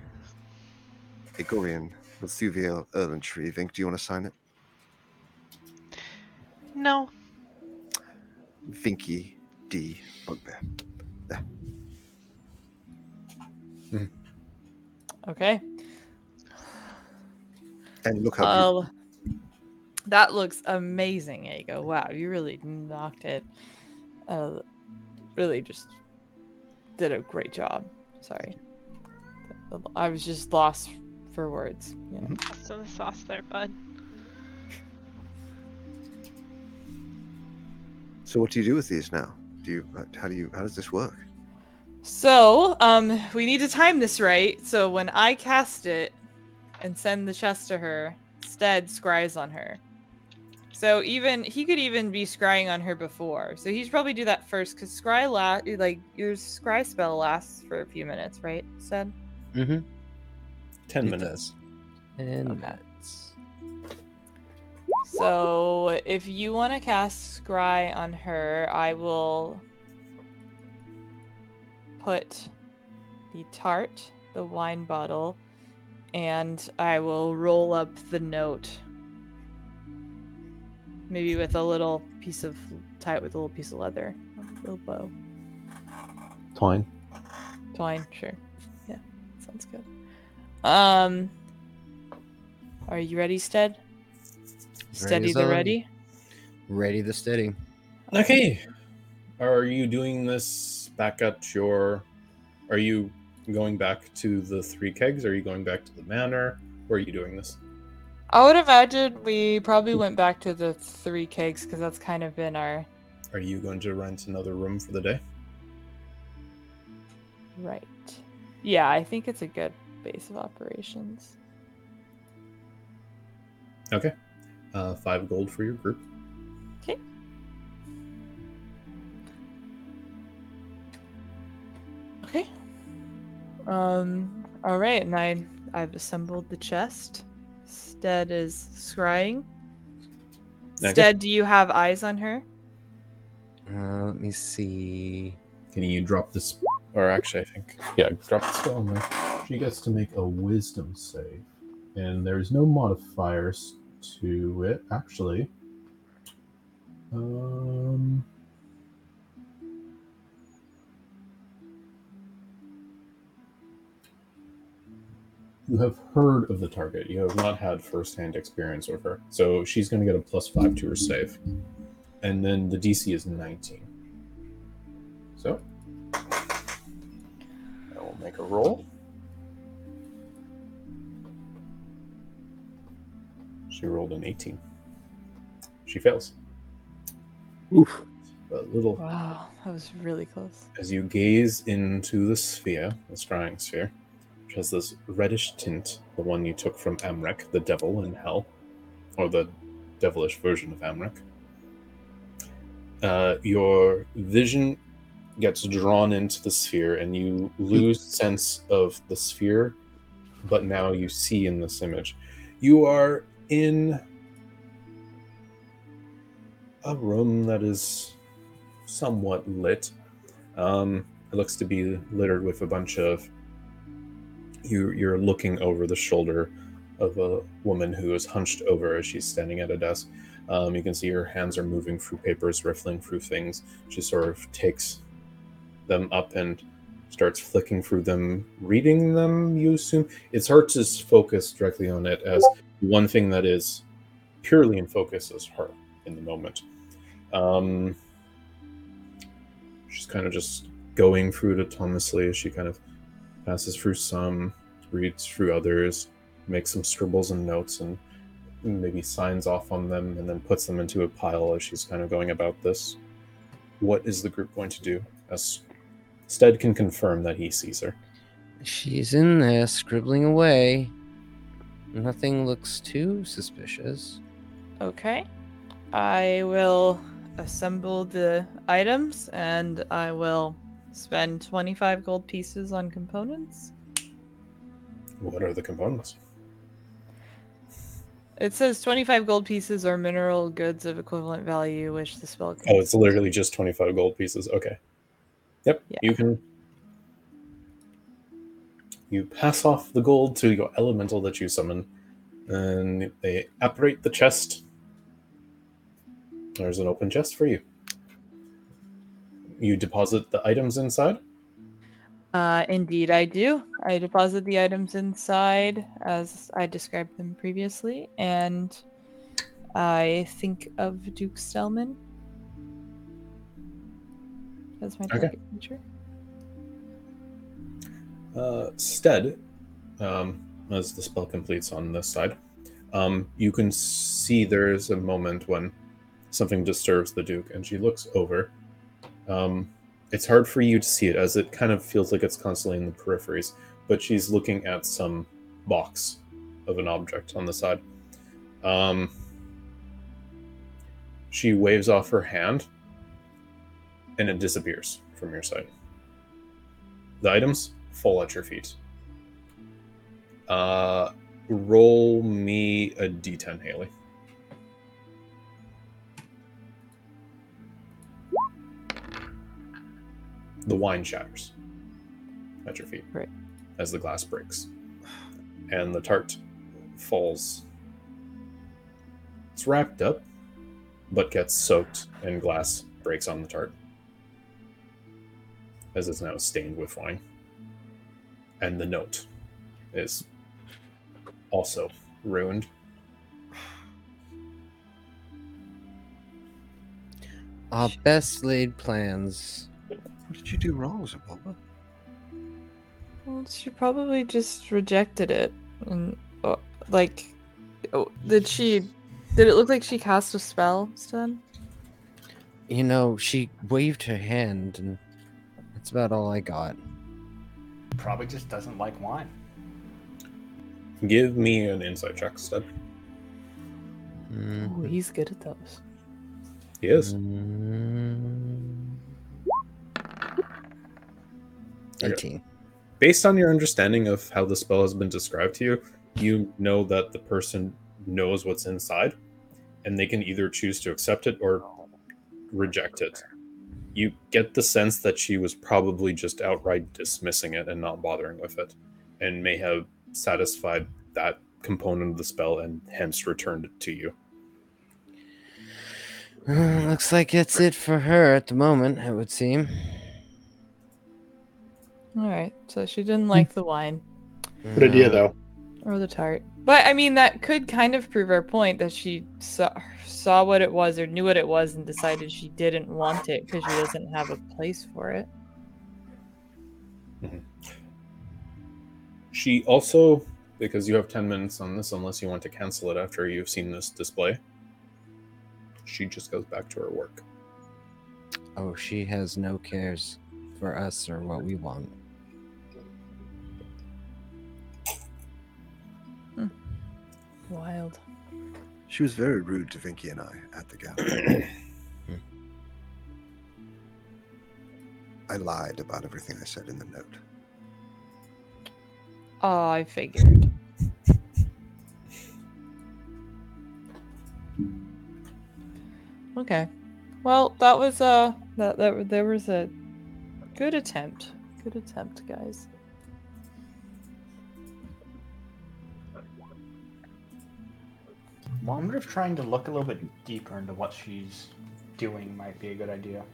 Egorian with Thuviel Erlentree. Vink, do you want to sign it? No. Vinky D. Bugbear. Mm-hmm. Okay. And look how Oh, that looks amazing, Ego. Wow, you really knocked it. Uh, really just did a great job. Sorry. I was just lost for words. You know? Some sauce there, bud. So what do you do with these now? Do you how do you how does this work? So, um, we need to time this right. So when I cast it and send the chest to her, Stead scries on her. So even he could even be scrying on her before. So he's probably do that first because scry la like your scry spell lasts for a few minutes, right? Stead. Mm-hmm. Ten It minutes. And Okay. that's So if you want to cast scry on her, I will put the tart, the wine bottle, and I will roll up the note. Maybe with a little piece of tie it with a little piece of leather, a little bow, Twine. twine. Sure, yeah, sounds good. Um, are you ready, Stead? Steady the ready. ready the steady. Okay. Are you doing this back at your? Are you going back to the three kegs? Are you going back to the manor? Where are you doing this? I would imagine we probably went back to the three cakes because that's kind of been our Are you going to rent another room for the day? right. Yeah, I think it's a good base of operations. Okay. Uh, five gold for your group. Okay. Okay. Um. All right, and I I've assembled the chest. Stead is scrying. Okay. Stead, do you have eyes on her? Uh, let me see. Can you drop this? Or actually, I think yeah, drop the spell on there. She gets to make a Wisdom save, and there's no modifiers to it actually. Um. You have heard of the target. You have not had first-hand experience with her, so she's going to get a plus five to her save, and then the DC is 19. So I will make a roll. She rolled an 18. She fails. Oof. A little Wow, that was really close. as you gaze into the sphere, the scrying sphere, which has this reddish tint, the one you took from Amrek, the devil in hell, or the devilish version of Amrek. Uh, your vision gets drawn into the sphere, and you lose sense of the sphere, but now you see in this image. You are in a room that is somewhat lit. Um, it looks to be littered with a bunch of. You, you're looking over the shoulder of a woman who is hunched over as she's standing at a desk. Um, you can see her hands are moving through papers, riffling through things. She sort of takes them up and starts flicking through them, reading them. You assume it's hard to focus directly on it as one thing that is purely in focus is her in the moment. Um, she's kind of just going through it autonomously as she kind of passes through some, reads through others, makes some scribbles and notes, and maybe signs off on them, and then puts them into a pile as she's kind of going about this. What is the group going to do? As Stead can confirm that he sees her. She's in there scribbling away. Nothing looks too suspicious. Okay. I will assemble the items and I will spend 25 gold pieces on components. What are the components? It says 25 gold pieces or mineral goods of equivalent value, which the spell. Oh, it's literally just 25 gold pieces. Okay. Yep. Yeah. You can. You pass off the gold to your elemental that you summon, and they apparate the chest. There's an open chest for you. You deposit the items inside. Uh, indeed, I do. I deposit the items inside as I described them previously, and I think of Duke Stelmane as my Okay. target creature. Uh, Stead, um, as the spell completes on this side, um, you can see there's a moment when something disturbs the Duke, and she looks over. Um, it's hard for you to see it as it kind of feels like it's constantly in the peripheries, but she's looking at some box of an object on the side. Um, she waves off her hand, and it disappears from your sight. The items fall at your feet. Uh, roll me a d10, Haley. The wine shatters at your feet Right. as the glass breaks, and the tart falls. It's wrapped up, but gets soaked, and glass breaks on the tart as it's now stained with wine. And the note is also ruined. Our best laid plans. What did you do wrong, Zabalba? Well, she probably just rejected it, and uh, like, oh, did she? Did it look like she cast a spell, Sten? You know, she waved her hand, and that's about all I got. Probably just doesn't like wine. Give me an insight check, Stud. Mm, Oh, he's good at those. He is. mm, Okay. 18. Based on your understanding of how the spell has been described to you, you know that the person knows what's inside, and they can either choose to accept it or reject it. You get the sense that she was probably just outright dismissing it and not bothering with it, and may have satisfied that component of the spell and hence returned it to you. Uh, looks like it's it for her at the moment, it would seem. All right, so she didn't hmm. like the wine Good idea, though. or the tart, but I mean that could kind of prove our point that she saw saw what it was or knew what it was and decided she didn't want it because she doesn't have a place for it. Mm-hmm. She also, because you have 10 minutes on this, unless you want to cancel it after you've seen this display, she just goes back to her work. Oh, she has no cares for us or what we want. Wild. She was very rude to Vinky and I at the gallery. I lied about everything I said in the note. Oh, I figured. Okay. Well, that was uh that that there was a good attempt. Good attempt, guys. Well, I wonder if trying to look a little bit deeper into what she's doing might be a good idea.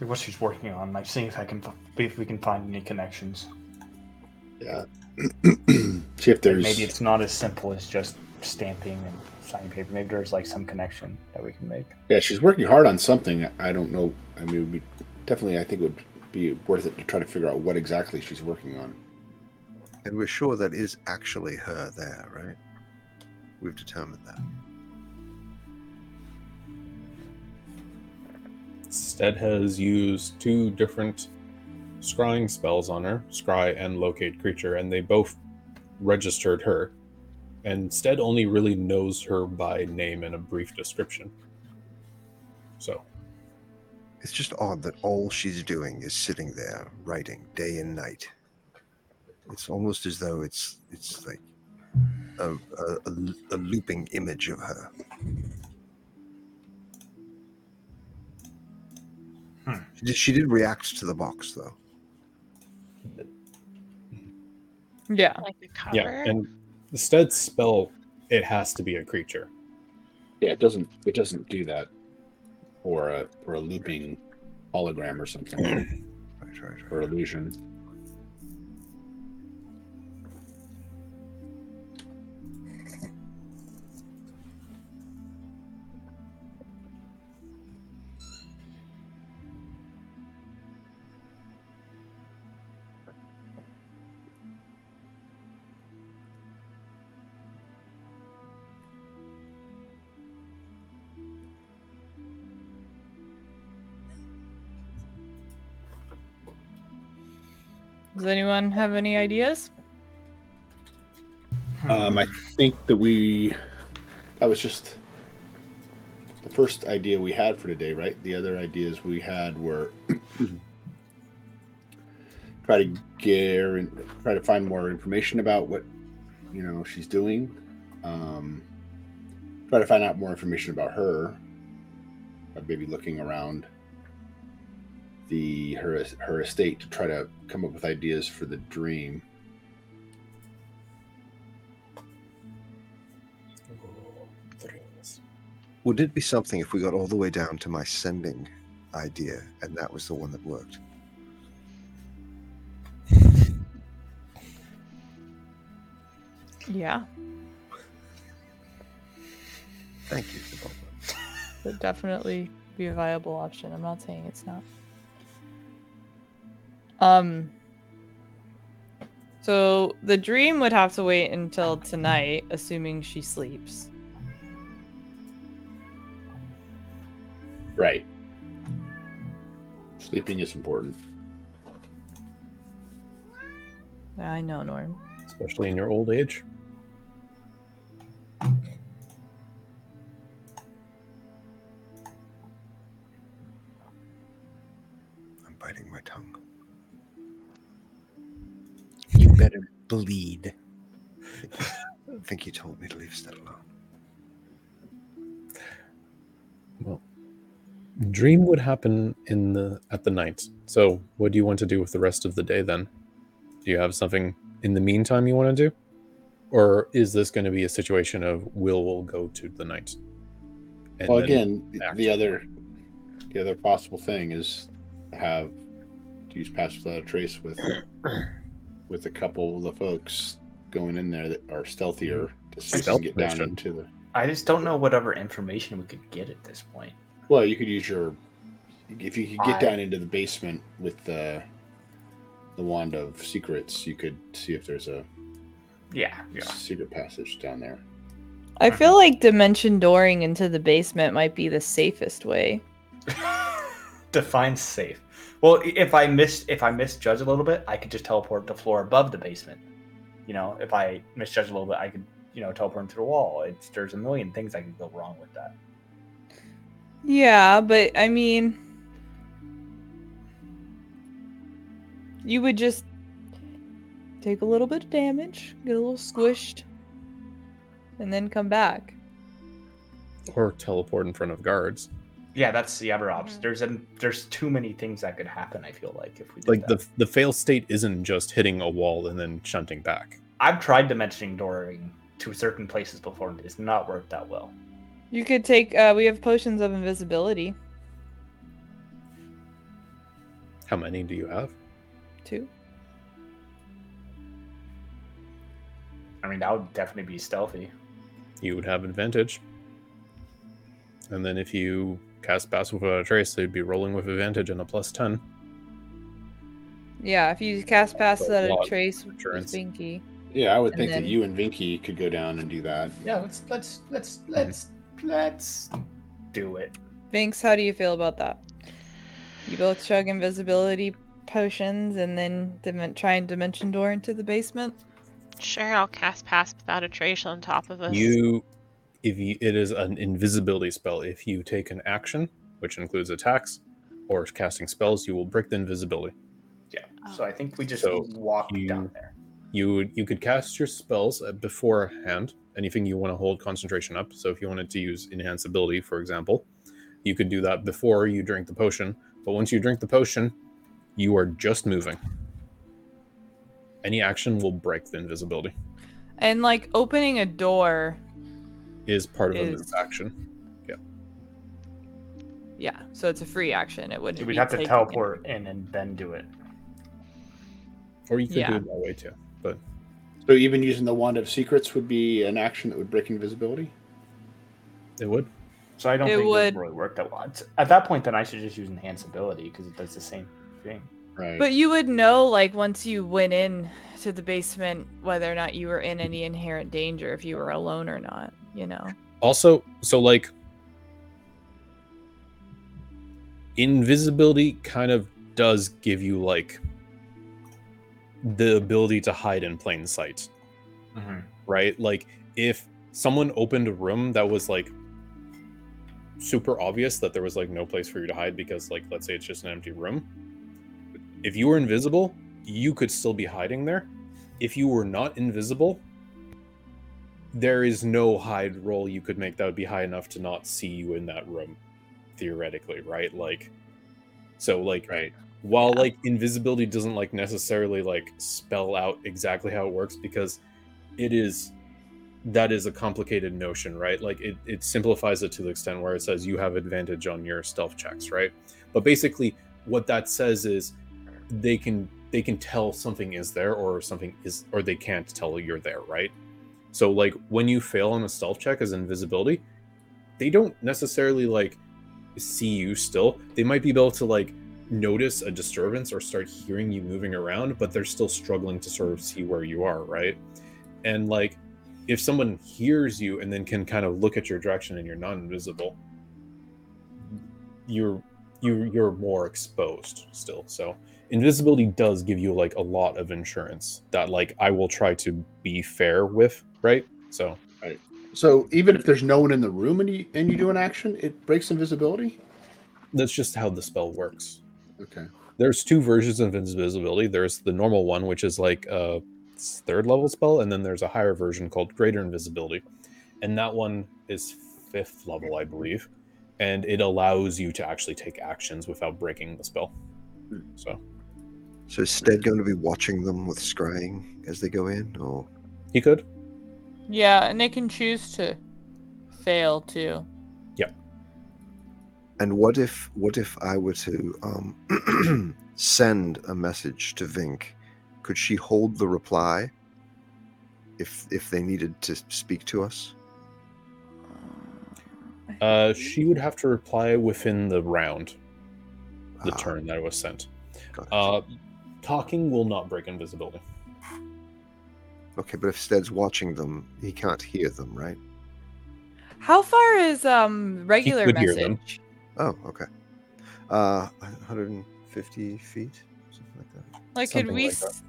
Like what she's working on, like seeing if I can, f- if we can find any connections. Yeah. See if Like, there's maybe it's not as simple as just stamping and signing paper. Maybe there's like some connection that we can make. Yeah, she's working hard on something. I don't know. I mean, it would be, definitely, I think it would be worth it to try to figure out what exactly she's working on. And we're sure that is actually her there, right? We've determined that. Stead has used two different scrying spells on her, scry and locate creature, and they both registered her. And Stead only really knows her by name and a brief description. So, It's just odd that all she's doing is sitting there writing day and night. It's almost as though it's it's like a, a, a, a looping image of her. Hmm. She, did, she did react to the box though. Yeah. Like the cover. Yeah, and the stead spell, it has to be a creature. Yeah, it doesn't. It doesn't do that, or a or a looping hologram or something, Right, right, or illusion. Does anyone have any ideas? Um, I think that we that was just the first idea we had for today, right? The other ideas we had were try to get and try to find more information about what you know she's doing. Um, try to find out more information about her. By maybe looking around the her her estate to try to come up with ideas for the dream. Would it be something if we got all the way down to my sending idea and that was the one that worked? Yeah. Thank you. Would definitely be a viable option. I'm not saying it's not. Um so the dream would have to wait until tonight, assuming she sleeps. Right. Sleeping is important. I know, Norm. especially in your old age. Bleed. I think you told me to leave Stead alone. Well, dream would happen in the at the night. So, what do you want to do with the rest of the day then? Do you have something in the meantime you want to do, or is this going to be a situation of will will go to the night? And well, again, the- other, the other possible thing is have to use pass without a trace with, with a couple of the folks going in there that are stealthier to see if they can Stealth get down mission. into the. I just don't know whatever information we could get at this point. Well, you could use your, if you could get I- down into the basement with the, the wand of secrets, you could see if there's a Yeah, yeah. secret passage down there. I feel like dimension dooring into the basement might be the safest way. Define safe. Well, if I miss if I misjudge a little bit, I could just teleport the floor above the basement. You know, if I misjudge a little bit, I could you know teleport into the wall. It's there's a million things I could go wrong with that. Yeah, but I mean, you would just take a little bit of damage, get a little squished, and then come back. or teleport in front of guards. Yeah, that's the other option. Mhm. There's an, there's too many things that could happen. I feel like if we did Like that. the the fail state isn't just hitting a wall and then shunting back. I've tried dimensioning dooring to certain places before, and it's not worked that well. You could take. Uh, we have potions of invisibility How many do you have? Two. I mean, that would definitely be stealthy. You would have advantage. And then if you cast pass without a trace, they'd be rolling with advantage and a plus ten. Yeah, if you cast Pass Without a, lot trace with insurance. Binky. Yeah, I would think then- that you and Vinky could go down and do that. Yeah, let's let's let's mhm. let's let's do it. Binks, how do you feel about that? You both chug invisibility potions and then dim- try and dimension door into the basement. Sure, I'll cast Pass Without a Trace on top of us. You, if you, it is an invisibility spell. If you take an action, which includes attacks or casting spells, you will break the invisibility. Yeah. So I think we just So walk you- down there. You would you could cast your spells uh, beforehand. Anything you want to hold concentration up. So if you wanted to use enhance ability, for example, you could do that before you drink the potion. But once you drink the potion, you are just moving. Any action will break the invisibility. And like opening a door, Is part of a move action. yeah. Yeah. So it's a free action. It wouldn't. We'd be have to taking- teleport in and then do it. Or you could do it that way too. But So even using the wand of secrets would be an action that would break invisibility. it would. So I don't It think it would- would really work that well. At that point, then I should just use enhance ability because it does the same thing. Right. But you would know, like, once you went in to the basement, whether or not you were in any inherent danger, if you were alone or not. You know. Also, so like invisibility kind of does give you like the ability to hide in plain sight, mm-hmm. right? Like if someone opened a room that was like super obvious that there was like no place for you to hide because like let's say it's just an empty room. If you were invisible, you could still be hiding there. If you were not invisible, there is no hide roll you could make that would be high enough to not see you in that room theoretically right like so like right. while Yeah. like invisibility doesn't like necessarily like spell out exactly how it works because it is that is a complicated notion right like it, it simplifies it to the extent where it says you have advantage on your stealth checks right but basically what that says is they can they can tell something is there or something is or they can't tell you're there right so like when you fail on a stealth check as invisibility they don't necessarily like see you still. They might be able to like notice a disturbance or start hearing you moving around but they're still struggling to sort of see where you are right? And like if someone hears you and then can kind of look at your direction and you're not invisible you're you you're more exposed still so invisibility does give you like a lot of insurance that like i will try to be fair with right so right. So even if there's no one in the room and you and you do an action, it breaks invisibility. that's just how the spell works Okay. there's two versions of invisibility. There's the normal one, which is like a third level spell, and then there's a higher version called greater invisibility, and that one is fifth level, I believe, and it allows you to actually take actions without breaking the spell. Hmm. So So is Stead going to be watching them with scrying as they go in, or he could. Yeah, and they can choose to fail too. Yeah. And what if what if I were to um, send a message to Vink? Could she hold the reply if if they needed to speak to us? Uh, she would have to reply within the round, the Ah, turn that it was sent. got it. Uh, talking will not break invisibility. okay, but if Stead's watching them, he can't hear them, right? How far is um regular could hear message? them. Oh, okay. Uh, 150 feet, something like that. Like, could Something we? like s-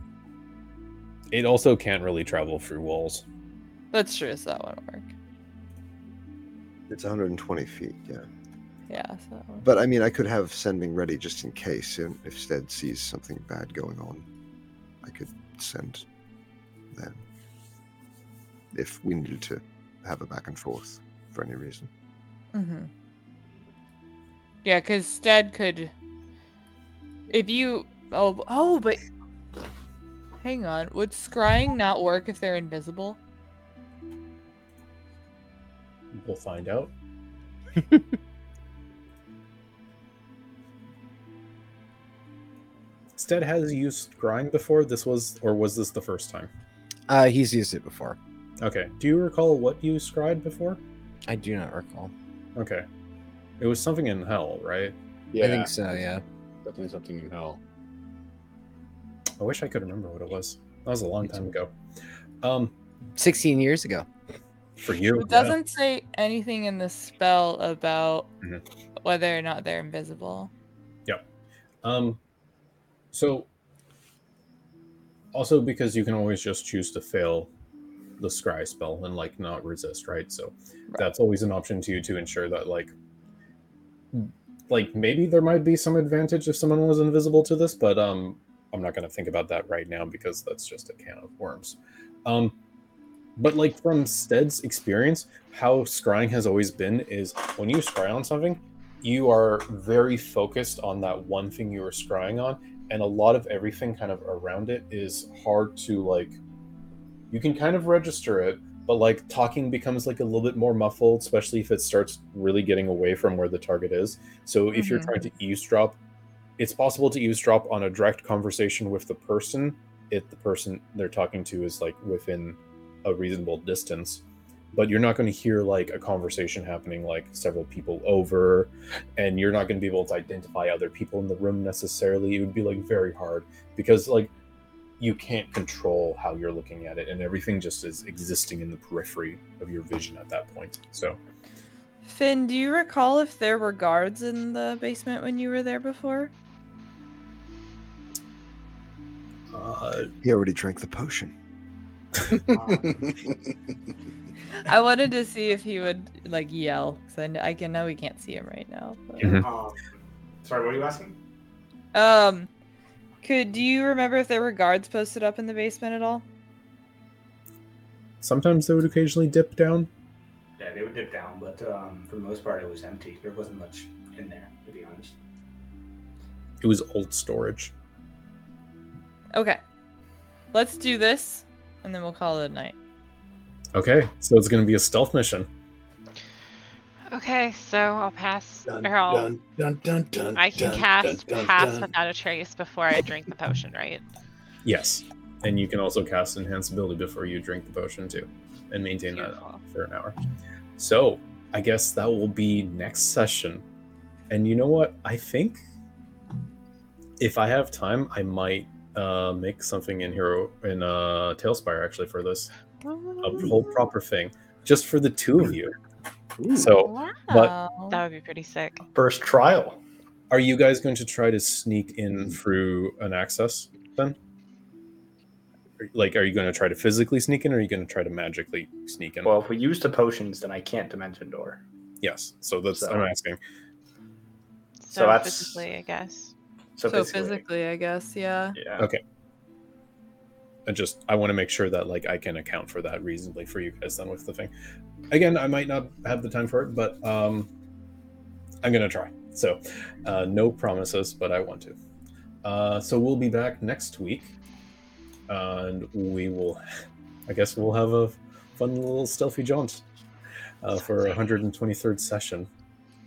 It also can't really travel through walls. That's true. So that won't work. It's 120 feet, yeah. Yeah. So But I mean, I could have sending ready just in case, and if Stead sees something bad going on, I could send then. If we needed to have a back and forth for any reason. Mm-hmm. Yeah, because Stead could. If you. Oh, oh, but. Hang on. Would scrying not work if they're invisible? We'll find out. Stead has used scrying before. This was, or was this the first time? Uh, he's used it before. Okay. Do you recall what you scryed before? I do not recall. Okay. It was something in hell, right? Yeah, I think so. Yeah. definitely something in hell. I wish I could remember what it was. That was a long time ago. Um, 16 years ago. for you, It doesn't say anything in the spell about Mhm. whether or not they're invisible. Yep. Um, so also because you can always just choose to fail the scry spell and like not resist, right? So Right. that's always an option to you to ensure that like like maybe there might be some advantage if someone was invisible to this, but um I'm not going to think about that right now because that's just a can of worms. Um, but like from Stead's experience, how scrying has always been is when you scry on something, you are very focused on that one thing you were scrying on, and a lot of everything kind of around it is hard to like. You can kind of register it, but like talking becomes like a little bit more muffled, especially if it starts really getting away from where the target is. So if you're Mhm. trying to eavesdrop, it's possible to eavesdrop on a direct conversation with the person if the person they're talking to is like within a reasonable distance but you're not going to hear like a conversation happening like several people over and you're not going to be able to identify other people in the room necessarily it would be like very hard because like you can't control how you're looking at it and everything just is existing in the periphery of your vision at that point so Finn, do you recall if there were guards in the basement when you were there before? uh, He already drank the potion. I wanted to see if he would like yell because I, kn- I can know we can't see him right now. but- Mhm. Um, sorry, what are you asking? Um, could do you remember if there were guards posted up in the basement at all? sometimes they would occasionally dip down Yeah, they would dip down, but um, for the most part, it was empty. There wasn't much in there, to be honest. it was old storage Okay, let's do this, and then we'll call it a night. Okay so it's going to be a stealth mission Okay, so I'll pass. Dun, or I'll, dun, dun, dun, dun, I can dun, cast dun, dun, Pass dun. Without a Trace before I drink the potion, right? Yes, and you can also cast enhance ability before you drink the potion too, and maintain that for an hour. So I guess that will be next session. And you know what? I think if I have time, I might uh, make something in hero in uh, TaleSpire actually for this a whole oh. proper thing, just for the two of you. Ooh. So, but Wow. That would be pretty sick. First trial. are you guys going to try to sneak in through an access then? Like, are you going to try to physically sneak in, or are you going to try to magically sneak in? Well, if we use the potions, then I can't dimension door. yes. So that's So- I'm asking. So, that's- physically, I guess. So, So physically, physically, I guess, yeah. yeah. Okay. I just I want to make sure that like I can account for that reasonably for you guys then with the thing. Again, I might not have the time for it, but um I'm gonna try. So uh no promises, but I want to. Uh so we'll be back next week. and we will I guess we'll have a fun little stealthy jaunt uh, for 123rd session.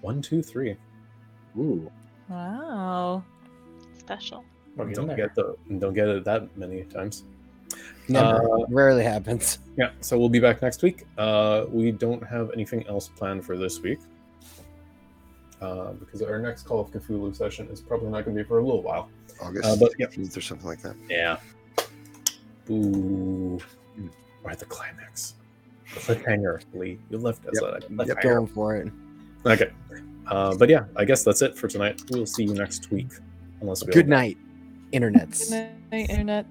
One, two, three. Ooh. Wow. Special. We're Don't get the don't get it that many times. Never. Uh, Rarely happens. Yeah, so we'll be back next week. Uh, we don't have anything else planned for this week uh, because our next Call of Cthulhu session is probably not going to be for a little while. August Uh, but yeah, or something like that. yeah. Boo! We're at the climax. Cliffhanger, Lee. You left us Yep. at Yep. Going for it. Okay. Uh, but yeah, I guess that's it for tonight. We'll see you next week. Unless we all Good night, internets. Good night, internet.